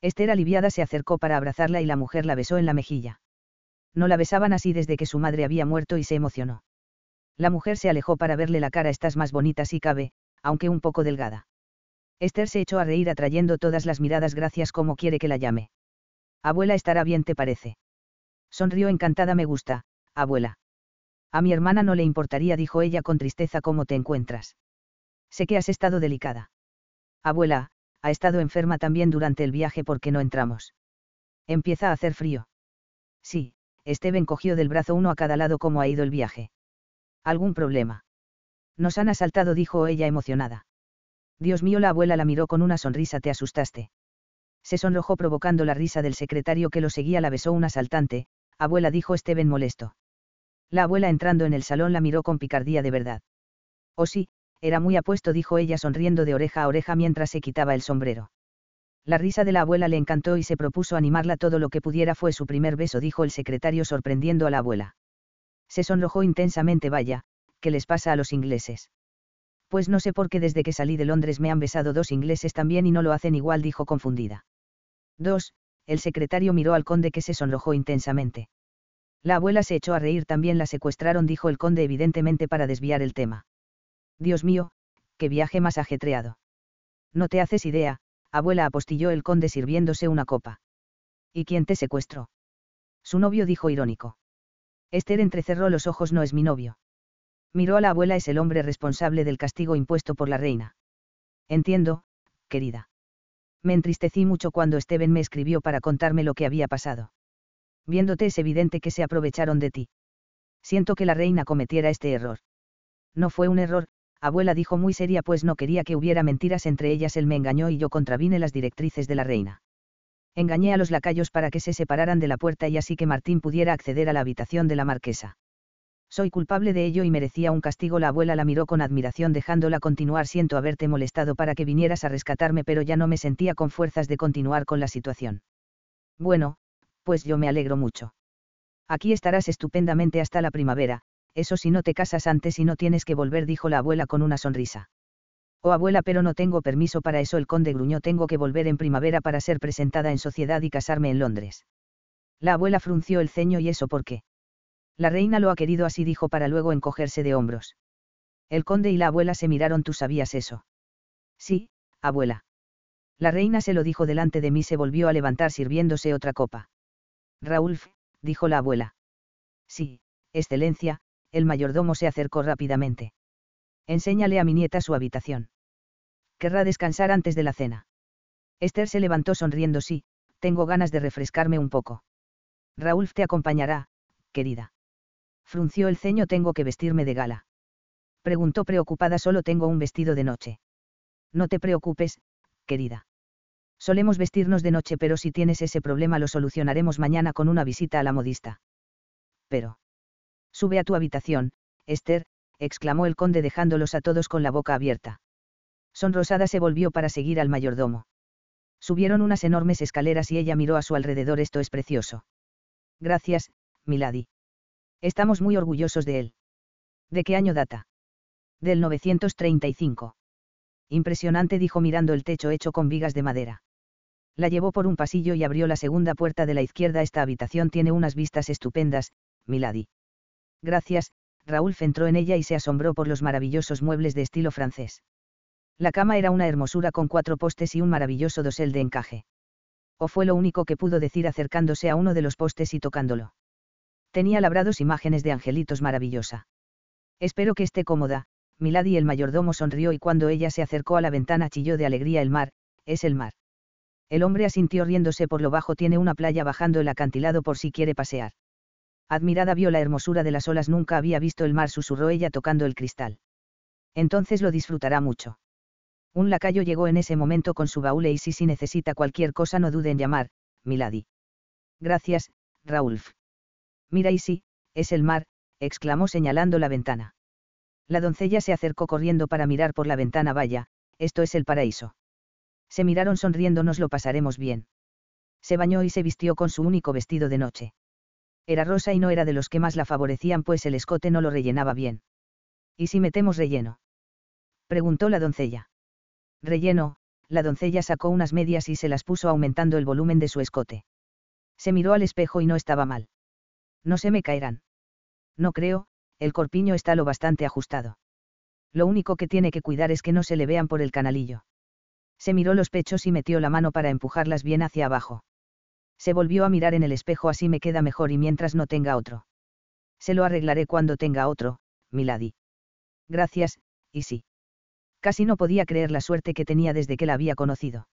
Esther aliviada se acercó para abrazarla y la mujer la besó en la mejilla. No la besaban así desde que su madre había muerto y se emocionó. La mujer se alejó para verle la cara, estás más bonita si cabe, aunque un poco delgada. Esther se echó a reír atrayendo todas las miradas gracias como quiere que la llame. Abuela estará bien, ¿te parece? Sonrió encantada, me gusta, abuela. A mi hermana no le importaría, dijo ella con tristeza, ¿cómo te encuentras? Sé que has estado delicada. Abuela, ha estado enferma también durante el viaje porque no entramos. Empieza a hacer frío. Sí, Steven cogió del brazo uno a cada lado como ha ido el viaje. ¿Algún problema? Nos han asaltado, dijo ella emocionada. Dios mío, la abuela la miró con una sonrisa, te asustaste. Se sonrojó provocando la risa del secretario que lo seguía, la besó un asaltante, abuela dijo Steven molesto. La abuela entrando en el salón la miró con picardía de verdad. Oh sí, era muy apuesto, dijo ella sonriendo de oreja a oreja mientras se quitaba el sombrero. La risa de la abuela le encantó y se propuso animarla todo lo que pudiera. Fue su primer beso, dijo el secretario sorprendiendo a la abuela. Se sonrojó intensamente. Vaya, ¿qué les pasa a los ingleses? Pues no sé por qué desde que salí de Londres me han besado dos ingleses también y no lo hacen igual, dijo confundida. Dos, el secretario miró al conde que se sonrojó intensamente. La abuela se echó a reír también la secuestraron, dijo el conde evidentemente para desviar el tema. Dios mío, qué viaje más ajetreado. No te haces idea, abuela apostilló el conde sirviéndose una copa. ¿Y quién te secuestró? Su novio dijo irónico. Esther entrecerró los ojos, no es mi novio. Miró a la abuela, es el hombre responsable del castigo impuesto por la reina. Entiendo, querida. Me entristecí mucho cuando Steven me escribió para contarme lo que había pasado. Viéndote es evidente que se aprovecharon de ti. Siento que la reina cometiera este error. No fue un error, abuela dijo muy seria pues no quería que hubiera mentiras entre ellas él me engañó y yo contravine las directrices de la reina. Engañé a los lacayos para que se separaran de la puerta y así que Martín pudiera acceder a la habitación de la marquesa. Soy culpable de ello y merecía un castigo. La abuela la miró con admiración dejándola continuar. Siento haberte molestado para que vinieras a rescatarme, pero ya no me sentía con fuerzas de continuar con la situación. Bueno, pues yo me alegro mucho. Aquí estarás estupendamente hasta la primavera, eso si no te casas antes y no tienes que volver, dijo la abuela con una sonrisa. Oh abuela, pero no tengo permiso para eso, el conde gruñó, tengo que volver en primavera para ser presentada en sociedad y casarme en Londres. La abuela frunció el ceño y eso por qué. La reina lo ha querido así, dijo para luego encogerse de hombros. El conde y la abuela se miraron, ¿tú sabías eso? Sí, abuela. La reina se lo dijo delante de mí, se volvió a levantar sirviéndose otra copa. Raúl, dijo la abuela. Sí, excelencia, el mayordomo se acercó rápidamente. Enséñale a mi nieta su habitación. Querrá descansar antes de la cena. Esther se levantó sonriendo, sí, tengo ganas de refrescarme un poco. Raúl te acompañará, querida. Frunció el ceño, tengo que vestirme de gala. Preguntó preocupada, solo tengo un vestido de noche. No te preocupes, querida. Solemos vestirnos de noche, pero si tienes ese problema lo solucionaremos mañana con una visita a la modista. Pero. Sube a tu habitación, Esther, exclamó el conde dejándolos a todos con la boca abierta. Sonrosada se volvió para seguir al mayordomo. Subieron unas enormes escaleras y ella miró a su alrededor. Esto es precioso. Gracias, Milady. Estamos muy orgullosos de él. ¿De qué año data? Del 935. Impresionante dijo mirando el techo hecho con vigas de madera. La llevó por un pasillo y abrió la segunda puerta de la izquierda. Esta habitación tiene unas vistas estupendas, Milady. Gracias, Raúl entró en ella y se asombró por los maravillosos muebles de estilo francés. La cama era una hermosura con cuatro postes y un maravilloso dosel de encaje. O fue lo único que pudo decir acercándose a uno de los postes y tocándolo. Tenía labrados imágenes de angelitos maravillosa. Espero que esté cómoda, Milady el mayordomo sonrió y cuando ella se acercó a la ventana chilló de alegría el mar, es el mar. El hombre asintió riéndose por lo bajo tiene una playa bajando el acantilado por si quiere pasear. Admirada vio la hermosura de las olas nunca había visto el mar susurró ella tocando el cristal. Entonces lo disfrutará mucho. Un lacayo llegó en ese momento con su baúl y si si necesita cualquier cosa no dude en llamar, Milady. Gracias, Raúlf. Mira y sí, es el mar, exclamó señalando la ventana. La doncella se acercó corriendo para mirar por la ventana. Vaya, esto es el paraíso. Se miraron sonriendo, nos lo pasaremos bien. Se bañó y se vistió con su único vestido de noche. Era rosa y no era de los que más la favorecían, pues el escote no lo rellenaba bien. ¿Y si metemos relleno? preguntó la doncella. Relleno, la doncella sacó unas medias y se las puso aumentando el volumen de su escote. Se miró al espejo y no estaba mal. No se me caerán. No creo, el corpiño está lo bastante ajustado. Lo único que tiene que cuidar es que no se le vean por el canalillo. Se miró los pechos y metió la mano para empujarlas bien hacia abajo. Se volvió a mirar en el espejo así me queda mejor y mientras no tenga otro. Se lo arreglaré cuando tenga otro, Milady. Gracias, y sí. Casi no podía creer la suerte que tenía desde que la había conocido.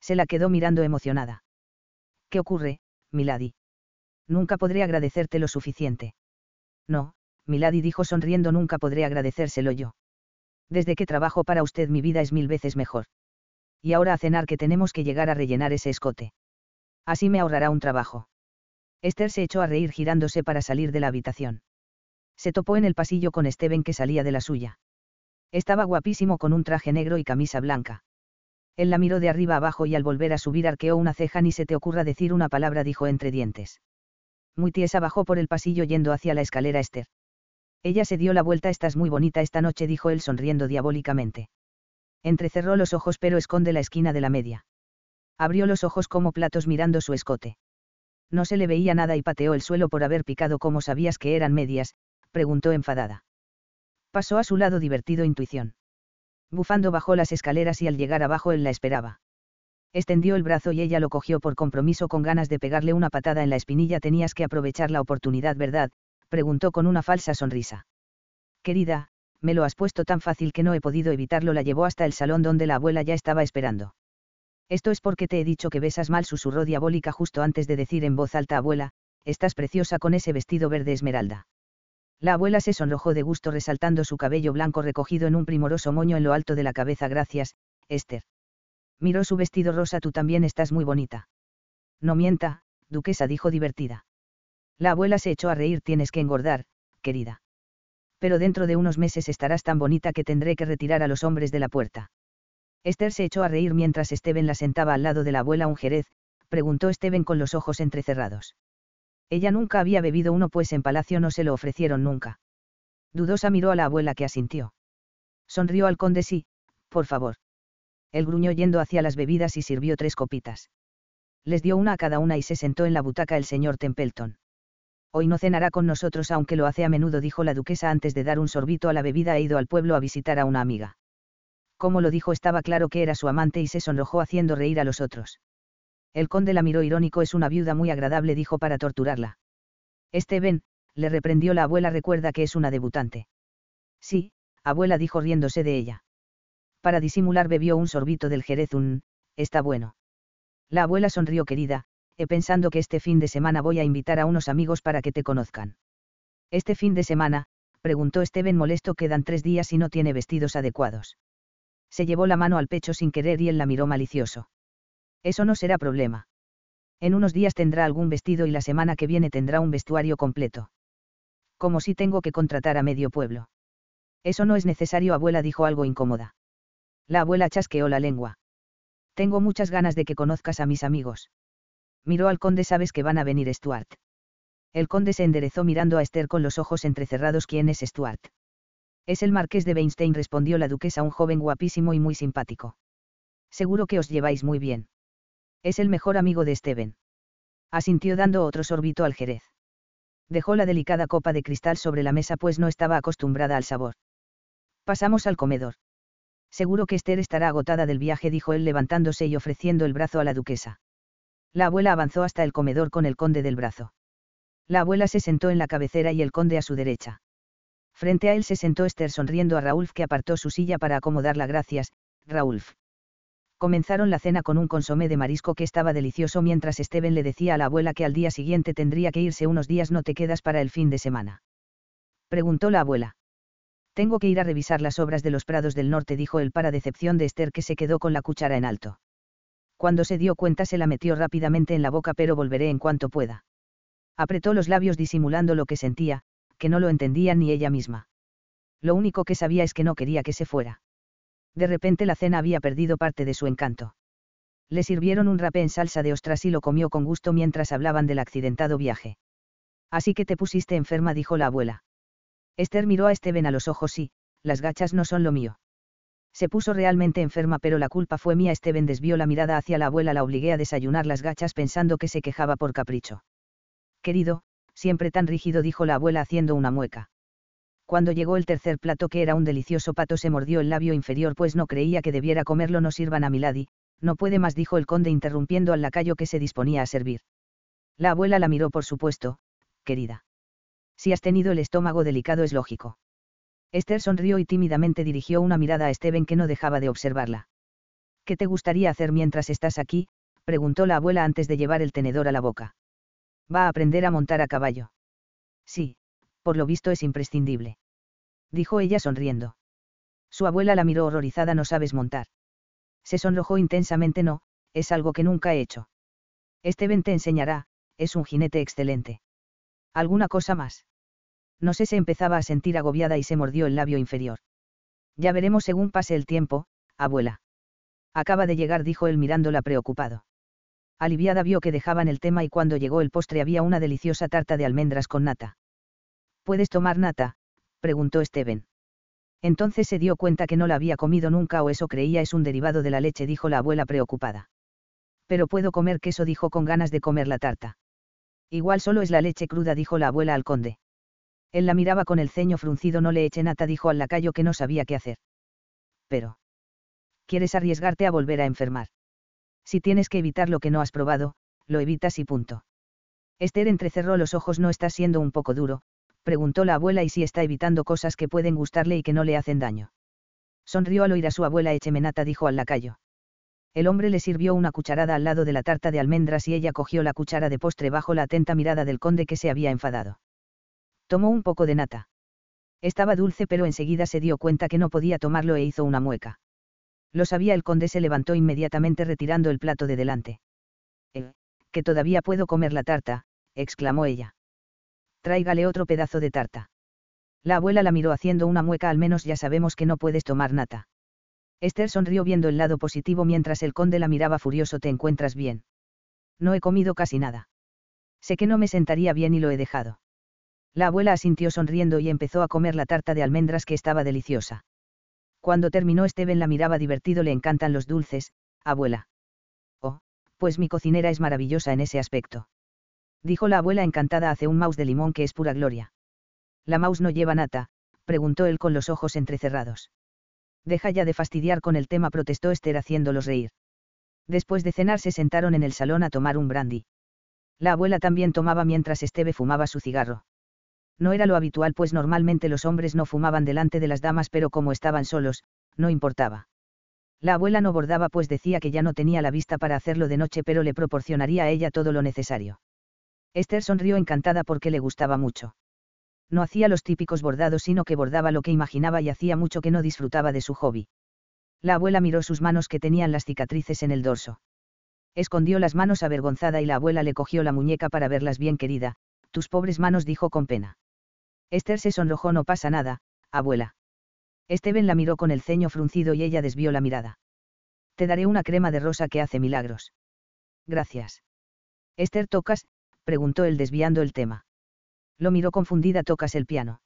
Se la quedó mirando emocionada. ¿Qué ocurre, Milady? Nunca podré agradecerte lo suficiente. No, Milady dijo sonriendo, nunca podré agradecérselo yo. Desde que trabajo para usted mi vida es mil veces mejor. Y ahora a cenar que tenemos que llegar a rellenar ese escote. Así me ahorrará un trabajo. Esther se echó a reír girándose para salir de la habitación. Se topó en el pasillo con Steven que salía de la suya. Estaba guapísimo con un traje negro y camisa blanca. Él la miró de arriba abajo y al volver a subir arqueó una ceja ni se te ocurra decir una palabra dijo entre dientes. Muy tiesa bajó por el pasillo yendo hacia la escalera Esther. Ella se dio la vuelta, estás muy bonita esta noche, dijo él sonriendo diabólicamente. Entrecerró los ojos pero esconde la esquina de la media. Abrió los ojos como platos mirando su escote. No se le veía nada y pateó el suelo por haber picado como sabías que eran medias, preguntó enfadada. Pasó a su lado divertido intuición. Bufando bajó las escaleras y al llegar abajo él la esperaba. Extendió el brazo y ella lo cogió por compromiso con ganas de pegarle una patada en la espinilla. Tenías que aprovechar la oportunidad, ¿verdad? preguntó con una falsa sonrisa. Querida, me lo has puesto tan fácil que no he podido evitarlo. La llevó hasta el salón donde la abuela ya estaba esperando. Esto es porque te he dicho que besas mal, susurró diabólica justo antes de decir en voz alta, abuela, estás preciosa con ese vestido verde esmeralda. La abuela se sonrojó de gusto resaltando su cabello blanco recogido en un primoroso moño en lo alto de la cabeza. Gracias, Esther. Miró su vestido rosa. Tú también estás muy bonita. No mienta, duquesa dijo divertida. La abuela se echó a reír. Tienes que engordar, querida. Pero dentro de unos meses estarás tan bonita que tendré que retirar a los hombres de la puerta. Esther se echó a reír mientras Steven la sentaba al lado de la abuela un jerez, preguntó Steven con los ojos entrecerrados. Ella nunca había bebido uno pues en palacio no se lo ofrecieron nunca. Dudosa miró a la abuela que asintió. Sonrió al conde sí, por favor. Él gruñó yendo hacia las bebidas y sirvió tres copitas. Les dio una a cada una y se sentó en la butaca el señor Templeton. Hoy no cenará con nosotros aunque lo hace a menudo dijo la duquesa antes de dar un sorbito a la bebida ha ido al pueblo a visitar a una amiga. Como lo dijo estaba claro que era su amante y se sonrojó haciendo reír a los otros. El conde la miró irónico, es una viuda muy agradable, dijo para torturarla. Esteban, le reprendió la abuela, recuerda que es una debutante. Sí, abuela dijo riéndose de ella. Para disimular bebió un sorbito del jerez, un, está bueno. La abuela sonrió querida, he pensando que este fin de semana voy a invitar a unos amigos para que te conozcan. Este fin de semana, preguntó Esteban molesto, quedan tres días y no tiene vestidos adecuados. Se llevó la mano al pecho sin querer y él la miró malicioso. Eso no será problema. En unos días tendrá algún vestido y la semana que viene tendrá un vestuario completo. Como si tengo que contratar a medio pueblo. Eso no es necesario, abuela dijo algo incómoda. La abuela chasqueó la lengua. Tengo muchas ganas de que conozcas a mis amigos. Miró al conde, sabes que van a venir Stuart. El conde se enderezó mirando a Esther con los ojos entrecerrados. ¿Quién es Stuart? Es el marqués de Weinstein, respondió la duquesa, un joven guapísimo y muy simpático. Seguro que os lleváis muy bien. Es el mejor amigo de Steven. Asintió dando otro sorbito al jerez. Dejó la delicada copa de cristal sobre la mesa pues no estaba acostumbrada al sabor. Pasamos al comedor. Seguro que Esther estará agotada del viaje, dijo él levantándose y ofreciendo el brazo a la duquesa. La abuela avanzó hasta el comedor con el conde del brazo. La abuela se sentó en la cabecera y el conde a su derecha. Frente a él se sentó Esther sonriendo a Raúl que apartó su silla para acomodarla. Gracias, Raúl comenzaron la cena con un consomé de marisco que estaba delicioso mientras Steven le decía a la abuela que al día siguiente tendría que irse unos días no te quedas para el fin de semana. Preguntó la abuela. Tengo que ir a revisar las obras de los prados del norte, dijo él para decepción de Esther que se quedó con la cuchara en alto. Cuando se dio cuenta se la metió rápidamente en la boca pero volveré en cuanto pueda. Apretó los labios disimulando lo que sentía, que no lo entendía ni ella misma. Lo único que sabía es que no quería que se fuera. De repente la cena había perdido parte de su encanto. Le sirvieron un rapé en salsa de ostras y lo comió con gusto mientras hablaban del accidentado viaje. Así que te pusiste enferma, dijo la abuela. Esther miró a Steven a los ojos y, las gachas no son lo mío. Se puso realmente enferma, pero la culpa fue mía. Steven desvió la mirada hacia la abuela, la obligué a desayunar las gachas pensando que se quejaba por capricho. Querido, siempre tan rígido, dijo la abuela haciendo una mueca. Cuando llegó el tercer plato que era un delicioso pato se mordió el labio inferior pues no creía que debiera comerlo no sirvan a Milady, no puede más dijo el conde interrumpiendo al lacayo que se disponía a servir. La abuela la miró por supuesto, querida. Si has tenido el estómago delicado es lógico. Esther sonrió y tímidamente dirigió una mirada a Steven que no dejaba de observarla. ¿Qué te gustaría hacer mientras estás aquí? preguntó la abuela antes de llevar el tenedor a la boca. Va a aprender a montar a caballo. Sí, por lo visto es imprescindible. Dijo ella sonriendo. Su abuela la miró horrorizada, no sabes montar. Se sonrojó intensamente, no, es algo que nunca he hecho. Este te enseñará, es un jinete excelente. ¿Alguna cosa más? No sé, se empezaba a sentir agobiada y se mordió el labio inferior. Ya veremos según pase el tiempo, abuela. Acaba de llegar, dijo él mirándola preocupado. Aliviada vio que dejaban el tema y cuando llegó el postre había una deliciosa tarta de almendras con nata. ¿Puedes tomar nata? preguntó Steven. Entonces se dio cuenta que no la había comido nunca o eso creía es un derivado de la leche, dijo la abuela preocupada. Pero puedo comer queso, dijo con ganas de comer la tarta. Igual solo es la leche cruda, dijo la abuela al conde. Él la miraba con el ceño fruncido, no le eche nata, dijo al lacayo que no sabía qué hacer. Pero. ¿Quieres arriesgarte a volver a enfermar? Si tienes que evitar lo que no has probado, lo evitas y punto. Esther entrecerró los ojos, no está siendo un poco duro, preguntó la abuela y si está evitando cosas que pueden gustarle y que no le hacen daño. Sonrió al oír a su abuela Echemenata dijo al lacayo. El hombre le sirvió una cucharada al lado de la tarta de almendras y ella cogió la cuchara de postre bajo la atenta mirada del conde que se había enfadado. Tomó un poco de nata. Estaba dulce pero enseguida se dio cuenta que no podía tomarlo e hizo una mueca. Lo sabía el conde se levantó inmediatamente retirando el plato de delante. Eh, que todavía puedo comer la tarta, exclamó ella. Tráigale otro pedazo de tarta. La abuela la miró haciendo una mueca al menos ya sabemos que no puedes tomar nata. Esther sonrió viendo el lado positivo mientras el conde la miraba furioso ¿te encuentras bien? No he comido casi nada. Sé que no me sentaría bien y lo he dejado. La abuela asintió sonriendo y empezó a comer la tarta de almendras que estaba deliciosa. Cuando terminó Steven la miraba divertido le encantan los dulces, abuela. Oh, pues mi cocinera es maravillosa en ese aspecto. Dijo la abuela encantada hace un mouse de limón que es pura gloria. La mouse no lleva nata, preguntó él con los ojos entrecerrados. Deja ya de fastidiar con el tema, protestó Esther haciéndolos reír. Después de cenar se sentaron en el salón a tomar un brandy. La abuela también tomaba mientras Esteve fumaba su cigarro. No era lo habitual pues normalmente los hombres no fumaban delante de las damas pero como estaban solos, no importaba. La abuela no bordaba pues decía que ya no tenía la vista para hacerlo de noche pero le proporcionaría a ella todo lo necesario. Esther sonrió encantada porque le gustaba mucho. No hacía los típicos bordados sino que bordaba lo que imaginaba y hacía mucho que no disfrutaba de su hobby. La abuela miró sus manos que tenían las cicatrices en el dorso. Escondió las manos avergonzada y la abuela le cogió la muñeca para verlas bien querida, tus pobres manos dijo con pena. Esther se sonrojó no pasa nada, abuela. Steven la miró con el ceño fruncido y ella desvió la mirada. Te daré una crema de rosa que hace milagros. Gracias. Esther tocas, preguntó él desviando el tema. Lo miró confundida tocas el piano.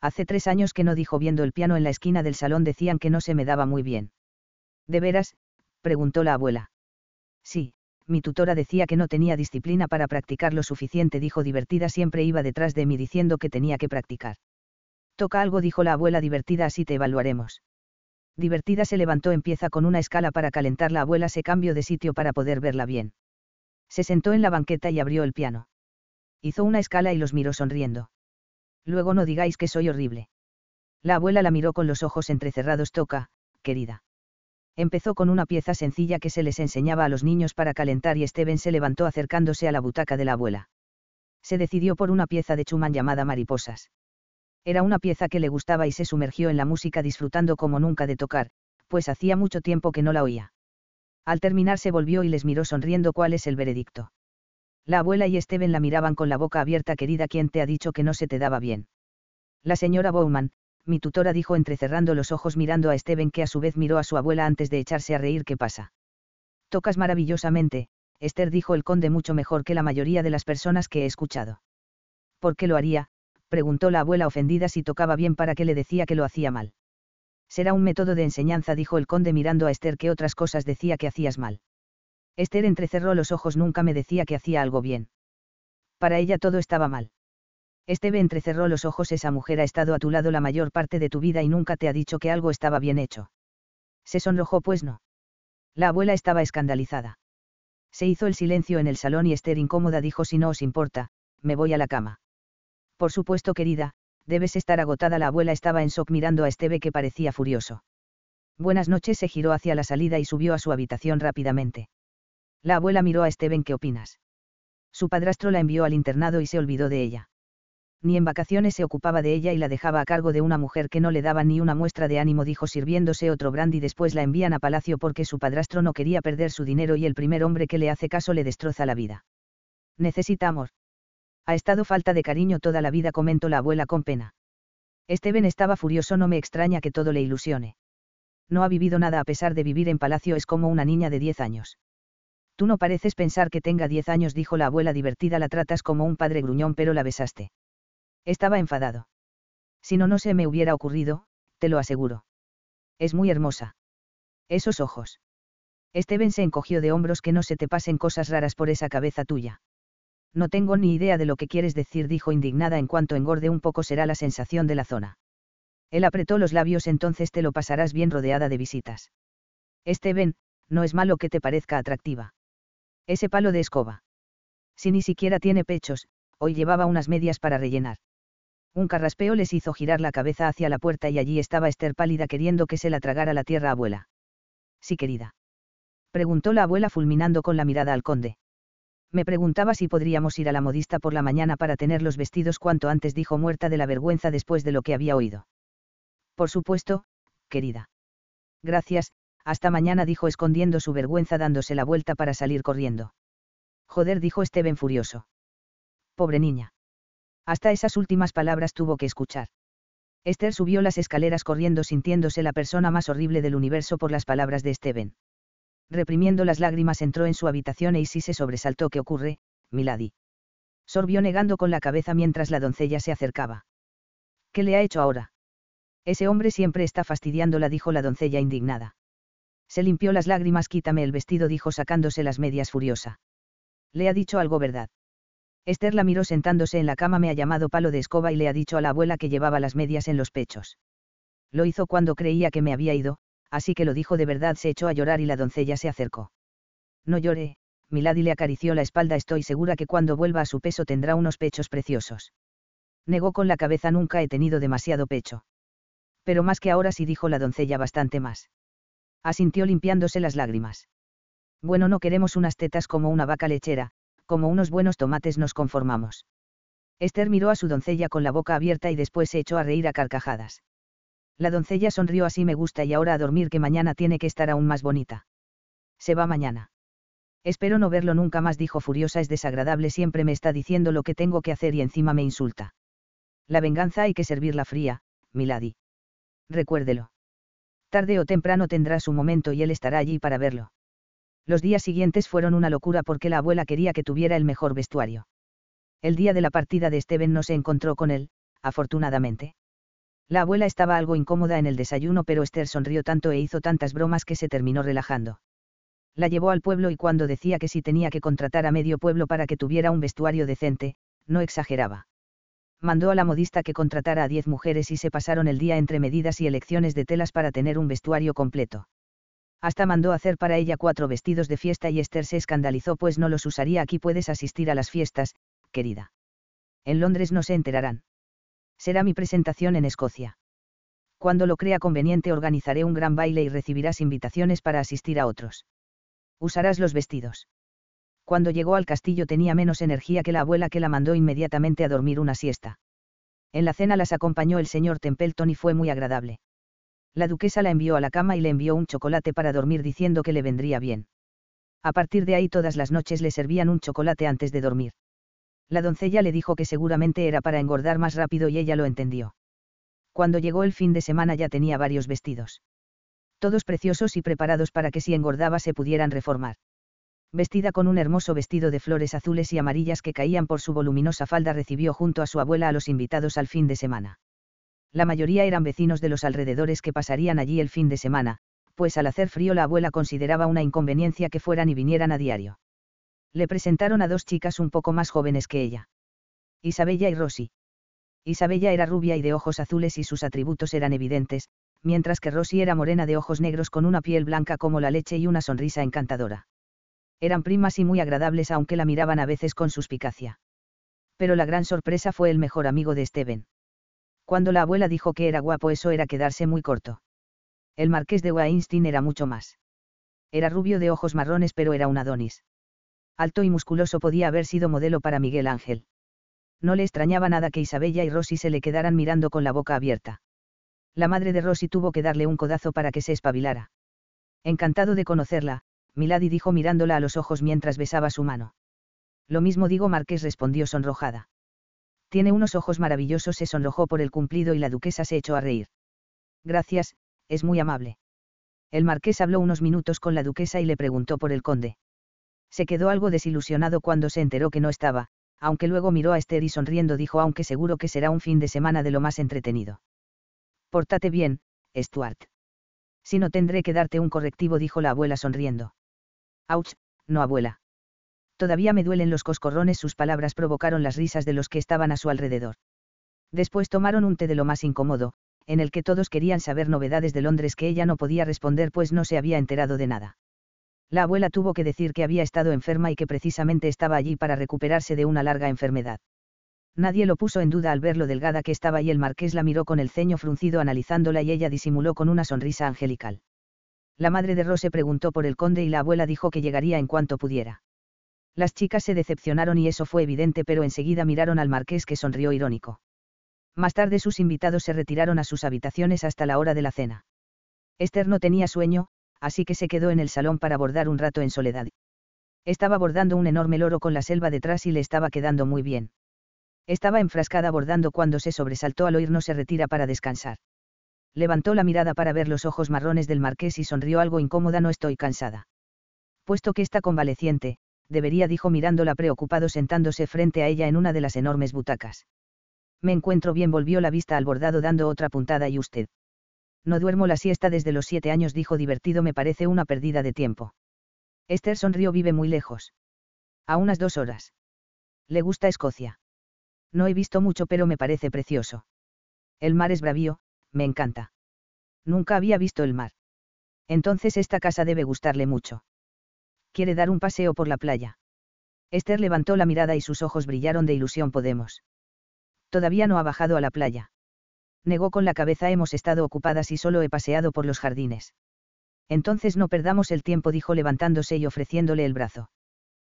Hace tres años que no dijo viendo el piano en la esquina del salón decían que no se me daba muy bien. ¿De veras? preguntó la abuela. Sí, mi tutora decía que no tenía disciplina para practicar lo suficiente, dijo divertida, siempre iba detrás de mí diciendo que tenía que practicar. Toca algo, dijo la abuela divertida, así te evaluaremos. Divertida se levantó, empieza con una escala para calentar, la abuela se cambió de sitio para poder verla bien. Se sentó en la banqueta y abrió el piano. Hizo una escala y los miró sonriendo. Luego no digáis que soy horrible. La abuela la miró con los ojos entrecerrados, toca, querida. Empezó con una pieza sencilla que se les enseñaba a los niños para calentar y Steven se levantó acercándose a la butaca de la abuela. Se decidió por una pieza de Chuman llamada Mariposas. Era una pieza que le gustaba y se sumergió en la música disfrutando como nunca de tocar, pues hacía mucho tiempo que no la oía. Al terminar se volvió y les miró sonriendo cuál es el veredicto. La abuela y Steven la miraban con la boca abierta querida ¿quién te ha dicho que no se te daba bien? La señora Bowman, mi tutora dijo entrecerrando los ojos mirando a Steven que a su vez miró a su abuela antes de echarse a reír ¿qué pasa? Tocas maravillosamente, Esther dijo el conde mucho mejor que la mayoría de las personas que he escuchado. ¿Por qué lo haría? preguntó la abuela ofendida si tocaba bien para que le decía que lo hacía mal. Será un método de enseñanza, dijo el conde mirando a Esther que otras cosas decía que hacías mal. Esther entrecerró los ojos nunca me decía que hacía algo bien. Para ella todo estaba mal. Esteve entrecerró los ojos esa mujer ha estado a tu lado la mayor parte de tu vida y nunca te ha dicho que algo estaba bien hecho. Se sonrojó pues no. La abuela estaba escandalizada. Se hizo el silencio en el salón y Esther incómoda dijo si no os importa, me voy a la cama. Por supuesto querida, debes estar agotada la abuela estaba en shock mirando a Esteve que parecía furioso. Buenas noches se giró hacia la salida y subió a su habitación rápidamente. La abuela miró a Steven ¿qué opinas? Su padrastro la envió al internado y se olvidó de ella ni en vacaciones se ocupaba de ella y la dejaba a cargo de una mujer que no le daba ni una muestra de ánimo, dijo sirviéndose otro brandy. Después la envían a palacio porque su padrastro no quería perder su dinero y el primer hombre que le hace caso le destroza la vida. Necesita amor. Ha estado falta de cariño toda la vida, comentó la abuela con pena. Steven estaba furioso, no me extraña que todo le ilusione. No ha vivido nada a pesar de vivir en palacio, es como una niña de diez años. Tú no pareces pensar que tenga diez años, dijo la abuela divertida, la tratas como un padre gruñón, pero la besaste. Estaba enfadado. Si no, no se me hubiera ocurrido, te lo aseguro. Es muy hermosa. Esos ojos. Steven se encogió de hombros que no se te pasen cosas raras por esa cabeza tuya. No tengo ni idea de lo que quieres decir, dijo indignada en cuanto engorde un poco será la sensación de la zona. Él apretó los labios entonces te lo pasarás bien rodeada de visitas. Steven, no es malo que te parezca atractiva. Ese palo de escoba. Si ni siquiera tiene pechos, hoy llevaba unas medias para rellenar. Un carraspeo les hizo girar la cabeza hacia la puerta y allí estaba Esther pálida queriendo que se la tragara la tierra abuela. Sí, querida. Preguntó la abuela fulminando con la mirada al conde. Me preguntaba si podríamos ir a la modista por la mañana para tener los vestidos cuanto antes dijo muerta de la vergüenza después de lo que había oído. Por supuesto, querida. Gracias, hasta mañana dijo escondiendo su vergüenza dándose la vuelta para salir corriendo. Joder, dijo Steven furioso. Pobre niña. Hasta esas últimas palabras tuvo que escuchar. Esther subió las escaleras corriendo sintiéndose la persona más horrible del universo por las palabras de Steven. Reprimiendo las lágrimas entró en su habitación e Isi se sobresaltó. ¿Qué ocurre, Milady? Sorbió negando con la cabeza mientras la doncella se acercaba. ¿Qué le ha hecho ahora? Ese hombre siempre está fastidiándola, dijo la doncella indignada. Se limpió las lágrimas. Quítame el vestido, dijo sacándose las medias furiosa. Le ha dicho algo verdad. Esther la miró sentándose en la cama, me ha llamado palo de escoba y le ha dicho a la abuela que llevaba las medias en los pechos. Lo hizo cuando creía que me había ido, así que lo dijo de verdad, se echó a llorar y la doncella se acercó. No lloré, Milady le acarició la espalda, estoy segura que cuando vuelva a su peso tendrá unos pechos preciosos. Negó con la cabeza, nunca he tenido demasiado pecho. Pero más que ahora sí dijo la doncella bastante más. Asintió limpiándose las lágrimas. Bueno, no queremos unas tetas como una vaca lechera, como unos buenos tomates nos conformamos. Esther miró a su doncella con la boca abierta y después se echó a reír a carcajadas. La doncella sonrió así me gusta y ahora a dormir que mañana tiene que estar aún más bonita. Se va mañana. Espero no verlo nunca más, dijo furiosa, es desagradable, siempre me está diciendo lo que tengo que hacer y encima me insulta. La venganza hay que servirla fría, Milady. Recuérdelo. Tarde o temprano tendrá su momento y él estará allí para verlo. Los días siguientes fueron una locura porque la abuela quería que tuviera el mejor vestuario. El día de la partida de Steven no se encontró con él, afortunadamente. La abuela estaba algo incómoda en el desayuno, pero Esther sonrió tanto e hizo tantas bromas que se terminó relajando. La llevó al pueblo y cuando decía que si tenía que contratar a medio pueblo para que tuviera un vestuario decente, no exageraba. Mandó a la modista que contratara a diez mujeres y se pasaron el día entre medidas y elecciones de telas para tener un vestuario completo. Hasta mandó hacer para ella cuatro vestidos de fiesta y Esther se escandalizó pues no los usaría aquí puedes asistir a las fiestas, querida. En Londres no se enterarán. Será mi presentación en Escocia. Cuando lo crea conveniente organizaré un gran baile y recibirás invitaciones para asistir a otros. Usarás los vestidos. Cuando llegó al castillo tenía menos energía que la abuela que la mandó inmediatamente a dormir una siesta. En la cena las acompañó el señor Templeton y fue muy agradable. La duquesa la envió a la cama y le envió un chocolate para dormir diciendo que le vendría bien. A partir de ahí todas las noches le servían un chocolate antes de dormir. La doncella le dijo que seguramente era para engordar más rápido y ella lo entendió. Cuando llegó el fin de semana ya tenía varios vestidos. Todos preciosos y preparados para que si engordaba se pudieran reformar. Vestida con un hermoso vestido de flores azules y amarillas que caían por su voluminosa falda recibió junto a su abuela a los invitados al fin de semana la mayoría eran vecinos de los alrededores que pasarían allí el fin de semana, pues al hacer frío la abuela consideraba una inconveniencia que fueran y vinieran a diario. Le presentaron a dos chicas un poco más jóvenes que ella. Isabella y Rosy. Isabella era rubia y de ojos azules y sus atributos eran evidentes, mientras que Rosy era morena de ojos negros con una piel blanca como la leche y una sonrisa encantadora. Eran primas y muy agradables aunque la miraban a veces con suspicacia. Pero la gran sorpresa fue el mejor amigo de Steven. Cuando la abuela dijo que era guapo eso era quedarse muy corto. El marqués de Weinstein era mucho más. Era rubio de ojos marrones pero era un Adonis. Alto y musculoso podía haber sido modelo para Miguel Ángel. No le extrañaba nada que Isabella y Rosy se le quedaran mirando con la boca abierta. La madre de Rosy tuvo que darle un codazo para que se espabilara. Encantado de conocerla, Milady dijo mirándola a los ojos mientras besaba su mano. Lo mismo digo, Marqués respondió sonrojada. Tiene unos ojos maravillosos, se sonrojó por el cumplido y la duquesa se echó a reír. Gracias, es muy amable. El marqués habló unos minutos con la duquesa y le preguntó por el conde. Se quedó algo desilusionado cuando se enteró que no estaba, aunque luego miró a Esther y sonriendo dijo aunque seguro que será un fin de semana de lo más entretenido. Pórtate bien, Stuart. Si no tendré que darte un correctivo, dijo la abuela sonriendo. Auch, no abuela. Todavía me duelen los coscorrones, sus palabras provocaron las risas de los que estaban a su alrededor. Después tomaron un té de lo más incómodo, en el que todos querían saber novedades de Londres que ella no podía responder pues no se había enterado de nada. La abuela tuvo que decir que había estado enferma y que precisamente estaba allí para recuperarse de una larga enfermedad. Nadie lo puso en duda al ver lo delgada que estaba y el marqués la miró con el ceño fruncido analizándola y ella disimuló con una sonrisa angelical. La madre de Rose preguntó por el conde y la abuela dijo que llegaría en cuanto pudiera. Las chicas se decepcionaron y eso fue evidente, pero enseguida miraron al marqués que sonrió irónico. Más tarde sus invitados se retiraron a sus habitaciones hasta la hora de la cena. Esther no tenía sueño, así que se quedó en el salón para bordar un rato en soledad. Estaba bordando un enorme loro con la selva detrás y le estaba quedando muy bien. Estaba enfrascada bordando cuando se sobresaltó al oír no se retira para descansar. Levantó la mirada para ver los ojos marrones del marqués y sonrió algo incómoda no estoy cansada. Puesto que está convaleciente, debería dijo mirándola preocupado sentándose frente a ella en una de las enormes butacas. Me encuentro bien volvió la vista al bordado dando otra puntada y usted. No duermo la siesta desde los siete años dijo divertido me parece una pérdida de tiempo. Esther sonrió vive muy lejos. A unas dos horas. Le gusta Escocia. No he visto mucho pero me parece precioso. El mar es bravío, me encanta. Nunca había visto el mar. Entonces esta casa debe gustarle mucho quiere dar un paseo por la playa. Esther levantó la mirada y sus ojos brillaron de ilusión Podemos. Todavía no ha bajado a la playa. Negó con la cabeza hemos estado ocupadas y solo he paseado por los jardines. Entonces no perdamos el tiempo dijo levantándose y ofreciéndole el brazo.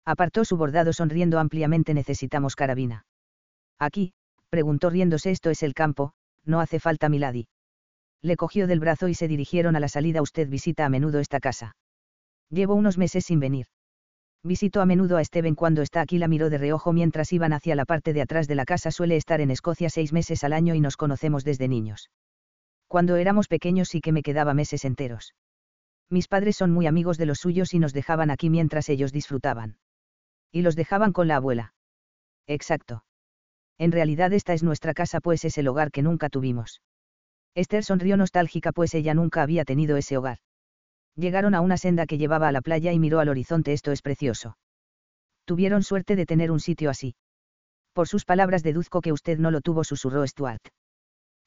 Apartó su bordado sonriendo ampliamente necesitamos carabina. Aquí, preguntó riéndose esto es el campo, no hace falta milady. Le cogió del brazo y se dirigieron a la salida usted visita a menudo esta casa. Llevo unos meses sin venir. Visito a menudo a Steven cuando está aquí, la miró de reojo mientras iban hacia la parte de atrás de la casa. Suele estar en Escocia seis meses al año y nos conocemos desde niños. Cuando éramos pequeños sí que me quedaba meses enteros. Mis padres son muy amigos de los suyos y nos dejaban aquí mientras ellos disfrutaban. Y los dejaban con la abuela. Exacto. En realidad esta es nuestra casa pues es el hogar que nunca tuvimos. Esther sonrió nostálgica pues ella nunca había tenido ese hogar. Llegaron a una senda que llevaba a la playa y miró al horizonte. Esto es precioso. Tuvieron suerte de tener un sitio así. Por sus palabras deduzco que usted no lo tuvo, susurró Stuart.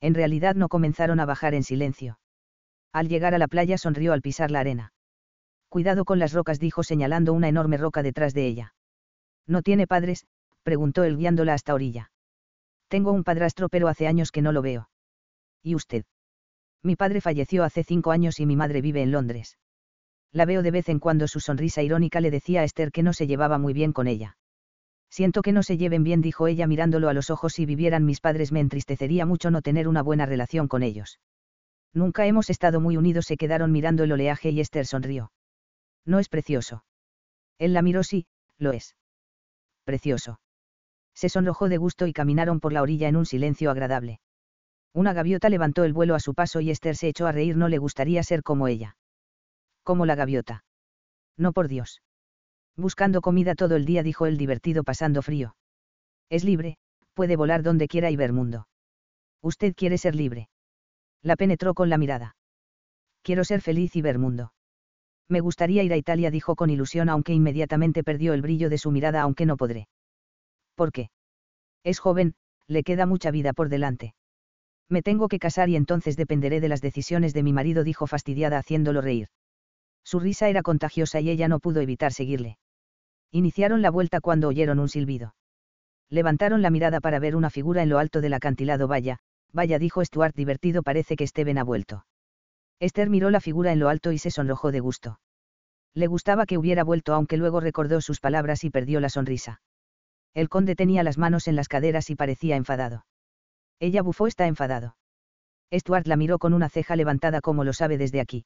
En realidad no comenzaron a bajar en silencio. Al llegar a la playa sonrió al pisar la arena. Cuidado con las rocas, dijo señalando una enorme roca detrás de ella. ¿No tiene padres? preguntó él guiándola hasta orilla. Tengo un padrastro pero hace años que no lo veo. ¿Y usted? Mi padre falleció hace cinco años y mi madre vive en Londres. La veo de vez en cuando su sonrisa irónica le decía a Esther que no se llevaba muy bien con ella. Siento que no se lleven bien, dijo ella mirándolo a los ojos. Si vivieran mis padres me entristecería mucho no tener una buena relación con ellos. Nunca hemos estado muy unidos, se quedaron mirando el oleaje y Esther sonrió. No es precioso. Él la miró, sí, lo es. Precioso. Se sonrojó de gusto y caminaron por la orilla en un silencio agradable. Una gaviota levantó el vuelo a su paso y Esther se echó a reír, no le gustaría ser como ella. Como la gaviota. No por Dios. Buscando comida todo el día, dijo el divertido pasando frío. Es libre, puede volar donde quiera y ver mundo. Usted quiere ser libre. La penetró con la mirada. Quiero ser feliz y ver mundo. Me gustaría ir a Italia, dijo con ilusión, aunque inmediatamente perdió el brillo de su mirada, aunque no podré. ¿Por qué? Es joven, le queda mucha vida por delante. Me tengo que casar y entonces dependeré de las decisiones de mi marido, dijo fastidiada haciéndolo reír. Su risa era contagiosa y ella no pudo evitar seguirle. Iniciaron la vuelta cuando oyeron un silbido. Levantaron la mirada para ver una figura en lo alto del acantilado. Vaya, vaya, dijo Stuart divertido, parece que Steven ha vuelto. Esther miró la figura en lo alto y se sonrojó de gusto. Le gustaba que hubiera vuelto, aunque luego recordó sus palabras y perdió la sonrisa. El conde tenía las manos en las caderas y parecía enfadado. Ella bufó está enfadado. Stuart la miró con una ceja levantada como lo sabe desde aquí.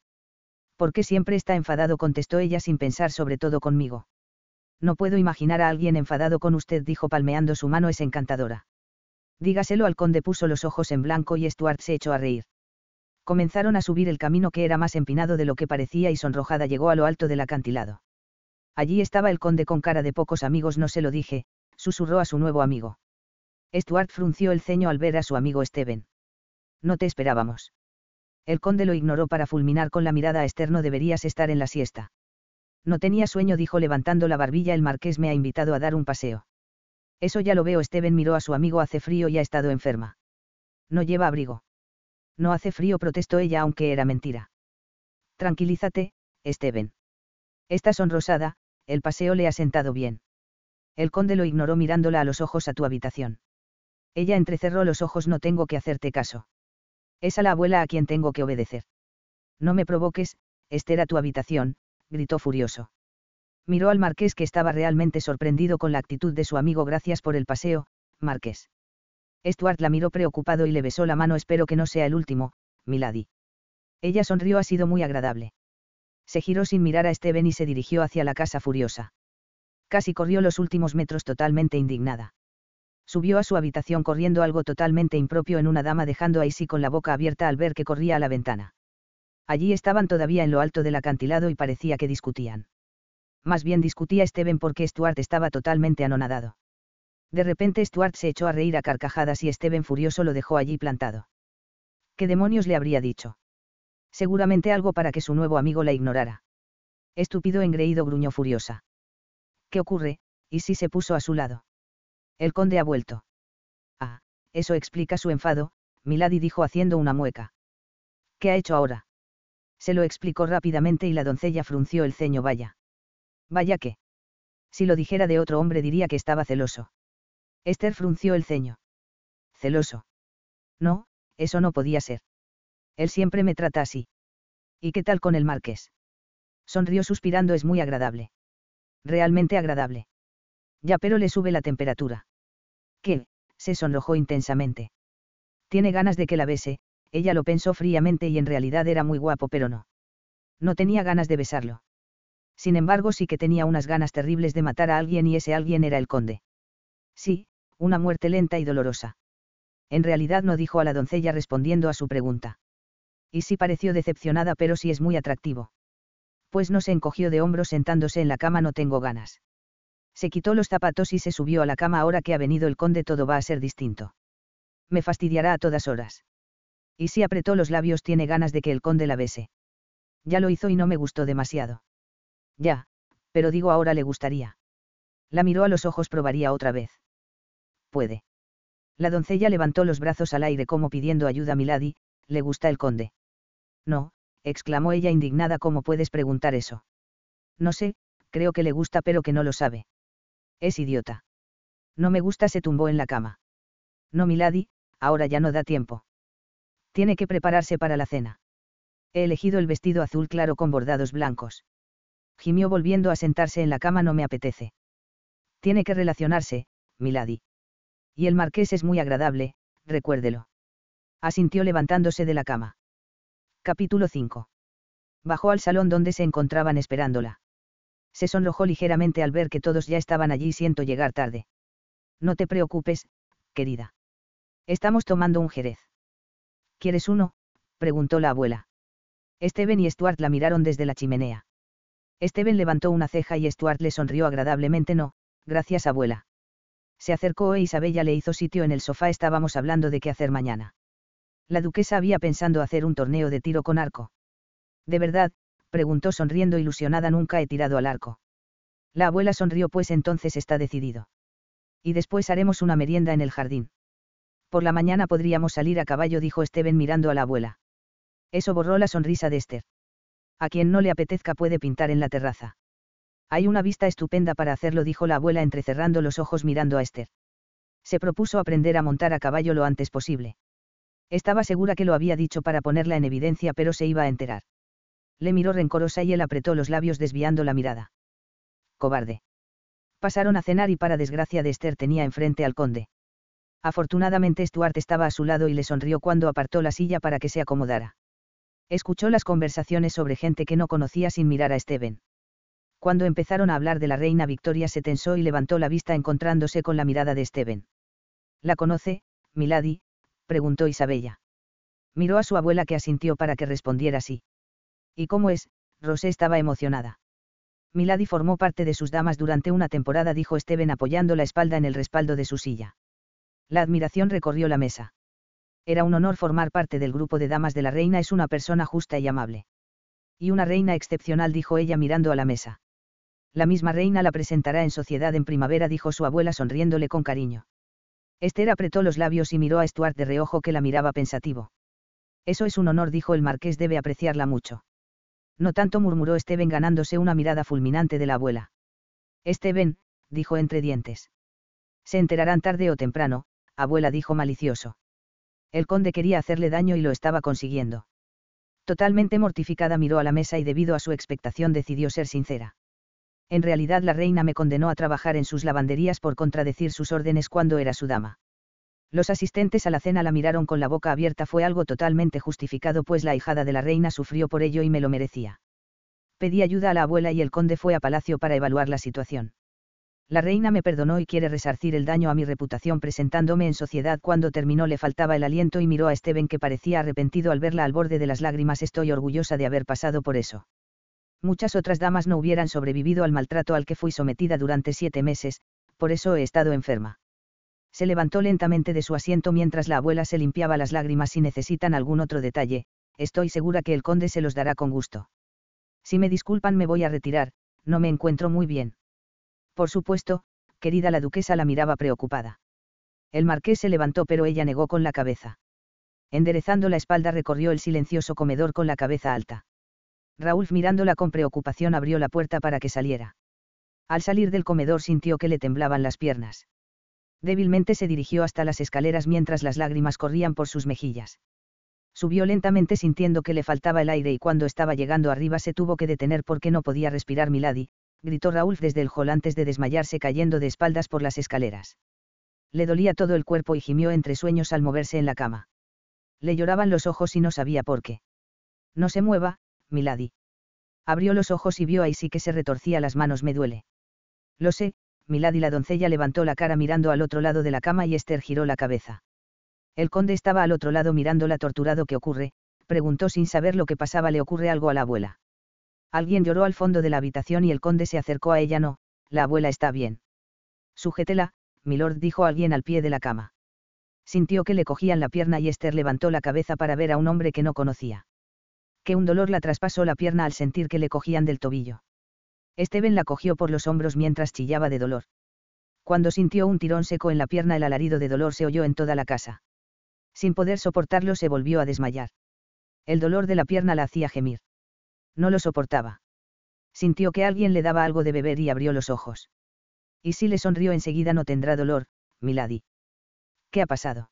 ¿Por qué siempre está enfadado? contestó ella sin pensar sobre todo conmigo. No puedo imaginar a alguien enfadado con usted, dijo palmeando su mano, es encantadora. Dígaselo al conde puso los ojos en blanco y Stuart se echó a reír. Comenzaron a subir el camino que era más empinado de lo que parecía y sonrojada llegó a lo alto del acantilado. Allí estaba el conde con cara de pocos amigos, no se lo dije, susurró a su nuevo amigo. Stuart frunció el ceño al ver a su amigo Steven. No te esperábamos. El conde lo ignoró para fulminar con la mirada a Esther, no deberías estar en la siesta. No tenía sueño, dijo levantando la barbilla, el marqués me ha invitado a dar un paseo. Eso ya lo veo, Steven miró a su amigo, hace frío y ha estado enferma. No lleva abrigo. No hace frío, protestó ella, aunque era mentira. Tranquilízate, Steven. Está sonrosada, el paseo le ha sentado bien. El conde lo ignoró mirándola a los ojos a tu habitación. Ella entrecerró los ojos, no tengo que hacerte caso. Es a la abuela a quien tengo que obedecer. No me provoques, Esther a tu habitación, gritó furioso. Miró al marqués que estaba realmente sorprendido con la actitud de su amigo. Gracias por el paseo, marqués. Stuart la miró preocupado y le besó la mano. Espero que no sea el último, Milady. Ella sonrió. Ha sido muy agradable. Se giró sin mirar a Steven y se dirigió hacia la casa furiosa. Casi corrió los últimos metros totalmente indignada. Subió a su habitación corriendo algo totalmente impropio en una dama dejando a Isi con la boca abierta al ver que corría a la ventana. Allí estaban todavía en lo alto del acantilado y parecía que discutían. Más bien discutía Steven porque Stuart estaba totalmente anonadado. De repente Stuart se echó a reír a carcajadas y Steven furioso lo dejó allí plantado. ¿Qué demonios le habría dicho? Seguramente algo para que su nuevo amigo la ignorara. Estúpido engreído gruñó furiosa. ¿Qué ocurre? Y se puso a su lado. El conde ha vuelto. Ah, eso explica su enfado, Milady dijo haciendo una mueca. ¿Qué ha hecho ahora? Se lo explicó rápidamente y la doncella frunció el ceño. Vaya. Vaya que. Si lo dijera de otro hombre diría que estaba celoso. Esther frunció el ceño. Celoso. No, eso no podía ser. Él siempre me trata así. ¿Y qué tal con el marqués? Sonrió suspirando. Es muy agradable. Realmente agradable. Ya pero le sube la temperatura. ¿Qué? se sonrojó intensamente. Tiene ganas de que la bese, ella lo pensó fríamente y en realidad era muy guapo pero no. No tenía ganas de besarlo. Sin embargo sí que tenía unas ganas terribles de matar a alguien y ese alguien era el conde. Sí, una muerte lenta y dolorosa. En realidad no dijo a la doncella respondiendo a su pregunta. Y sí pareció decepcionada pero sí es muy atractivo. Pues no se encogió de hombros sentándose en la cama no tengo ganas. Se quitó los zapatos y se subió a la cama ahora que ha venido el conde todo va a ser distinto. Me fastidiará a todas horas. Y si apretó los labios tiene ganas de que el conde la bese. Ya lo hizo y no me gustó demasiado. Ya, pero digo ahora le gustaría. La miró a los ojos probaría otra vez. Puede. La doncella levantó los brazos al aire como pidiendo ayuda a Milady, ¿le gusta el conde? No, exclamó ella indignada, ¿cómo puedes preguntar eso? No sé, creo que le gusta pero que no lo sabe. Es idiota. No me gusta, se tumbó en la cama. No, Milady, ahora ya no da tiempo. Tiene que prepararse para la cena. He elegido el vestido azul claro con bordados blancos. Gimió volviendo a sentarse en la cama, no me apetece. Tiene que relacionarse, Milady. Y el marqués es muy agradable, recuérdelo. Asintió levantándose de la cama. Capítulo 5. Bajó al salón donde se encontraban esperándola se sonrojó ligeramente al ver que todos ya estaban allí siento llegar tarde. No te preocupes, querida. Estamos tomando un jerez. ¿Quieres uno? preguntó la abuela. Steven y Stuart la miraron desde la chimenea. Steven levantó una ceja y Stuart le sonrió agradablemente. No, gracias abuela. Se acercó e Isabella le hizo sitio en el sofá. Estábamos hablando de qué hacer mañana. La duquesa había pensado hacer un torneo de tiro con arco. De verdad, preguntó sonriendo ilusionada nunca he tirado al arco. La abuela sonrió pues entonces está decidido. Y después haremos una merienda en el jardín. Por la mañana podríamos salir a caballo dijo Steven mirando a la abuela. Eso borró la sonrisa de Esther. A quien no le apetezca puede pintar en la terraza. Hay una vista estupenda para hacerlo dijo la abuela entrecerrando los ojos mirando a Esther. Se propuso aprender a montar a caballo lo antes posible. Estaba segura que lo había dicho para ponerla en evidencia pero se iba a enterar le miró rencorosa y él apretó los labios desviando la mirada. Cobarde. Pasaron a cenar y para desgracia de Esther tenía enfrente al conde. Afortunadamente Stuart estaba a su lado y le sonrió cuando apartó la silla para que se acomodara. Escuchó las conversaciones sobre gente que no conocía sin mirar a Steven. Cuando empezaron a hablar de la reina Victoria se tensó y levantó la vista encontrándose con la mirada de Steven. ¿La conoce, Milady? preguntó Isabella. Miró a su abuela que asintió para que respondiera sí. ¿Y cómo es? Rosé estaba emocionada. Milady formó parte de sus damas durante una temporada, dijo Steven apoyando la espalda en el respaldo de su silla. La admiración recorrió la mesa. Era un honor formar parte del grupo de damas de la reina, es una persona justa y amable. Y una reina excepcional, dijo ella mirando a la mesa. La misma reina la presentará en sociedad en primavera, dijo su abuela sonriéndole con cariño. Esther apretó los labios y miró a Stuart de reojo que la miraba pensativo. Eso es un honor, dijo el marqués, debe apreciarla mucho. No tanto murmuró Steven ganándose una mirada fulminante de la abuela. Steven, dijo entre dientes. Se enterarán tarde o temprano, abuela dijo malicioso. El conde quería hacerle daño y lo estaba consiguiendo. Totalmente mortificada miró a la mesa y debido a su expectación decidió ser sincera. En realidad la reina me condenó a trabajar en sus lavanderías por contradecir sus órdenes cuando era su dama. Los asistentes a la cena la miraron con la boca abierta, fue algo totalmente justificado pues la hijada de la reina sufrió por ello y me lo merecía. Pedí ayuda a la abuela y el conde fue a palacio para evaluar la situación. La reina me perdonó y quiere resarcir el daño a mi reputación presentándome en sociedad cuando terminó le faltaba el aliento y miró a Steven que parecía arrepentido al verla al borde de las lágrimas estoy orgullosa de haber pasado por eso. Muchas otras damas no hubieran sobrevivido al maltrato al que fui sometida durante siete meses, por eso he estado enferma. Se levantó lentamente de su asiento mientras la abuela se limpiaba las lágrimas si necesitan algún otro detalle, estoy segura que el conde se los dará con gusto. Si me disculpan me voy a retirar, no me encuentro muy bien. Por supuesto, querida la duquesa la miraba preocupada. El marqués se levantó pero ella negó con la cabeza. Enderezando la espalda recorrió el silencioso comedor con la cabeza alta. Raúl mirándola con preocupación abrió la puerta para que saliera. Al salir del comedor sintió que le temblaban las piernas. Débilmente se dirigió hasta las escaleras mientras las lágrimas corrían por sus mejillas. Subió lentamente sintiendo que le faltaba el aire y cuando estaba llegando arriba se tuvo que detener porque no podía respirar Milady, gritó Raúl desde el hall antes de desmayarse cayendo de espaldas por las escaleras. Le dolía todo el cuerpo y gimió entre sueños al moverse en la cama. Le lloraban los ojos y no sabía por qué. No se mueva, Milady. Abrió los ojos y vio ahí sí que se retorcía las manos me duele. Lo sé, Milady la doncella levantó la cara mirando al otro lado de la cama y Esther giró la cabeza. El conde estaba al otro lado mirándola torturado. ¿Qué ocurre? preguntó sin saber lo que pasaba. ¿Le ocurre algo a la abuela? Alguien lloró al fondo de la habitación y el conde se acercó a ella. No, la abuela está bien. Sujétela, milord dijo alguien al pie de la cama. Sintió que le cogían la pierna y Esther levantó la cabeza para ver a un hombre que no conocía. Que un dolor la traspasó la pierna al sentir que le cogían del tobillo. Esteban la cogió por los hombros mientras chillaba de dolor. Cuando sintió un tirón seco en la pierna el alarido de dolor se oyó en toda la casa. Sin poder soportarlo se volvió a desmayar. El dolor de la pierna la hacía gemir. No lo soportaba. Sintió que alguien le daba algo de beber y abrió los ojos. Y si le sonrió enseguida no tendrá dolor, Milady. ¿Qué ha pasado?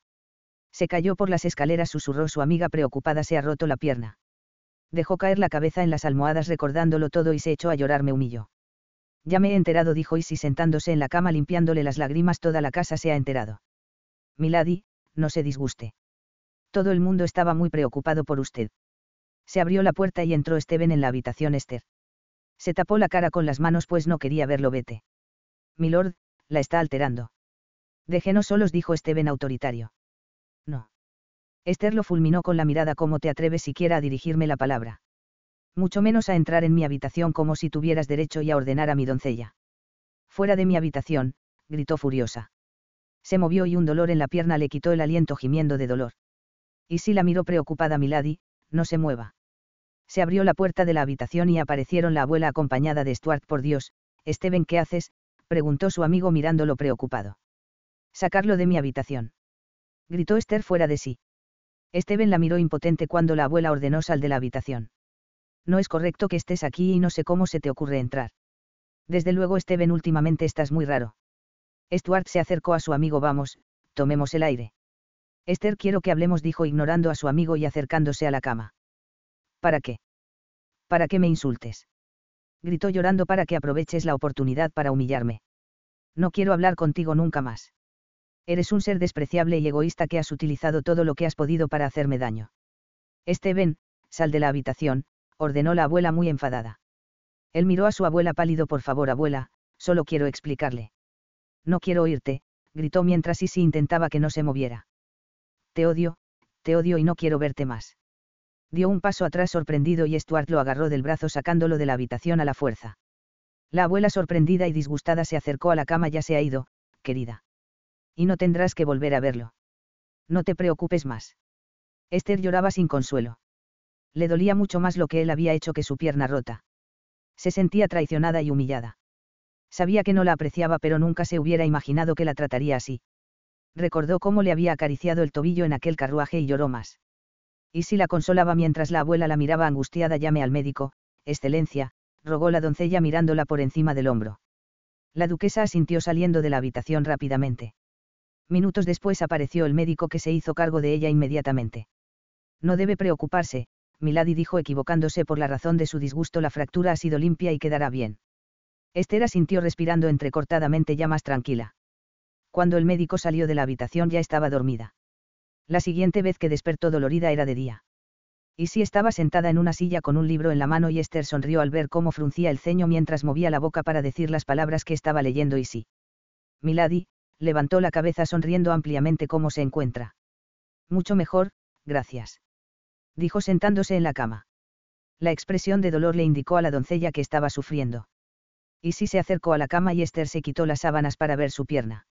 Se cayó por las escaleras, susurró su amiga preocupada, se ha roto la pierna dejó caer la cabeza en las almohadas recordándolo todo y se echó a llorar me humilló. Ya me he enterado, dijo Isi sentándose en la cama limpiándole las lágrimas, toda la casa se ha enterado. Milady, no se disguste. Todo el mundo estaba muy preocupado por usted. Se abrió la puerta y entró Steven en la habitación Esther. Se tapó la cara con las manos pues no quería verlo vete. Milord, la está alterando. Déjenos solos, dijo Steven autoritario. Esther lo fulminó con la mirada ¿cómo te atreves siquiera a dirigirme la palabra? Mucho menos a entrar en mi habitación como si tuvieras derecho y a ordenar a mi doncella. Fuera de mi habitación, gritó furiosa. Se movió y un dolor en la pierna le quitó el aliento gimiendo de dolor. Y si la miró preocupada Milady, no se mueva. Se abrió la puerta de la habitación y aparecieron la abuela acompañada de Stuart. Por Dios, Steven, ¿qué haces? preguntó su amigo mirándolo preocupado. Sacarlo de mi habitación. Gritó Esther fuera de sí. Steven la miró impotente cuando la abuela ordenó sal de la habitación. No es correcto que estés aquí y no sé cómo se te ocurre entrar. Desde luego Steven últimamente estás muy raro. Stuart se acercó a su amigo vamos, tomemos el aire. Esther quiero que hablemos dijo ignorando a su amigo y acercándose a la cama. ¿Para qué? ¿Para qué me insultes? Gritó llorando para que aproveches la oportunidad para humillarme. No quiero hablar contigo nunca más. Eres un ser despreciable y egoísta que has utilizado todo lo que has podido para hacerme daño. Steven, sal de la habitación, ordenó la abuela muy enfadada. Él miró a su abuela pálido por favor abuela, solo quiero explicarle. No quiero oírte, gritó mientras Isi intentaba que no se moviera. Te odio, te odio y no quiero verte más. Dio un paso atrás sorprendido y Stuart lo agarró del brazo sacándolo de la habitación a la fuerza. La abuela sorprendida y disgustada se acercó a la cama ya se ha ido, querida. Y no tendrás que volver a verlo. No te preocupes más. Esther lloraba sin consuelo. Le dolía mucho más lo que él había hecho que su pierna rota. Se sentía traicionada y humillada. Sabía que no la apreciaba pero nunca se hubiera imaginado que la trataría así. Recordó cómo le había acariciado el tobillo en aquel carruaje y lloró más. Y si la consolaba mientras la abuela la miraba angustiada llame al médico, Excelencia, rogó la doncella mirándola por encima del hombro. La duquesa asintió saliendo de la habitación rápidamente. Minutos después apareció el médico que se hizo cargo de ella inmediatamente. No debe preocuparse, Milady dijo equivocándose por la razón de su disgusto, la fractura ha sido limpia y quedará bien. Esther asintió respirando entrecortadamente ya más tranquila. Cuando el médico salió de la habitación ya estaba dormida. La siguiente vez que despertó dolorida era de día. Y si estaba sentada en una silla con un libro en la mano y Esther sonrió al ver cómo fruncía el ceño mientras movía la boca para decir las palabras que estaba leyendo y sí. Milady, levantó la cabeza sonriendo ampliamente cómo se encuentra. Mucho mejor, gracias. Dijo sentándose en la cama. La expresión de dolor le indicó a la doncella que estaba sufriendo. Y si se acercó a la cama y Esther se quitó las sábanas para ver su pierna.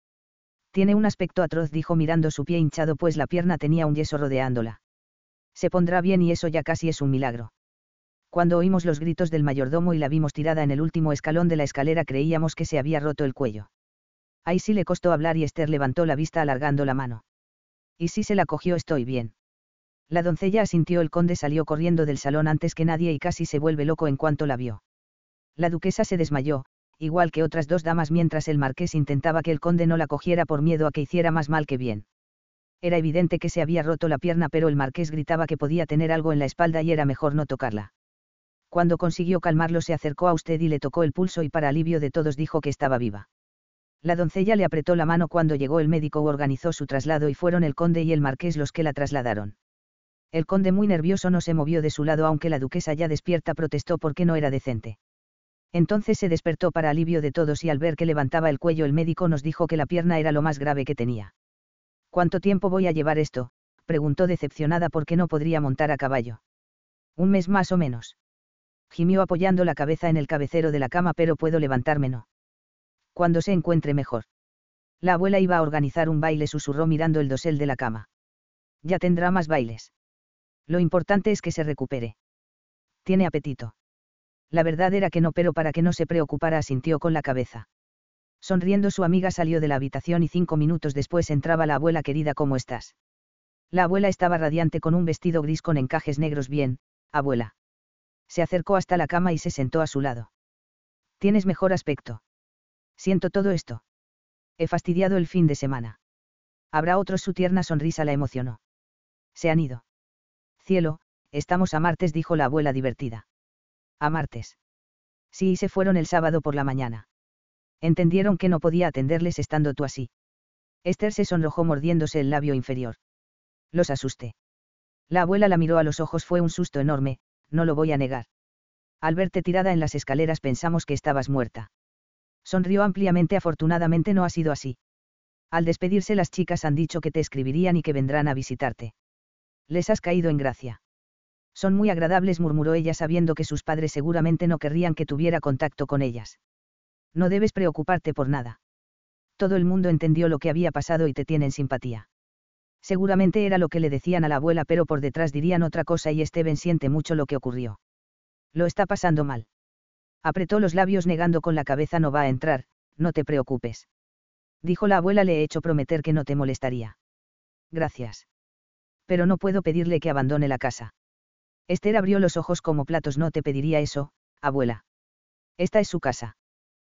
Tiene un aspecto atroz, dijo mirando su pie hinchado, pues la pierna tenía un yeso rodeándola. Se pondrá bien y eso ya casi es un milagro. Cuando oímos los gritos del mayordomo y la vimos tirada en el último escalón de la escalera creíamos que se había roto el cuello. Ahí sí le costó hablar y Esther levantó la vista alargando la mano. Y si se la cogió estoy bien. La doncella asintió el conde salió corriendo del salón antes que nadie y casi se vuelve loco en cuanto la vio. La duquesa se desmayó, igual que otras dos damas mientras el marqués intentaba que el conde no la cogiera por miedo a que hiciera más mal que bien. Era evidente que se había roto la pierna pero el marqués gritaba que podía tener algo en la espalda y era mejor no tocarla. Cuando consiguió calmarlo se acercó a usted y le tocó el pulso y para alivio de todos dijo que estaba viva. La doncella le apretó la mano cuando llegó el médico organizó su traslado y fueron el conde y el marqués los que la trasladaron. El conde muy nervioso no se movió de su lado aunque la duquesa ya despierta protestó porque no era decente. Entonces se despertó para alivio de todos y al ver que levantaba el cuello el médico nos dijo que la pierna era lo más grave que tenía. ¿Cuánto tiempo voy a llevar esto? preguntó decepcionada porque no podría montar a caballo. Un mes más o menos. Gimió apoyando la cabeza en el cabecero de la cama pero puedo levantarme no. Cuando se encuentre mejor. La abuela iba a organizar un baile susurró mirando el dosel de la cama. Ya tendrá más bailes. Lo importante es que se recupere. Tiene apetito. La verdad era que no, pero para que no se preocupara asintió con la cabeza. Sonriendo su amiga salió de la habitación y cinco minutos después entraba la abuela querida, ¿cómo estás? La abuela estaba radiante con un vestido gris con encajes negros bien, abuela. Se acercó hasta la cama y se sentó a su lado. Tienes mejor aspecto. Siento todo esto. He fastidiado el fin de semana. Habrá otros, su tierna sonrisa la emocionó. Se han ido. Cielo, estamos a martes, dijo la abuela divertida. A martes. Sí, se fueron el sábado por la mañana entendieron que no podía atenderles estando tú así. Esther se sonrojó mordiéndose el labio inferior. Los asusté. La abuela la miró a los ojos, fue un susto enorme, no lo voy a negar. Al verte tirada en las escaleras pensamos que estabas muerta. Sonrió ampliamente, afortunadamente no ha sido así. Al despedirse las chicas han dicho que te escribirían y que vendrán a visitarte. Les has caído en gracia. Son muy agradables, murmuró ella sabiendo que sus padres seguramente no querrían que tuviera contacto con ellas. No debes preocuparte por nada. Todo el mundo entendió lo que había pasado y te tienen simpatía. Seguramente era lo que le decían a la abuela, pero por detrás dirían otra cosa y Steven siente mucho lo que ocurrió. Lo está pasando mal. Apretó los labios negando con la cabeza no va a entrar, no te preocupes. Dijo la abuela le he hecho prometer que no te molestaría. Gracias. Pero no puedo pedirle que abandone la casa. Esther abrió los ojos como platos no te pediría eso, abuela. Esta es su casa.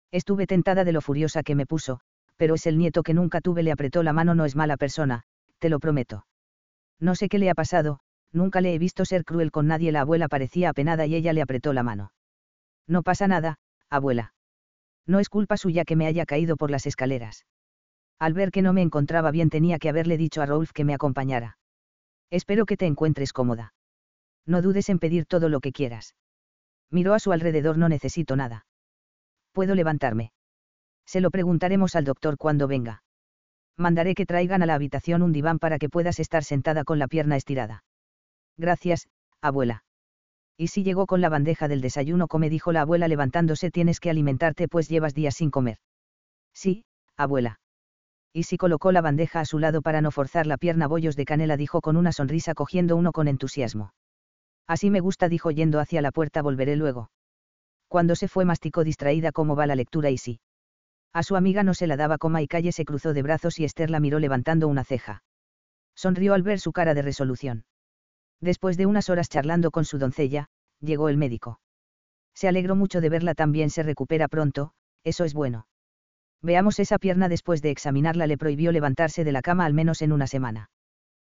Estuve tentada de lo furiosa que me puso, pero es el nieto que nunca tuve, le apretó la mano, no es mala persona, te lo prometo. No sé qué le ha pasado, nunca le he visto ser cruel con nadie, la abuela parecía apenada y ella le apretó la mano. No pasa nada, abuela. No es culpa suya que me haya caído por las escaleras. Al ver que no me encontraba bien tenía que haberle dicho a Rolf que me acompañara. Espero que te encuentres cómoda. No dudes en pedir todo lo que quieras. Miró a su alrededor, no necesito nada puedo levantarme. Se lo preguntaremos al doctor cuando venga. Mandaré que traigan a la habitación un diván para que puedas estar sentada con la pierna estirada. Gracias, abuela. Y si llegó con la bandeja del desayuno, come, dijo la abuela levantándose, tienes que alimentarte pues llevas días sin comer. Sí, abuela. Y si colocó la bandeja a su lado para no forzar la pierna, bollos de canela, dijo con una sonrisa cogiendo uno con entusiasmo. Así me gusta, dijo yendo hacia la puerta, volveré luego. Cuando se fue masticó distraída cómo va la lectura y sí. A su amiga no se la daba coma y calle se cruzó de brazos y Esther la miró levantando una ceja. Sonrió al ver su cara de resolución. Después de unas horas charlando con su doncella, llegó el médico. Se alegró mucho de verla también se recupera pronto, eso es bueno. Veamos esa pierna después de examinarla le prohibió levantarse de la cama al menos en una semana.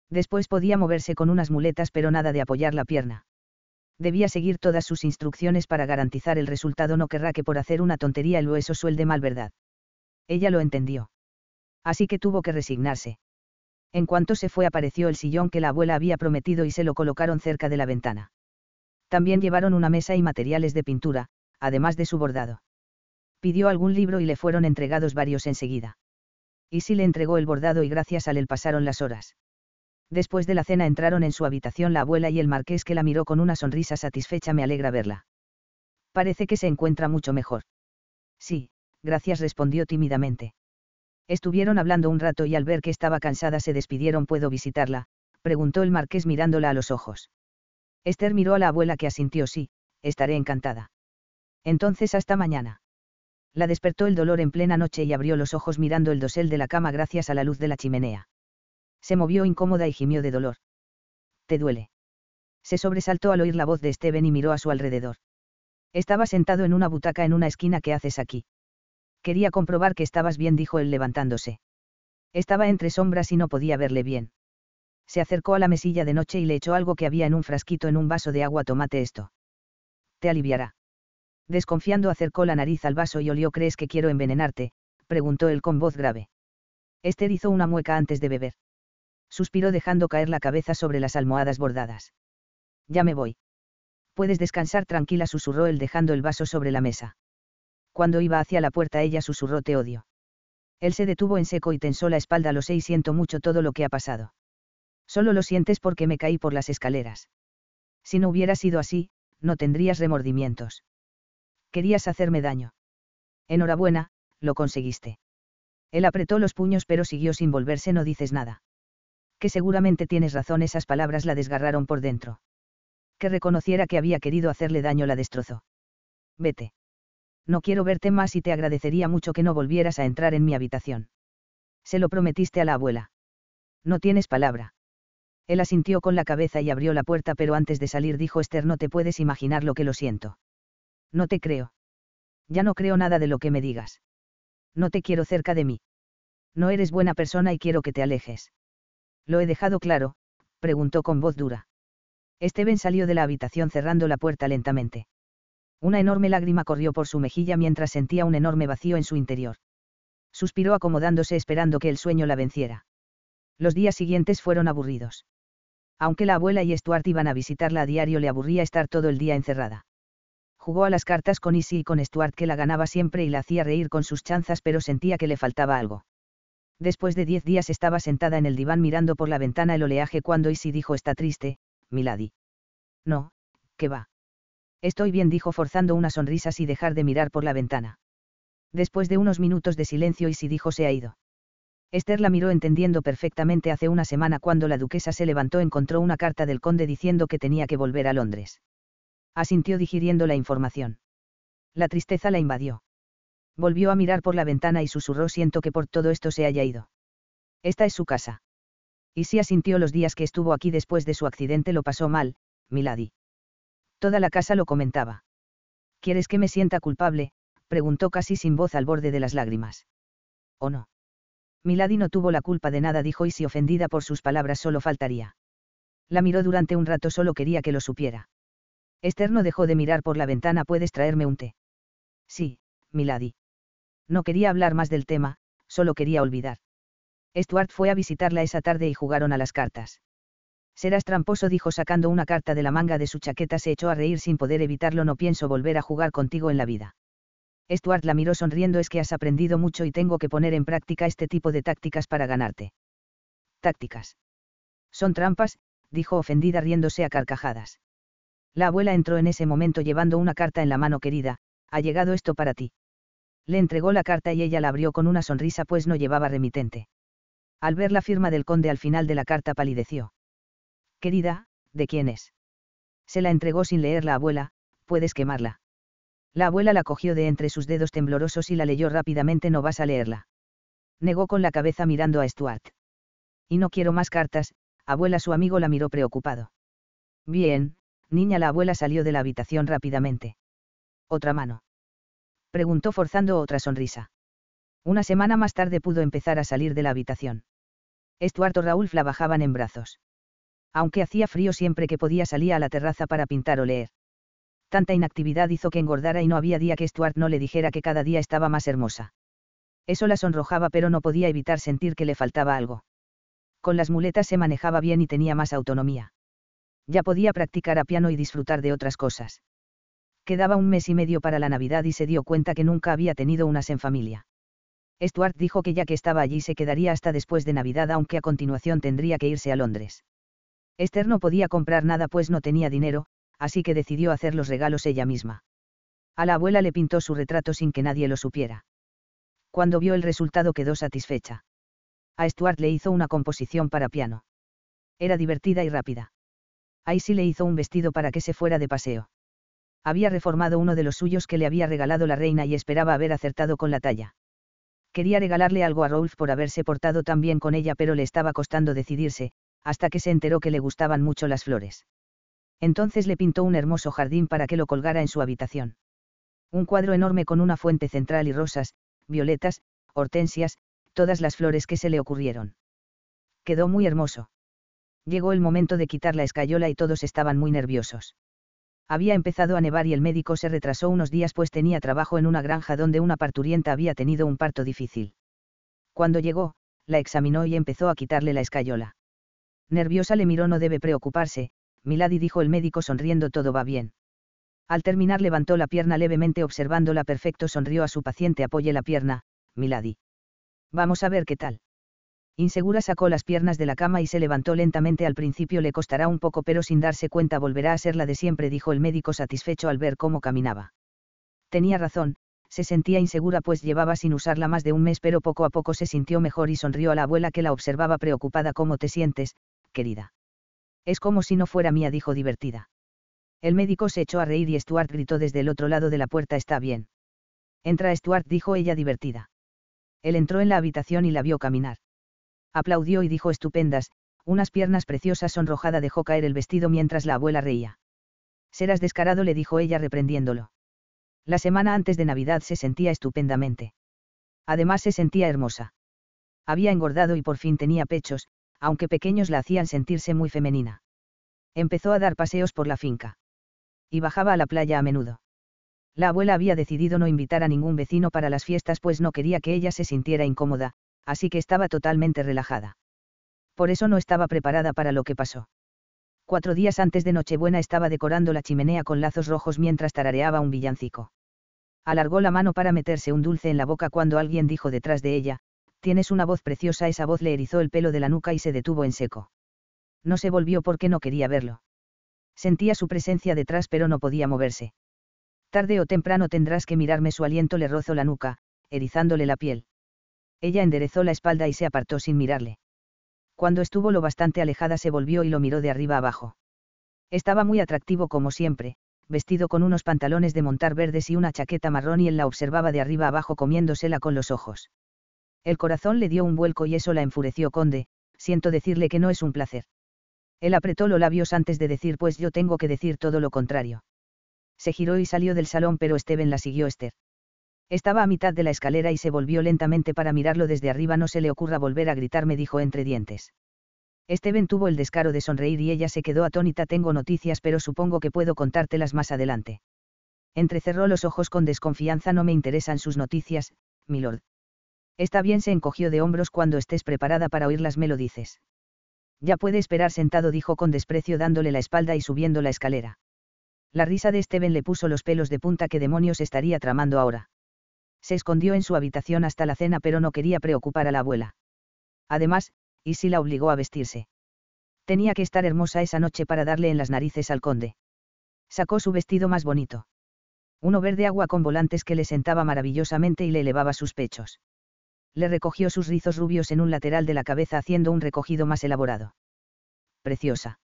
Después podía moverse con unas muletas pero nada de apoyar la pierna. Debía seguir todas sus instrucciones para garantizar el resultado, no querrá que por hacer una tontería el hueso suelde mal, ¿verdad? Ella lo entendió. Así que tuvo que resignarse. En cuanto se fue apareció el sillón que la abuela había prometido y se lo colocaron cerca de la ventana. También llevaron una mesa y materiales de pintura, además de su bordado. Pidió algún libro y le fueron entregados varios enseguida. Y si le entregó el bordado y gracias a él pasaron las horas. Después de la cena entraron en su habitación la abuela y el marqués que la miró con una sonrisa satisfecha. Me alegra verla. Parece que se encuentra mucho mejor. Sí, gracias respondió tímidamente. Estuvieron hablando un rato y al ver que estaba cansada se despidieron. ¿Puedo visitarla? preguntó el marqués mirándola a los ojos. Esther miró a la abuela que asintió sí, estaré encantada. Entonces hasta mañana. La despertó el dolor en plena noche y abrió los ojos mirando el dosel de la cama gracias a la luz de la chimenea. Se movió incómoda y gimió de dolor. ¿Te duele? Se sobresaltó al oír la voz de Steven y miró a su alrededor. Estaba sentado en una butaca en una esquina. ¿Qué haces aquí? Quería comprobar que estabas bien, dijo él levantándose. Estaba entre sombras y no podía verle bien. Se acercó a la mesilla de noche y le echó algo que había en un frasquito en un vaso de agua. Tomate esto. Te aliviará. Desconfiando acercó la nariz al vaso y olió. ¿Crees que quiero envenenarte? preguntó él con voz grave. Esther hizo una mueca antes de beber. Suspiró dejando caer la cabeza sobre las almohadas bordadas. Ya me voy. Puedes descansar tranquila, susurró él dejando el vaso sobre la mesa. Cuando iba hacia la puerta ella susurró te odio. Él se detuvo en seco y tensó la espalda. Lo sé y siento mucho todo lo que ha pasado. Solo lo sientes porque me caí por las escaleras. Si no hubiera sido así, no tendrías remordimientos. Querías hacerme daño. Enhorabuena, lo conseguiste. Él apretó los puños pero siguió sin volverse. No dices nada. Que seguramente tienes razón. Esas palabras la desgarraron por dentro. Que reconociera que había querido hacerle daño la destrozó. Vete. No quiero verte más y te agradecería mucho que no volvieras a entrar en mi habitación. Se lo prometiste a la abuela. No tienes palabra. Él asintió con la cabeza y abrió la puerta, pero antes de salir dijo Esther, no te puedes imaginar lo que lo siento. No te creo. Ya no creo nada de lo que me digas. No te quiero cerca de mí. No eres buena persona y quiero que te alejes. Lo he dejado claro, preguntó con voz dura. Steven salió de la habitación cerrando la puerta lentamente. Una enorme lágrima corrió por su mejilla mientras sentía un enorme vacío en su interior. Suspiró acomodándose esperando que el sueño la venciera. Los días siguientes fueron aburridos. Aunque la abuela y Stuart iban a visitarla a diario, le aburría estar todo el día encerrada. Jugó a las cartas con Issy y con Stuart que la ganaba siempre y la hacía reír con sus chanzas, pero sentía que le faltaba algo. Después de diez días estaba sentada en el diván mirando por la ventana el oleaje cuando Issy dijo está triste, Milady. No, ¿qué va? Estoy bien, dijo forzando una sonrisa sin dejar de mirar por la ventana. Después de unos minutos de silencio Issy dijo se ha ido. Esther la miró entendiendo perfectamente hace una semana cuando la duquesa se levantó encontró una carta del conde diciendo que tenía que volver a Londres. Asintió digiriendo la información. La tristeza la invadió. Volvió a mirar por la ventana y susurró siento que por todo esto se haya ido. Esta es su casa. Y si asintió los días que estuvo aquí después de su accidente lo pasó mal, Milady. Toda la casa lo comentaba. ¿Quieres que me sienta culpable? preguntó casi sin voz al borde de las lágrimas. ¿O no? Milady no tuvo la culpa de nada, dijo y si ofendida por sus palabras solo faltaría. La miró durante un rato, solo quería que lo supiera. Esther no dejó de mirar por la ventana, ¿puedes traerme un té? Sí, Milady. No quería hablar más del tema, solo quería olvidar. Stuart fue a visitarla esa tarde y jugaron a las cartas. Serás tramposo, dijo sacando una carta de la manga de su chaqueta, se echó a reír sin poder evitarlo, no pienso volver a jugar contigo en la vida. Stuart la miró sonriendo es que has aprendido mucho y tengo que poner en práctica este tipo de tácticas para ganarte. Tácticas. Son trampas, dijo ofendida riéndose a carcajadas. La abuela entró en ese momento llevando una carta en la mano querida, ha llegado esto para ti. Le entregó la carta y ella la abrió con una sonrisa pues no llevaba remitente. Al ver la firma del conde al final de la carta palideció. Querida, ¿de quién es? Se la entregó sin leer la abuela, puedes quemarla. La abuela la cogió de entre sus dedos temblorosos y la leyó rápidamente. No vas a leerla. Negó con la cabeza mirando a Stuart. Y no quiero más cartas, abuela su amigo la miró preocupado. Bien, niña la abuela salió de la habitación rápidamente. ¿Otra mano? Preguntó forzando otra sonrisa. Una semana más tarde pudo empezar a salir de la habitación. Stuart o Raúl la bajaban en brazos. Aunque hacía frío siempre que podía salía a la terraza para pintar o leer. Tanta inactividad hizo que engordara y no había día que Stuart no le dijera que cada día estaba más hermosa. Eso la sonrojaba pero no podía evitar sentir que le faltaba algo. Con las muletas se manejaba bien y tenía más autonomía. Ya podía practicar a piano y disfrutar de otras cosas. Quedaba un mes y medio para la Navidad y se dio cuenta que nunca había tenido unas en familia. Stuart dijo que ya que estaba allí se quedaría hasta después de Navidad aunque a continuación tendría que irse a Londres. Esther no podía comprar nada pues no tenía dinero, así que decidió hacer los regalos ella misma. A la abuela le pintó su retrato sin que nadie lo supiera. Cuando vio el resultado quedó satisfecha. A Stuart le hizo una composición para piano. Era divertida y rápida. Ahí sí le hizo un vestido para que se fuera de paseo. Había reformado uno de los suyos que le había regalado la reina y esperaba haber acertado con la talla. Quería regalarle algo a Rolf por haberse portado tan bien con ella pero le estaba costando decidirse, hasta que se enteró que le gustaban mucho las flores. Entonces le pintó un hermoso jardín para que lo colgara en su habitación. Un cuadro enorme con una fuente central y rosas, violetas, hortensias, todas las flores que se le ocurrieron. Quedó muy hermoso. Llegó el momento de quitar la escayola y todos estaban muy nerviosos. Había empezado a nevar y el médico se retrasó unos días pues tenía trabajo en una granja donde una parturienta había tenido un parto difícil. Cuando llegó, la examinó y empezó a quitarle la escayola. Nerviosa le miró no debe preocuparse, Milady dijo el médico sonriendo todo va bien. Al terminar levantó la pierna levemente observándola perfecto sonrió a su paciente apoye la pierna, Milady. Vamos a ver qué tal. Insegura sacó las piernas de la cama y se levantó lentamente al principio le costará un poco pero sin darse cuenta volverá a ser la de siempre dijo el médico satisfecho al ver cómo caminaba. Tenía razón, se sentía insegura pues llevaba sin usarla más de un mes pero poco a poco se sintió mejor y sonrió a la abuela que la observaba preocupada ¿Cómo te sientes, querida? Es como si no fuera mía dijo divertida. El médico se echó a reír y Stuart gritó desde el otro lado de la puerta Está bien. Entra Stuart dijo ella divertida. Él entró en la habitación y la vio caminar. Aplaudió y dijo estupendas, unas piernas preciosas sonrojada dejó caer el vestido mientras la abuela reía. Serás descarado le dijo ella reprendiéndolo. La semana antes de Navidad se sentía estupendamente. Además se sentía hermosa. Había engordado y por fin tenía pechos, aunque pequeños la hacían sentirse muy femenina. Empezó a dar paseos por la finca. Y bajaba a la playa a menudo. La abuela había decidido no invitar a ningún vecino para las fiestas pues no quería que ella se sintiera incómoda, así que estaba totalmente relajada. Por eso no estaba preparada para lo que pasó. Cuatro días antes de Nochebuena estaba decorando la chimenea con lazos rojos mientras tarareaba un villancico. Alargó la mano para meterse un dulce en la boca cuando alguien dijo detrás de ella, Tienes una voz preciosa. Esa voz le erizó el pelo de la nuca y se detuvo en seco. No se volvió porque no quería verlo. Sentía su presencia detrás pero no podía moverse. Tarde o temprano tendrás que mirarme su aliento le rozó la nuca, erizándole la piel. Ella enderezó la espalda y se apartó sin mirarle. Cuando estuvo lo bastante alejada se volvió y lo miró de arriba abajo. Estaba muy atractivo como siempre, vestido con unos pantalones de montar verdes y una chaqueta marrón y él la observaba de arriba abajo comiéndosela con los ojos. El corazón le dio un vuelco y eso la enfureció conde, siento decirle que no es un placer. Él apretó los labios antes de decir pues yo tengo que decir todo lo contrario se giró y salió del salón pero Steven la siguió Esther. Estaba a mitad de la escalera y se volvió lentamente para mirarlo desde arriba no se le ocurra volver a gritar me dijo entre dientes. Steven tuvo el descaro de sonreír y ella se quedó atónita tengo noticias pero supongo que puedo contártelas más adelante. Entrecerró los ojos con desconfianza no me interesan sus noticias, milord. Está bien se encogió de hombros cuando estés preparada para oírlas me lo dices. Ya puede esperar sentado dijo con desprecio dándole la espalda y subiendo la escalera. La risa de Steven le puso los pelos de punta que demonios estaría tramando ahora. Se escondió en su habitación hasta la cena pero no quería preocupar a la abuela. Además, si la obligó a vestirse. Tenía que estar hermosa esa noche para darle en las narices al conde. Sacó su vestido más bonito. Uno verde agua con volantes que le sentaba maravillosamente y le elevaba sus pechos. Le recogió sus rizos rubios en un lateral de la cabeza haciendo un recogido más elaborado. Preciosa.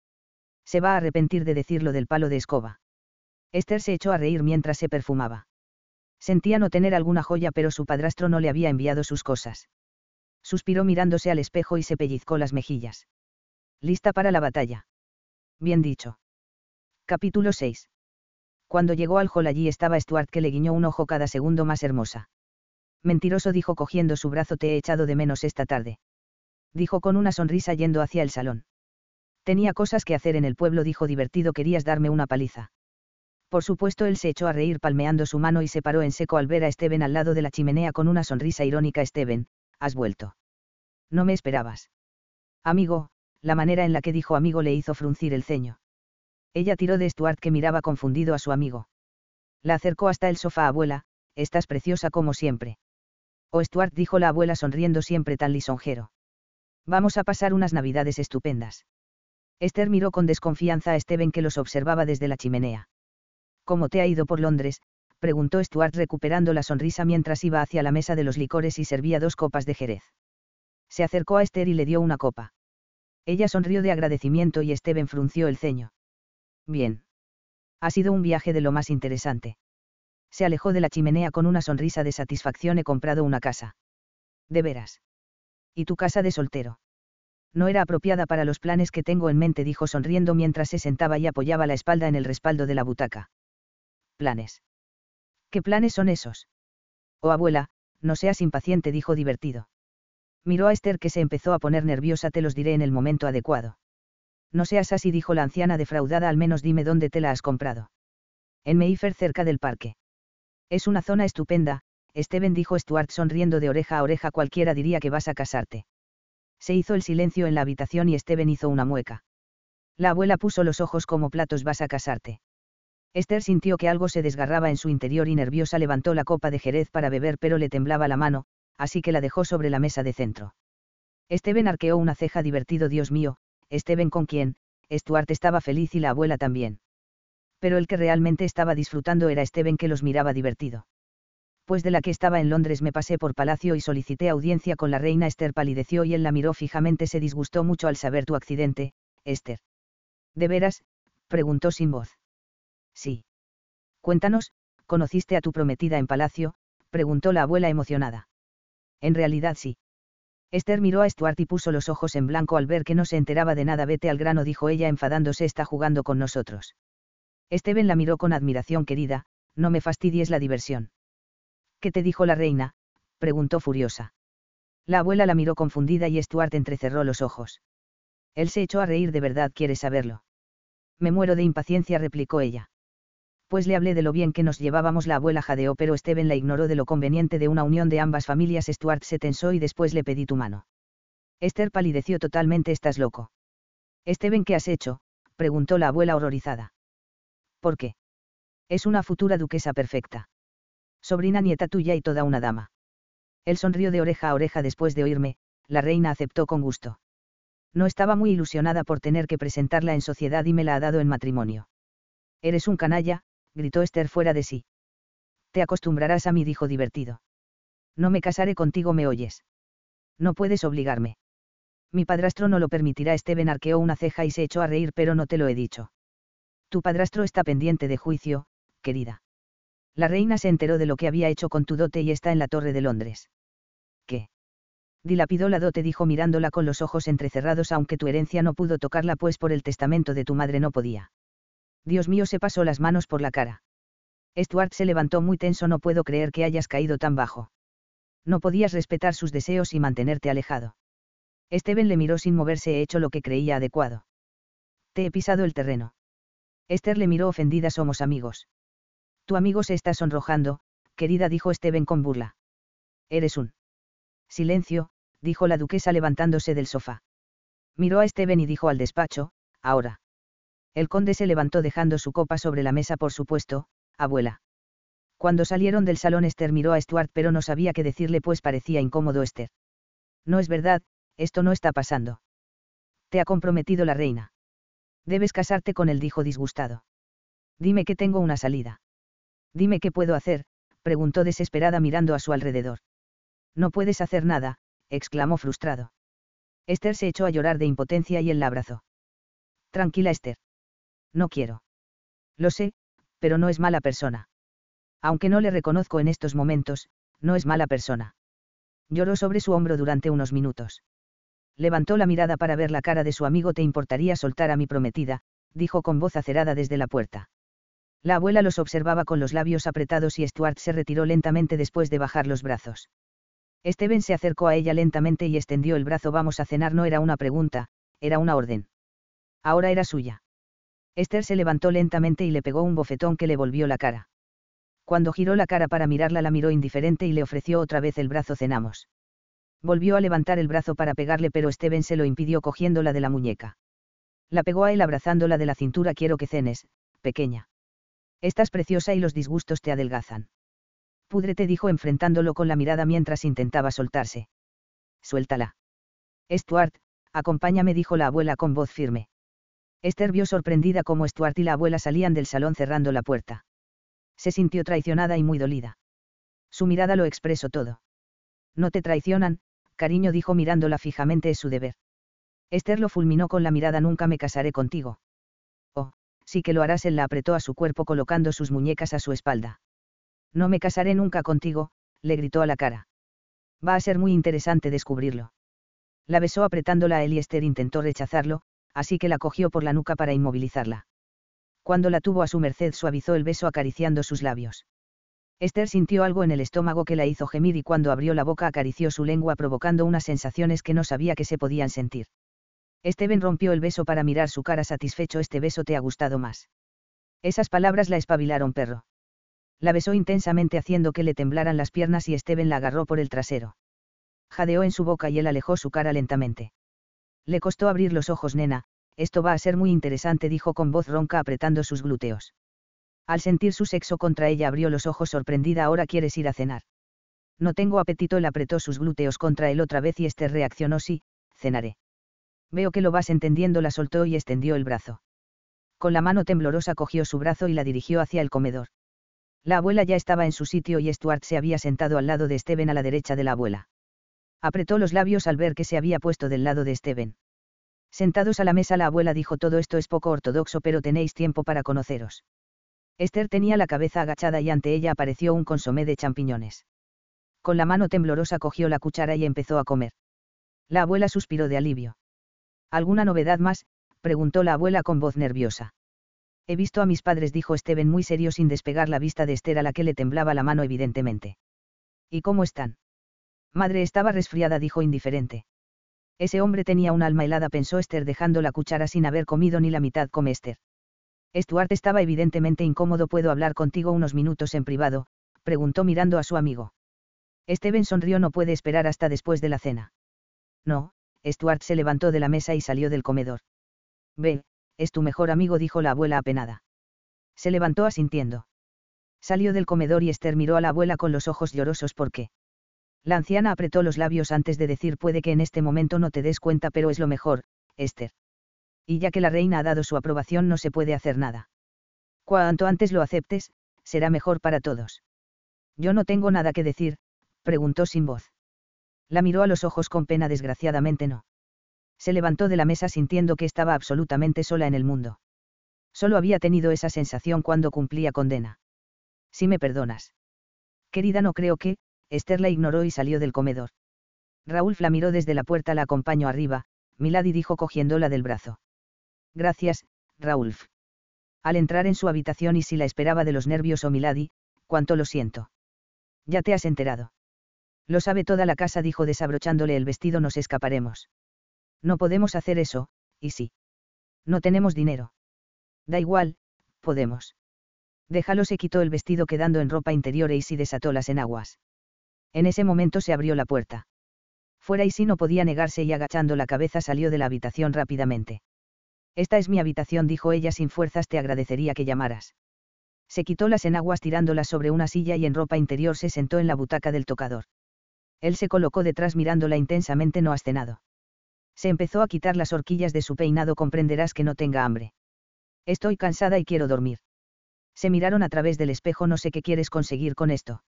Se va a arrepentir de decirlo del palo de escoba. Esther se echó a reír mientras se perfumaba. Sentía no tener alguna joya pero su padrastro no le había enviado sus cosas. Suspiró mirándose al espejo y se pellizcó las mejillas. Lista para la batalla. Bien dicho. Capítulo 6. Cuando llegó al hall allí estaba Stuart que le guiñó un ojo cada segundo más hermosa. Mentiroso dijo cogiendo su brazo te he echado de menos esta tarde. Dijo con una sonrisa yendo hacia el salón. Tenía cosas que hacer en el pueblo, dijo divertido, querías darme una paliza. Por supuesto, él se echó a reír palmeando su mano y se paró en seco al ver a Steven al lado de la chimenea con una sonrisa irónica. Steven, has vuelto. No me esperabas. Amigo, la manera en la que dijo amigo le hizo fruncir el ceño. Ella tiró de Stuart que miraba confundido a su amigo. La acercó hasta el sofá, abuela, estás preciosa como siempre. Stuart dijo la abuela sonriendo siempre tan lisonjero. Vamos a pasar unas navidades estupendas. Esther miró con desconfianza a Steven que los observaba desde la chimenea. ¿Cómo te ha ido por Londres? preguntó Stuart recuperando la sonrisa mientras iba hacia la mesa de los licores y servía dos copas de jerez. Se acercó a Esther y le dio una copa. Ella sonrió de agradecimiento y Steven frunció el ceño. Bien. Ha sido un viaje de lo más interesante. Se alejó de la chimenea con una sonrisa de satisfacción. He comprado una casa. De veras. ¿Y tu casa de soltero? No era apropiada para los planes que tengo en mente, dijo sonriendo mientras se sentaba y apoyaba la espalda en el respaldo de la butaca. ¿Planes? ¿Qué planes son esos? Oh abuela, no seas impaciente, dijo divertido. Miró a Esther que se empezó a poner nerviosa, te los diré en el momento adecuado. No seas así, dijo la anciana defraudada, al menos dime dónde te la has comprado. En Mayfair, cerca del parque. Es una zona estupenda, Steven dijo Stuart sonriendo de oreja a oreja, cualquiera diría que vas a casarte. Se hizo el silencio en la habitación y Steven hizo una mueca. La abuela puso los ojos como platos vas a casarte. Esther sintió que algo se desgarraba en su interior y nerviosa levantó la copa de jerez para beber pero le temblaba la mano, así que la dejó sobre la mesa de centro. Steven arqueó una ceja divertido Dios mío, Steven con quien, Stuart estaba feliz y la abuela también. Pero el que realmente estaba disfrutando era Steven que los miraba divertido pues de la que estaba en Londres me pasé por palacio y solicité audiencia con la reina Esther palideció y él la miró fijamente se disgustó mucho al saber tu accidente, Esther. ¿De veras? preguntó sin voz. Sí. Cuéntanos, ¿conociste a tu prometida en palacio? preguntó la abuela emocionada. En realidad sí. Esther miró a Stuart y puso los ojos en blanco al ver que no se enteraba de nada. Vete al grano, dijo ella enfadándose, está jugando con nosotros. Steven la miró con admiración querida, no me fastidies la diversión. ¿Qué te dijo la reina? preguntó furiosa. La abuela la miró confundida y Stuart entrecerró los ojos. Él se echó a reír de verdad, ¿quieres saberlo? Me muero de impaciencia, replicó ella. Pues le hablé de lo bien que nos llevábamos, la abuela jadeó, pero Steven la ignoró de lo conveniente de una unión de ambas familias. Stuart se tensó y después le pedí tu mano. Esther palideció totalmente, estás loco. Steven, ¿qué has hecho? preguntó la abuela horrorizada. ¿Por qué? Es una futura duquesa perfecta sobrina nieta tuya y toda una dama. Él sonrió de oreja a oreja después de oírme, la reina aceptó con gusto. No estaba muy ilusionada por tener que presentarla en sociedad y me la ha dado en matrimonio. Eres un canalla, gritó Esther fuera de sí. Te acostumbrarás a mí, dijo divertido. No me casaré contigo, me oyes. No puedes obligarme. Mi padrastro no lo permitirá. Steven arqueó una ceja y se echó a reír, pero no te lo he dicho. Tu padrastro está pendiente de juicio, querida. La reina se enteró de lo que había hecho con tu dote y está en la Torre de Londres. ¿Qué? Dilapidó la dote, dijo mirándola con los ojos entrecerrados, aunque tu herencia no pudo tocarla, pues por el testamento de tu madre no podía. Dios mío, se pasó las manos por la cara. Stuart se levantó muy tenso, no puedo creer que hayas caído tan bajo. No podías respetar sus deseos y mantenerte alejado. Steven le miró sin moverse, he hecho lo que creía adecuado. Te he pisado el terreno. Esther le miró ofendida, somos amigos. Tu amigo se está sonrojando, querida, dijo Steven con burla. Eres un. Silencio, dijo la duquesa levantándose del sofá. Miró a Steven y dijo al despacho, ahora. El conde se levantó dejando su copa sobre la mesa, por supuesto, abuela. Cuando salieron del salón Esther miró a Stuart pero no sabía qué decirle pues parecía incómodo Esther. No es verdad, esto no está pasando. Te ha comprometido la reina. Debes casarte con él, dijo disgustado. Dime que tengo una salida. Dime qué puedo hacer, preguntó desesperada mirando a su alrededor. No puedes hacer nada, exclamó frustrado. Esther se echó a llorar de impotencia y él la abrazó. Tranquila, Esther. No quiero. Lo sé, pero no es mala persona. Aunque no le reconozco en estos momentos, no es mala persona. Lloró sobre su hombro durante unos minutos. Levantó la mirada para ver la cara de su amigo. ¿Te importaría soltar a mi prometida? dijo con voz acerada desde la puerta. La abuela los observaba con los labios apretados y Stuart se retiró lentamente después de bajar los brazos. Steven se acercó a ella lentamente y extendió el brazo. Vamos a cenar no era una pregunta, era una orden. Ahora era suya. Esther se levantó lentamente y le pegó un bofetón que le volvió la cara. Cuando giró la cara para mirarla la miró indiferente y le ofreció otra vez el brazo cenamos. Volvió a levantar el brazo para pegarle pero Steven se lo impidió cogiéndola de la muñeca. La pegó a él abrazándola de la cintura quiero que cenes, pequeña. Estás preciosa y los disgustos te adelgazan. Púdrete dijo enfrentándolo con la mirada mientras intentaba soltarse. Suéltala. Stuart, acompáñame dijo la abuela con voz firme. Esther vio sorprendida cómo Stuart y la abuela salían del salón cerrando la puerta. Se sintió traicionada y muy dolida. Su mirada lo expresó todo. No te traicionan, cariño dijo mirándola fijamente es su deber. Esther lo fulminó con la mirada nunca me casaré contigo. Oh, sí que lo harás él la apretó a su cuerpo colocando sus muñecas a su espalda. No me casaré nunca contigo, le gritó a la cara. Va a ser muy interesante descubrirlo. La besó apretándola a él y Esther intentó rechazarlo, así que la cogió por la nuca para inmovilizarla. Cuando la tuvo a su merced suavizó el beso acariciando sus labios. Esther sintió algo en el estómago que la hizo gemir y cuando abrió la boca acarició su lengua provocando unas sensaciones que no sabía que se podían sentir. Steven rompió el beso para mirar su cara satisfecho. Este beso te ha gustado más. Esas palabras la espabilaron perro. La besó intensamente haciendo que le temblaran las piernas y Steven la agarró por el trasero. Jadeó en su boca y él alejó su cara lentamente. Le costó abrir los ojos, nena, esto va a ser muy interesante, dijo con voz ronca apretando sus glúteos. Al sentir su sexo contra ella abrió los ojos sorprendida, ahora quieres ir a cenar. No tengo apetito, él apretó sus glúteos contra él otra vez y este reaccionó sí, cenaré. Veo que lo vas entendiendo, la soltó y extendió el brazo. Con la mano temblorosa cogió su brazo y la dirigió hacia el comedor. La abuela ya estaba en su sitio y Stuart se había sentado al lado de Steven a la derecha de la abuela. Apretó los labios al ver que se había puesto del lado de Steven. Sentados a la mesa la abuela dijo todo esto es poco ortodoxo pero tenéis tiempo para conoceros. Esther tenía la cabeza agachada y ante ella apareció un consomé de champiñones. Con la mano temblorosa cogió la cuchara y empezó a comer. La abuela suspiró de alivio. ¿Alguna novedad más? preguntó la abuela con voz nerviosa. He visto a mis padres, dijo Steven muy serio sin despegar la vista de Esther a la que le temblaba la mano evidentemente. ¿Y cómo están? Madre estaba resfriada, dijo indiferente. Ese hombre tenía un alma helada, pensó Esther dejando la cuchara sin haber comido ni la mitad come Esther. Stuart estaba evidentemente incómodo. ¿Puedo hablar contigo unos minutos en privado? preguntó mirando a su amigo. Steven sonrió. No puede esperar hasta después de la cena. No, Stuart se levantó de la mesa y salió del comedor. Ve, es tu mejor amigo, dijo la abuela apenada. Se levantó asintiendo. Salió del comedor y Esther miró a la abuela con los ojos llorosos porque. La anciana apretó los labios antes de decir puede que en este momento no te des cuenta, pero es lo mejor, Esther. Y ya que la reina ha dado su aprobación no se puede hacer nada. Cuanto antes lo aceptes, será mejor para todos. Yo no tengo nada que decir, preguntó sin voz. La miró a los ojos con pena, desgraciadamente no. Se levantó de la mesa sintiendo que estaba absolutamente sola en el mundo. Solo había tenido esa sensación cuando cumplía condena. Si me perdonas. Querida, no creo que, Esther la ignoró y salió del comedor. Raúl la miró desde la puerta, la acompañó arriba, Milady dijo cogiéndola del brazo. Gracias, Raúl. Al entrar en su habitación y si la esperaba de los nervios o Milady, cuánto lo siento. Ya te has enterado. Lo sabe toda la casa, dijo desabrochándole el vestido, nos escaparemos. No podemos hacer eso, y sí. No tenemos dinero. Da igual, podemos. Déjalo, se quitó el vestido quedando en ropa interior e Isi desató las enaguas. En ese momento se abrió la puerta. Fuera Isi no podía negarse y agachando la cabeza salió de la habitación rápidamente. Esta es mi habitación, dijo ella sin fuerzas, te agradecería que llamaras. Se quitó las enaguas tirándolas sobre una silla y en ropa interior se sentó en la butaca del tocador. Él se colocó detrás mirándola intensamente, no has cenado. Se empezó a quitar las horquillas de su peinado, comprenderás que no tenga hambre. Estoy cansada y quiero dormir. Se miraron a través del espejo, no sé qué quieres conseguir con esto.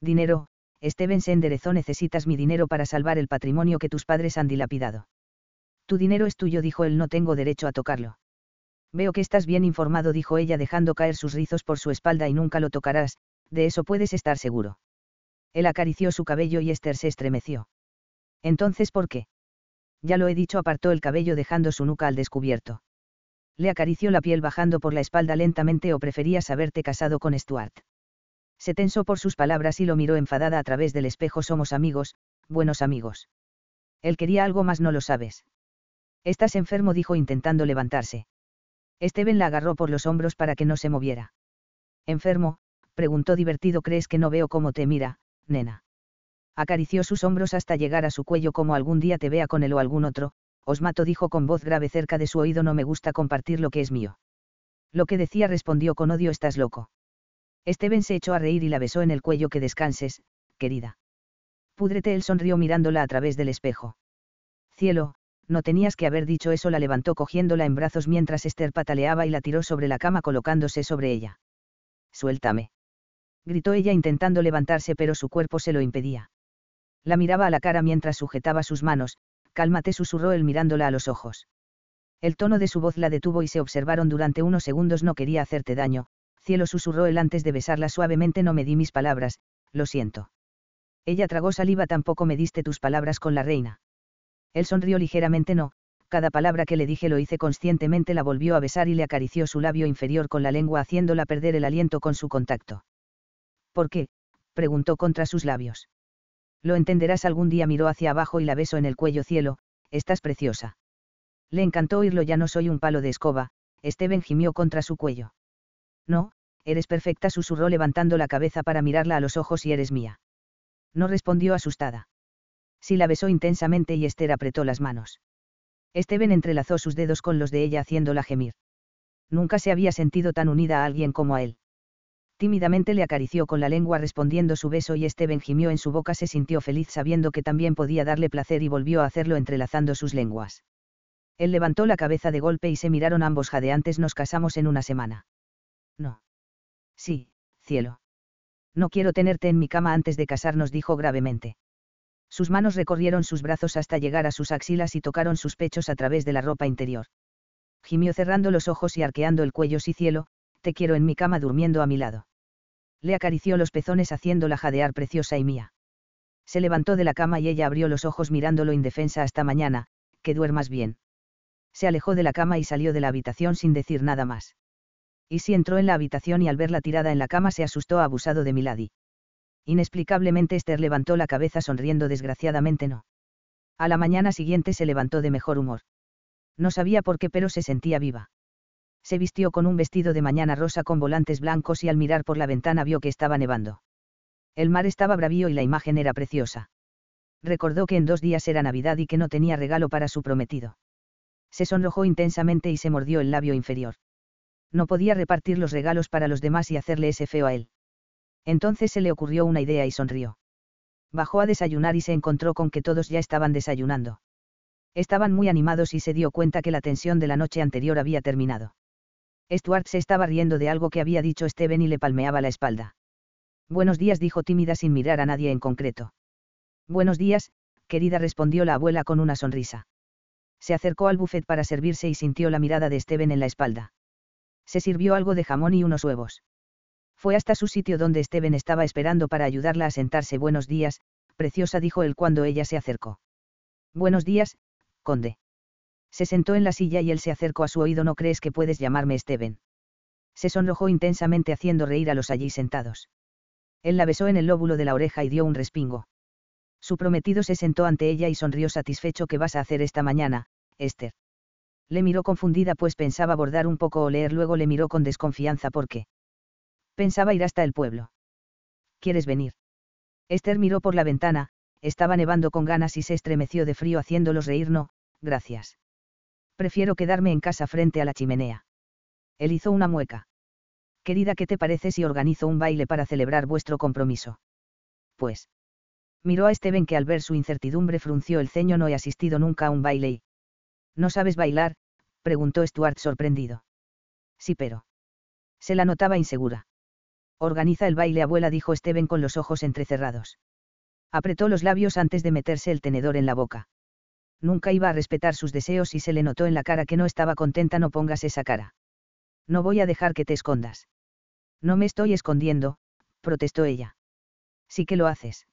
Dinero, Steven se enderezó, necesitas mi dinero para salvar el patrimonio que tus padres han dilapidado. Tu dinero es tuyo, dijo él, no tengo derecho a tocarlo. Veo que estás bien informado, dijo ella dejando caer sus rizos por su espalda y nunca lo tocarás, de eso puedes estar seguro. Él acarició su cabello y Esther se estremeció. Entonces, ¿por qué? Ya lo he dicho, apartó el cabello dejando su nuca al descubierto. Le acarició la piel bajando por la espalda lentamente o preferías haberte casado con Stuart. Se tensó por sus palabras y lo miró enfadada a través del espejo. Somos amigos, buenos amigos. Él quería algo más, no lo sabes. Estás enfermo, dijo intentando levantarse. Steven la agarró por los hombros para que no se moviera. ¿Enfermo? preguntó divertido. ¿Crees que no veo cómo te mira, nena? Acarició sus hombros hasta llegar a su cuello como algún día te vea con él o algún otro, Osmato dijo con voz grave cerca de su oído no me gusta compartir lo que es mío. Lo que decía respondió con odio estás loco. Steven se echó a reír y la besó en el cuello que descanses, querida. Púdrete él sonrió mirándola a través del espejo. Cielo, no tenías que haber dicho eso la levantó cogiéndola en brazos mientras Esther pataleaba y la tiró sobre la cama colocándose sobre ella. Suéltame. Gritó ella intentando levantarse pero su cuerpo se lo impedía. La miraba a la cara mientras sujetaba sus manos, cálmate susurró él mirándola a los ojos. El tono de su voz la detuvo y se observaron durante unos segundos no quería hacerte daño, cielo susurró él antes de besarla suavemente no me di mis palabras, lo siento. Ella tragó saliva tampoco me diste tus palabras con la reina. Él sonrió ligeramente no, cada palabra que le dije lo hice conscientemente la volvió a besar y le acarició su labio inferior con la lengua haciéndola perder el aliento con su contacto. ¿Por qué? preguntó contra sus labios. Lo entenderás algún día miró hacia abajo y la besó en el cuello cielo, estás preciosa. Le encantó oírlo ya no soy un palo de escoba, Steven gimió contra su cuello. No, eres perfecta susurró levantando la cabeza para mirarla a los ojos y eres mía. No respondió asustada. Sí la besó intensamente y Esther apretó las manos. Steven entrelazó sus dedos con los de ella haciéndola gemir. Nunca se había sentido tan unida a alguien como a él. Tímidamente le acarició con la lengua respondiendo su beso y Steven gimió en su boca se sintió feliz sabiendo que también podía darle placer y volvió a hacerlo entrelazando sus lenguas. Él levantó la cabeza de golpe y se miraron ambos jadeantes nos casamos en una semana. No. Sí, cielo. No quiero tenerte en mi cama antes de casarnos dijo gravemente. Sus manos recorrieron sus brazos hasta llegar a sus axilas y tocaron sus pechos a través de la ropa interior. Gimió cerrando los ojos y arqueando el cuello. Sí, cielo, te quiero en mi cama durmiendo a mi lado. Le acarició los pezones haciéndola jadear preciosa y mía. Se levantó de la cama y ella abrió los ojos mirándolo indefensa hasta mañana, que duermas bien. Se alejó de la cama y salió de la habitación sin decir nada más. Y si entró en la habitación y al verla tirada en la cama se asustó abusado de Milady. Inexplicablemente Esther levantó la cabeza sonriendo desgraciadamente no. A la mañana siguiente se levantó de mejor humor. No sabía por qué pero se sentía viva. Se vistió con un vestido de mañana rosa con volantes blancos y al mirar por la ventana vio que estaba nevando. El mar estaba bravío y la imagen era preciosa. Recordó que en dos días era Navidad y que no tenía regalo para su prometido. Se sonrojó intensamente y se mordió el labio inferior. No podía repartir los regalos para los demás y hacerle ese feo a él. Entonces se le ocurrió una idea y sonrió. Bajó a desayunar y se encontró con que todos ya estaban desayunando. Estaban muy animados y se dio cuenta que la tensión de la noche anterior había terminado. Stuart se estaba riendo de algo que había dicho Steven y le palmeaba la espalda. Buenos días, dijo tímida sin mirar a nadie en concreto. Buenos días, querida, respondió la abuela con una sonrisa. Se acercó al buffet para servirse y sintió la mirada de Steven en la espalda. Se sirvió algo de jamón y unos huevos. Fue hasta su sitio donde Steven estaba esperando para ayudarla a sentarse. Buenos días, preciosa, dijo él cuando ella se acercó. Buenos días, conde. Se sentó en la silla y él se acercó a su oído. ¿No crees que puedes llamarme Steven? Se sonrojó intensamente haciendo reír a los allí sentados. Él la besó en el lóbulo de la oreja y dio un respingo. Su prometido se sentó ante ella y sonrió satisfecho. ¿Qué vas a hacer esta mañana, Esther? Le miró confundida pues pensaba bordar un poco o leer. Luego le miró con desconfianza porque Pensaba ir hasta el pueblo. ¿Quieres venir? Esther miró por la ventana, estaba nevando con ganas y se estremeció de frío haciéndolos reír. No, gracias. Prefiero quedarme en casa frente a la chimenea. Él hizo una mueca. Querida, ¿qué te parece si organizo un baile para celebrar vuestro compromiso? Pues. Miró a Steven que al ver su incertidumbre frunció el ceño. No he asistido nunca a un baile y. ¿No sabes bailar? preguntó Stuart sorprendido. Sí, pero. Se la notaba insegura. Organiza el baile, abuela, dijo Steven con los ojos entrecerrados. Apretó los labios antes de meterse el tenedor en la boca. Nunca iba a respetar sus deseos y se le notó en la cara que no estaba contenta. No pongas esa cara. No voy a dejar que te escondas. No me estoy escondiendo, protestó ella. Sí que lo haces.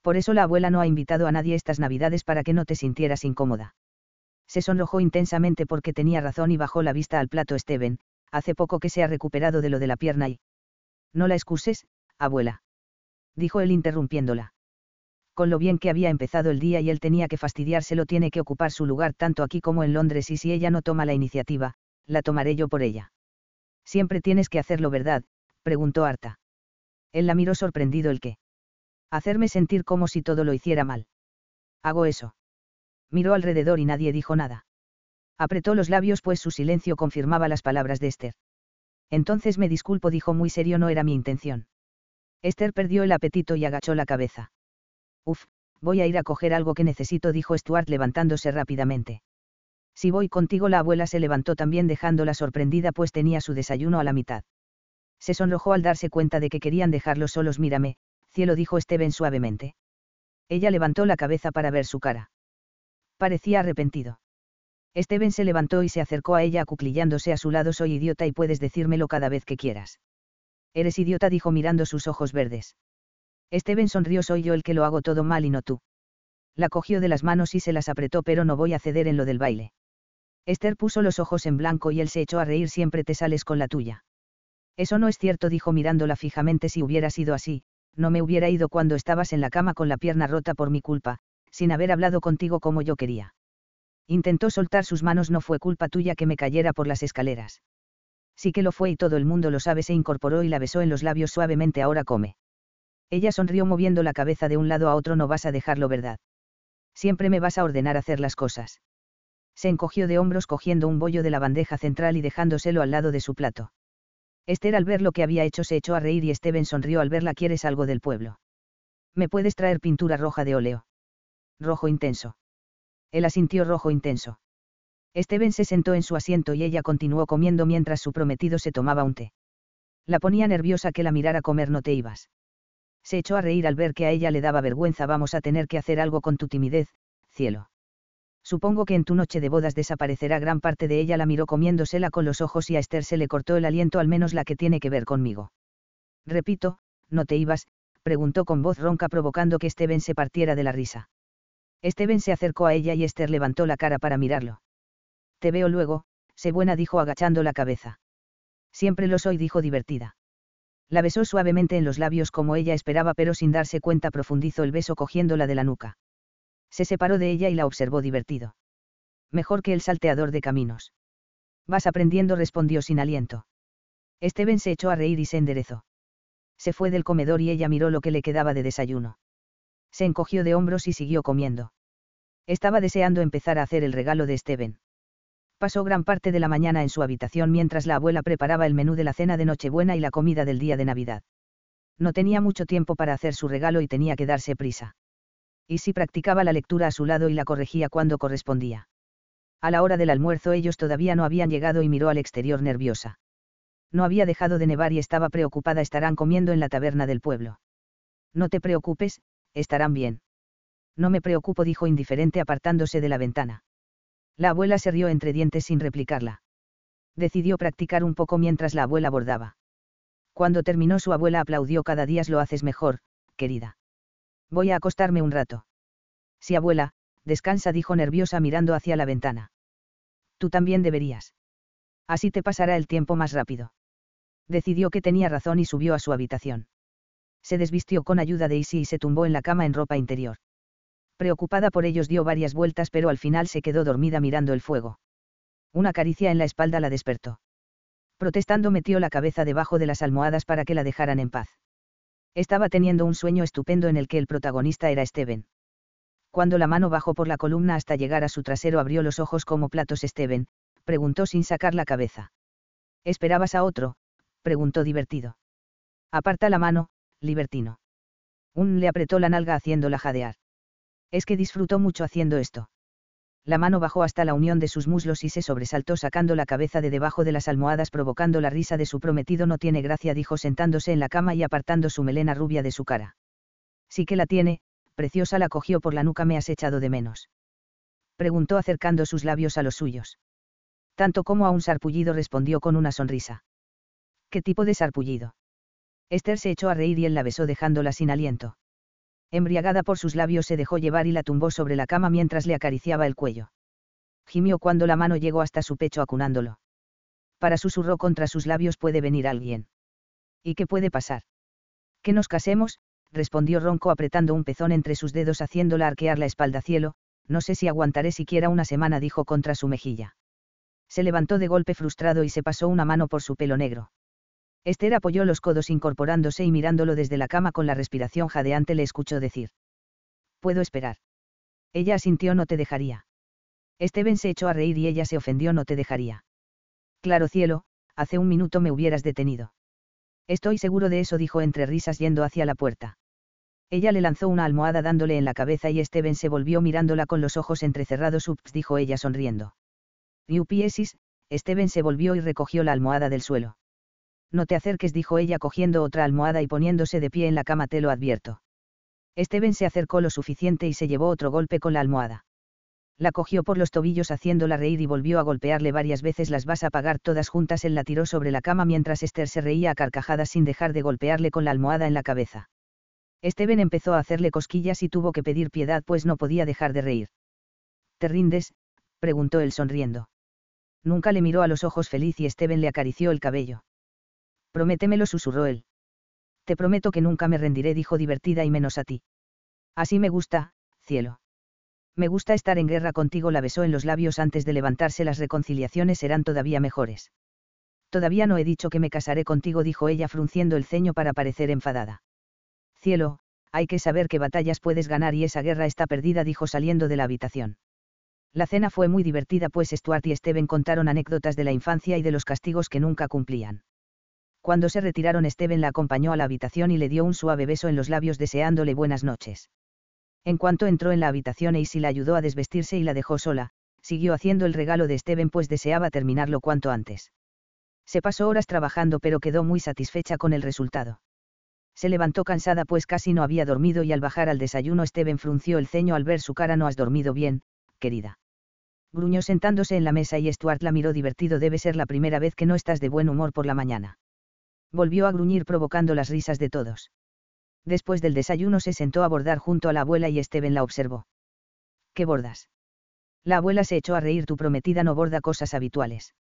Por eso la abuela no ha invitado a nadie estas navidades para que no te sintieras incómoda. Se sonrojó intensamente porque tenía razón y bajó la vista al plato Steven, hace poco que se ha recuperado de lo de la pierna y, no la excuses, abuela. Dijo él interrumpiéndola. Con lo bien que había empezado el día y él tenía que fastidiárselo, tiene que ocupar su lugar tanto aquí como en Londres y si ella no toma la iniciativa, la tomaré yo por ella. Siempre tienes que hacerlo, ¿verdad? preguntó harta. Él la miró sorprendido el qué. Hacerme sentir como si todo lo hiciera mal. Hago eso. Miró alrededor y nadie dijo nada. Apretó los labios pues su silencio confirmaba las palabras de Esther. Entonces me disculpo, dijo muy serio, no era mi intención. Esther perdió el apetito y agachó la cabeza. Uf, voy a ir a coger algo que necesito, dijo Stuart levantándose rápidamente. Si voy contigo, la abuela se levantó también dejándola sorprendida pues tenía su desayuno a la mitad. Se sonrojó al darse cuenta de que querían dejarlos solos. Mírame, cielo, dijo Steven suavemente. Ella levantó la cabeza para ver su cara. Parecía arrepentido. Steven se levantó y se acercó a ella acuclillándose a su lado. Soy idiota y puedes decírmelo cada vez que quieras. Eres idiota, dijo mirando sus ojos verdes. Steven sonrió. Soy yo el que lo hago todo mal y no tú. La cogió de las manos y se las apretó, pero no voy a ceder en lo del baile. Esther puso los ojos en blanco y él se echó a reír. Siempre te sales con la tuya. Eso no es cierto, dijo mirándola fijamente. Si hubiera sido así, no me hubiera ido cuando estabas en la cama con la pierna rota por mi culpa, sin haber hablado contigo como yo quería. Intentó soltar sus manos. No fue culpa tuya que me cayera por las escaleras. Sí que lo fue y todo el mundo lo sabe. Se incorporó y la besó en los labios suavemente. Ahora come. Ella sonrió moviendo la cabeza de un lado a otro. No vas a dejarlo, ¿verdad? Siempre me vas a ordenar hacer las cosas. Se encogió de hombros cogiendo un bollo de la bandeja central y dejándoselo al lado de su plato. Esther al ver lo que había hecho se echó a reír y Steven sonrió al verla. ¿Quieres algo del pueblo? ¿Me puedes traer pintura roja de óleo? Rojo intenso. Él asintió rojo intenso. Steven se sentó en su asiento y ella continuó comiendo mientras su prometido se tomaba un té. La ponía nerviosa que la mirara comer no te ibas. Se echó a reír al ver que a ella le daba vergüenza. Vamos a tener que hacer algo con tu timidez, cielo. Supongo que en tu noche de bodas desaparecerá gran parte de ella. La miró comiéndosela con los ojos y a Esther se le cortó el aliento, al menos la que tiene que ver conmigo. Repito, ¿no te ibas? preguntó con voz ronca provocando que Steven se partiera de la risa. Steven se acercó a ella y Esther levantó la cara para mirarlo. Te veo luego, sé buena, dijo agachando la cabeza. Siempre lo soy, dijo divertida. La besó suavemente en los labios como ella esperaba, pero sin darse cuenta profundizó el beso cogiéndola de la nuca. Se separó de ella y la observó divertido. Mejor que el salteador de caminos. Vas aprendiendo, respondió sin aliento. Steven se echó a reír y se enderezó. Se fue del comedor y ella miró lo que le quedaba de desayuno. Se encogió de hombros y siguió comiendo. Estaba deseando empezar a hacer el regalo de Steven. Pasó gran parte de la mañana en su habitación mientras la abuela preparaba el menú de la cena de Nochebuena y la comida del día de Navidad. No tenía mucho tiempo para hacer su regalo y tenía que darse prisa. Y si practicaba la lectura a su lado y la corregía cuando correspondía. A la hora del almuerzo ellos todavía no habían llegado y miró al exterior nerviosa. No había dejado de nevar y estaba preocupada. Estarán comiendo en la taberna del pueblo. No te preocupes, estarán bien. No me preocupo, dijo indiferente apartándose de la ventana. La abuela se rió entre dientes sin replicarla. Decidió practicar un poco mientras la abuela bordaba. Cuando terminó su abuela aplaudió cada día lo haces mejor, querida. Voy a acostarme un rato. Sí, abuela, descansa, dijo nerviosa mirando hacia la ventana. Tú también deberías. Así te pasará el tiempo más rápido. Decidió que tenía razón y subió a su habitación. Se desvistió con ayuda de Isi y se tumbó en la cama en ropa interior. Preocupada por ellos dio varias vueltas pero al final se quedó dormida mirando el fuego. Una caricia en la espalda la despertó. Protestando metió la cabeza debajo de las almohadas para que la dejaran en paz. Estaba teniendo un sueño estupendo en el que el protagonista era Steven. Cuando la mano bajó por la columna hasta llegar a su trasero abrió los ojos como platos Steven, preguntó sin sacar la cabeza. ¿Esperabas a otro? preguntó divertido. Aparta la mano, libertino. Un le apretó la nalga haciéndola jadear. Es que disfrutó mucho haciendo esto. La mano bajó hasta la unión de sus muslos y se sobresaltó sacando la cabeza de debajo de las almohadas provocando la risa de su prometido no tiene gracia dijo sentándose en la cama y apartando su melena rubia de su cara. Sí que la tiene, preciosa la cogió por la nuca me has echado de menos. Preguntó acercando sus labios a los suyos. Tanto como a un sarpullido respondió con una sonrisa. ¿Qué tipo de sarpullido? Esther se echó a reír y él la besó dejándola sin aliento embriagada por sus labios se dejó llevar y la tumbó sobre la cama mientras le acariciaba el cuello. Gimió cuando la mano llegó hasta su pecho acunándolo. Para susurró contra sus labios puede venir alguien. ¿Y qué puede pasar? Que nos casemos, respondió ronco apretando un pezón entre sus dedos haciéndola arquear la espalda cielo, no sé si aguantaré siquiera una semana dijo contra su mejilla. Se levantó de golpe frustrado y se pasó una mano por su pelo negro. Esther apoyó los codos incorporándose y mirándolo desde la cama con la respiración jadeante le escuchó decir. Puedo esperar. Ella asintió no te dejaría. Steven se echó a reír y ella se ofendió no te dejaría. Claro cielo, hace un minuto me hubieras detenido. Estoy seguro de eso dijo entre risas yendo hacia la puerta. Ella le lanzó una almohada dándole en la cabeza y Steven se volvió mirándola con los ojos entrecerrados. Ups, dijo ella sonriendo. Yupiesis, Steven se volvió y recogió la almohada del suelo. No te acerques, dijo ella cogiendo otra almohada y poniéndose de pie en la cama, te lo advierto. Steven se acercó lo suficiente y se llevó otro golpe con la almohada. La cogió por los tobillos haciéndola reír y volvió a golpearle varias veces. Las vas a pagar todas juntas. Él la tiró sobre la cama mientras Esther se reía a carcajadas sin dejar de golpearle con la almohada en la cabeza. Steven empezó a hacerle cosquillas y tuvo que pedir piedad pues no podía dejar de reír. ¿Te rindes? preguntó él sonriendo. Nunca le miró a los ojos feliz y Steven le acarició el cabello. Prométemelo, susurró él. Te prometo que nunca me rendiré, dijo divertida y menos a ti. Así me gusta, cielo. Me gusta estar en guerra contigo, la besó en los labios antes de levantarse, las reconciliaciones serán todavía mejores. Todavía no he dicho que me casaré contigo, dijo ella frunciendo el ceño para parecer enfadada. Cielo, hay que saber qué batallas puedes ganar y esa guerra está perdida, dijo saliendo de la habitación. La cena fue muy divertida pues Stuart y Steven contaron anécdotas de la infancia y de los castigos que nunca cumplían. Cuando se retiraron Steven la acompañó a la habitación y le dio un suave beso en los labios deseándole buenas noches. En cuanto entró en la habitación Easy la ayudó a desvestirse y la dejó sola, siguió haciendo el regalo de Steven pues deseaba terminarlo cuanto antes. Se pasó horas trabajando pero quedó muy satisfecha con el resultado. Se levantó cansada pues casi no había dormido y al bajar al desayuno Steven frunció el ceño al ver su cara no has dormido bien, querida. Gruñó sentándose en la mesa y Stuart la miró divertido debe ser la primera vez que no estás de buen humor por la mañana. Volvió a gruñir provocando las risas de todos. Después del desayuno se sentó a bordar junto a la abuela y Steven la observó. ¿Qué bordas? La abuela se echó a reír tu prometida no borda cosas habituales.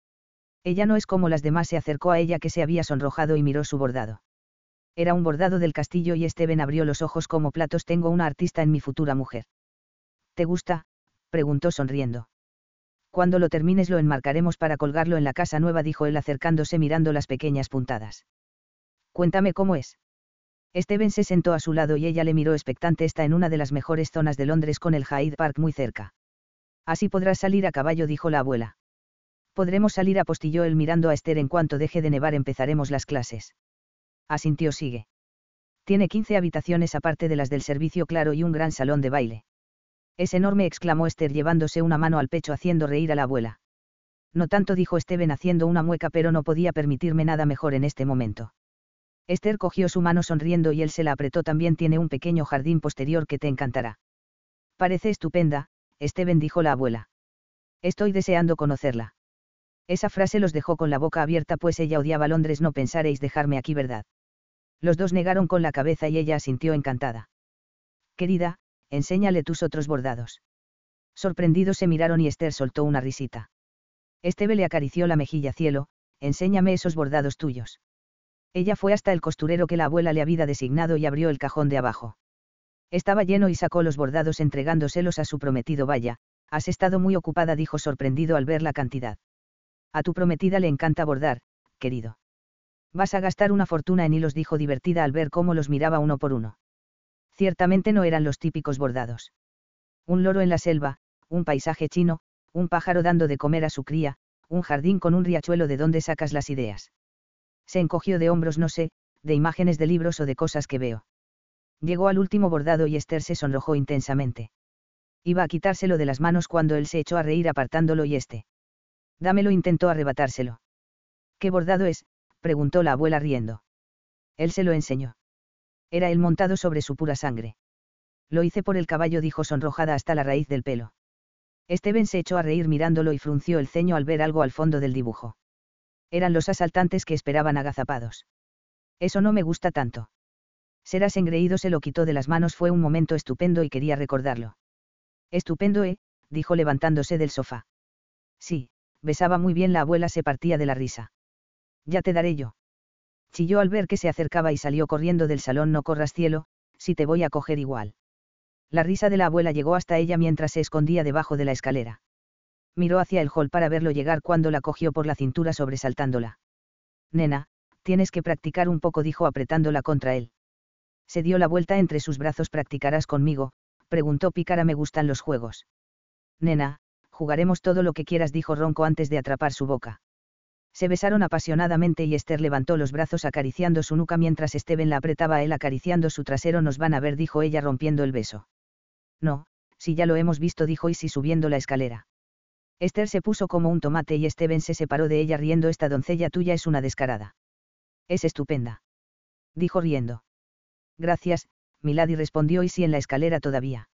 Ella no es como las demás se acercó a ella que se había sonrojado y miró su bordado. Era un bordado del castillo y Steven abrió los ojos como platos. Tengo una artista en mi futura mujer. ¿Te gusta? preguntó sonriendo. Cuando lo termines lo enmarcaremos para colgarlo en la casa nueva, dijo él acercándose mirando las pequeñas puntadas. Cuéntame cómo es. Steven se sentó a su lado y ella le miró expectante. Está en una de las mejores zonas de Londres con el Hyde Park muy cerca. Así podrás salir a caballo, dijo la abuela. Podremos salir, apostilló él mirando a Esther en cuanto deje de nevar empezaremos las clases asintió sigue. Tiene 15 habitaciones aparte de las del servicio claro y un gran salón de baile. Es enorme, exclamó Esther llevándose una mano al pecho haciendo reír a la abuela. No tanto dijo Steven haciendo una mueca, pero no podía permitirme nada mejor en este momento. Esther cogió su mano sonriendo y él se la apretó. También tiene un pequeño jardín posterior que te encantará. Parece estupenda, Steven dijo la abuela. Estoy deseando conocerla. Esa frase los dejó con la boca abierta pues ella odiaba Londres. No pensaréis dejarme aquí, ¿verdad? Los dos negaron con la cabeza y ella asintió encantada. Querida, enséñale tus otros bordados. Sorprendidos se miraron y Esther soltó una risita. Esteve le acarició la mejilla cielo, enséñame esos bordados tuyos. Ella fue hasta el costurero que la abuela le había designado y abrió el cajón de abajo. Estaba lleno y sacó los bordados entregándoselos a su prometido. Vaya, has estado muy ocupada, dijo sorprendido al ver la cantidad. A tu prometida le encanta bordar, querido. Vas a gastar una fortuna en hilos, dijo divertida al ver cómo los miraba uno por uno. Ciertamente no eran los típicos bordados. Un loro en la selva, un paisaje chino, un pájaro dando de comer a su cría, un jardín con un riachuelo de donde sacas las ideas. Se encogió de hombros, no sé, de imágenes de libros o de cosas que veo. Llegó al último bordado y Esther se sonrojó intensamente. Iba a quitárselo de las manos cuando él se echó a reír apartándolo y este. Dámelo intentó arrebatárselo. ¿Qué bordado es? preguntó la abuela riendo. Él se lo enseñó. Era él montado sobre su pura sangre. Lo hice por el caballo, dijo sonrojada hasta la raíz del pelo. Steven se echó a reír mirándolo y frunció el ceño al ver algo al fondo del dibujo. Eran los asaltantes que esperaban agazapados. Eso no me gusta tanto. Serás engreído se lo quitó de las manos fue un momento estupendo y quería recordarlo. Estupendo, ¿eh? dijo levantándose del sofá. Sí, besaba muy bien la abuela se partía de la risa. Ya te daré yo. Chilló al ver que se acercaba y salió corriendo del salón. No corras cielo, si te voy a coger igual. La risa de la abuela llegó hasta ella mientras se escondía debajo de la escalera. Miró hacia el hall para verlo llegar cuando la cogió por la cintura sobresaltándola. Nena, tienes que practicar un poco, dijo apretándola contra él. Se dio la vuelta entre sus brazos. ¿Practicarás conmigo? preguntó Pícara. Me gustan los juegos. Nena, jugaremos todo lo que quieras, dijo Ronco antes de atrapar su boca. Se besaron apasionadamente y Esther levantó los brazos acariciando su nuca mientras Steven la apretaba a él acariciando su trasero. Nos van a ver, dijo ella rompiendo el beso. No, si ya lo hemos visto, dijo Isi subiendo la escalera. Esther se puso como un tomate y Steven se separó de ella riendo. Esta doncella tuya es una descarada. Es estupenda. Dijo riendo. Gracias, Milady respondió Isi en la escalera todavía.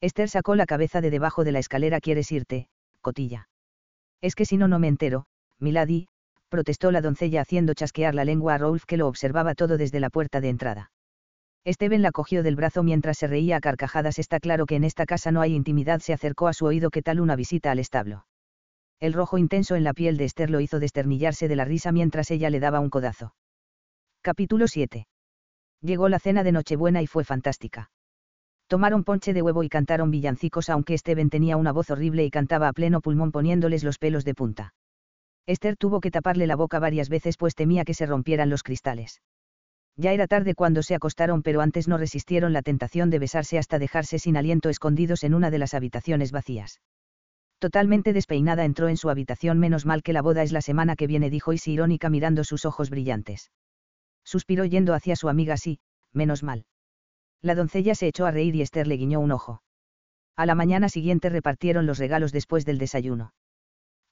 Esther sacó la cabeza de debajo de la escalera. ¿Quieres irte, cotilla? Es que si no, no me entero, Milady, protestó la doncella haciendo chasquear la lengua a Rolf que lo observaba todo desde la puerta de entrada. Steven la cogió del brazo mientras se reía a carcajadas. Está claro que en esta casa no hay intimidad. Se acercó a su oído. ¿Qué tal una visita al establo? El rojo intenso en la piel de Esther lo hizo desternillarse de la risa mientras ella le daba un codazo. Capítulo 7. Llegó la cena de Nochebuena y fue fantástica. Tomaron ponche de huevo y cantaron villancicos aunque Steven tenía una voz horrible y cantaba a pleno pulmón poniéndoles los pelos de punta. Esther tuvo que taparle la boca varias veces pues temía que se rompieran los cristales. Ya era tarde cuando se acostaron pero antes no resistieron la tentación de besarse hasta dejarse sin aliento escondidos en una de las habitaciones vacías. Totalmente despeinada entró en su habitación menos mal que la boda es la semana que viene dijo Isi irónica mirando sus ojos brillantes. Suspiró yendo hacia su amiga sí, menos mal. La doncella se echó a reír y Esther le guiñó un ojo. A la mañana siguiente repartieron los regalos después del desayuno.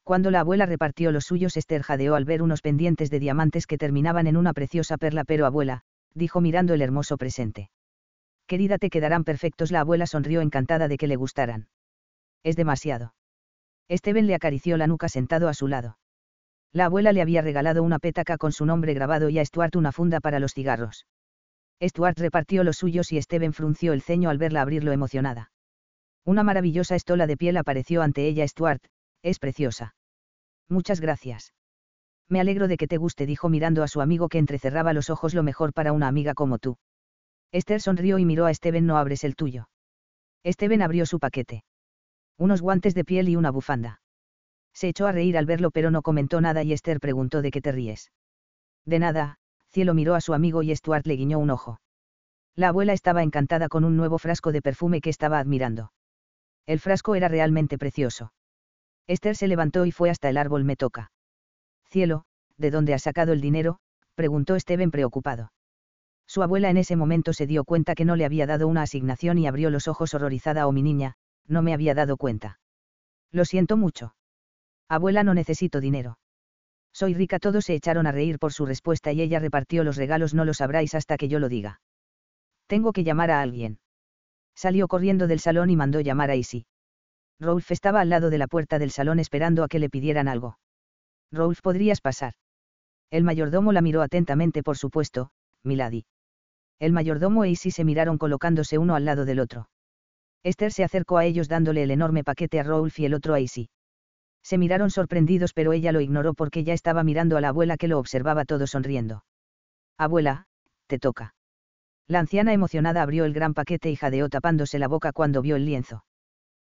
Cuando la abuela repartió los suyos, Esther jadeó al ver unos pendientes de diamantes que terminaban en una preciosa perla. Pero abuela, dijo mirando el hermoso presente. Querida, te quedarán perfectos. La abuela sonrió encantada de que le gustaran. Es demasiado. Esteban le acarició la nuca sentado a su lado. La abuela le había regalado una pétaca con su nombre grabado y a Stuart una funda para los cigarros. Stuart repartió los suyos y Steven frunció el ceño al verla abrirlo emocionada. Una maravillosa estola de piel apareció ante ella. Stuart, es preciosa. Muchas gracias. Me alegro de que te guste, dijo mirando a su amigo que entrecerraba los ojos lo mejor para una amiga como tú. Esther sonrió y miró a Steven, no abres el tuyo. Steven abrió su paquete. Unos guantes de piel y una bufanda. Se echó a reír al verlo pero no comentó nada y Esther preguntó de qué te ríes. De nada, Cielo miró a su amigo y Stuart le guiñó un ojo. La abuela estaba encantada con un nuevo frasco de perfume que estaba admirando. El frasco era realmente precioso. Esther se levantó y fue hasta el árbol me toca. Cielo, ¿de dónde has sacado el dinero? preguntó Steven preocupado. Su abuela en ese momento se dio cuenta que no le había dado una asignación y abrió los ojos horrorizada. Oh mi niña, no me había dado cuenta. Lo siento mucho. Abuela, no necesito dinero. Soy rica. Todos se echaron a reír por su respuesta y ella repartió los regalos. No lo sabráis hasta que yo lo diga. Tengo que llamar a alguien. Salió corriendo del salón y mandó llamar a Isi. Rolf estaba al lado de la puerta del salón esperando a que le pidieran algo. Rolf, ¿podrías pasar? El mayordomo la miró atentamente, por supuesto, Milady. El mayordomo e Isi se miraron colocándose uno al lado del otro. Esther se acercó a ellos dándole el enorme paquete a Rolf y el otro a Isi. Se miraron sorprendidos, pero ella lo ignoró porque ya estaba mirando a la abuela que lo observaba todo sonriendo. Abuela, te toca. La anciana emocionada abrió el gran paquete y jadeó tapándose la boca cuando vio el lienzo.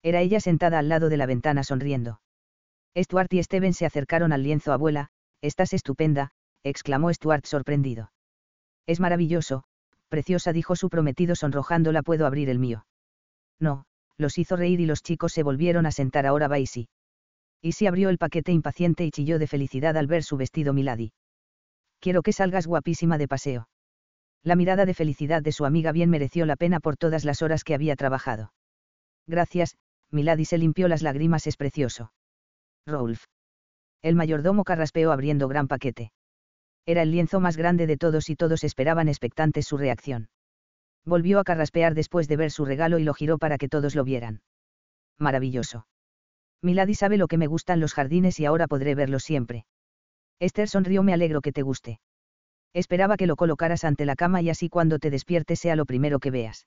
Era ella sentada al lado de la ventana sonriendo. Stuart y Steven se acercaron al lienzo. Abuela, estás estupenda, exclamó Stuart sorprendido. Es maravilloso, preciosa, dijo su prometido sonrojándola. ¿Puedo abrir el mío? No, los hizo reír y los chicos se volvieron a sentar. Ahora va Isi. Isi abrió el paquete impaciente y chilló de felicidad al ver su vestido Milady. Quiero que salgas guapísima de paseo. La mirada de felicidad de su amiga bien mereció la pena por todas las horas que había trabajado. Gracias, Milady se limpió las lágrimas. Es precioso. Rolf. El mayordomo carraspeó abriendo gran paquete. Era el lienzo más grande de todos y todos esperaban expectantes su reacción. Volvió a carraspear después de ver su regalo y lo giró para que todos lo vieran. Maravilloso. Milady sabe lo que me gustan los jardines y ahora podré verlos siempre. Esther sonrió. Me alegro que te guste. Esperaba que lo colocaras ante la cama y así cuando te despiertes sea lo primero que veas.